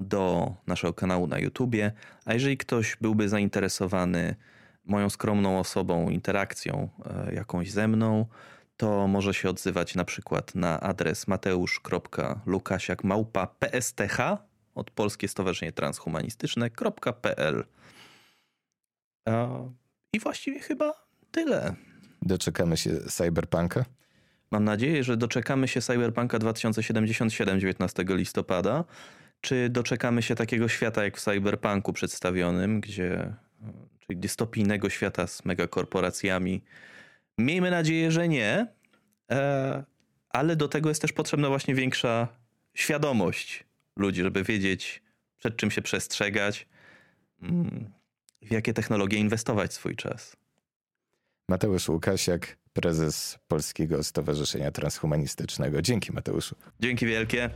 [SPEAKER 2] do naszego kanału na YouTubie. A jeżeli ktoś byłby zainteresowany moją skromną osobą, interakcją e, jakąś ze mną, to może się odzywać na przykład na adres mateusz.lukasiak.psth od Polskie Stowarzyszenie Transhumanistyczne.pl. I właściwie chyba tyle.
[SPEAKER 1] Doczekamy się cyberpunka?
[SPEAKER 2] Mam nadzieję, że doczekamy się Cyberpunka 2077 19 listopada, czy doczekamy się takiego świata jak w Cyberpunku przedstawionym, gdzie czyli dystopijnego świata z megakorporacjami. Miejmy nadzieję, że nie, e, ale do tego jest też potrzebna właśnie większa świadomość ludzi, żeby wiedzieć, przed czym się przestrzegać, mm, w jakie technologie inwestować swój czas.
[SPEAKER 1] Mateusz Łukasiak, prezes Polskiego Stowarzyszenia Transhumanistycznego. Dzięki Mateuszu.
[SPEAKER 2] Dzięki wielkie.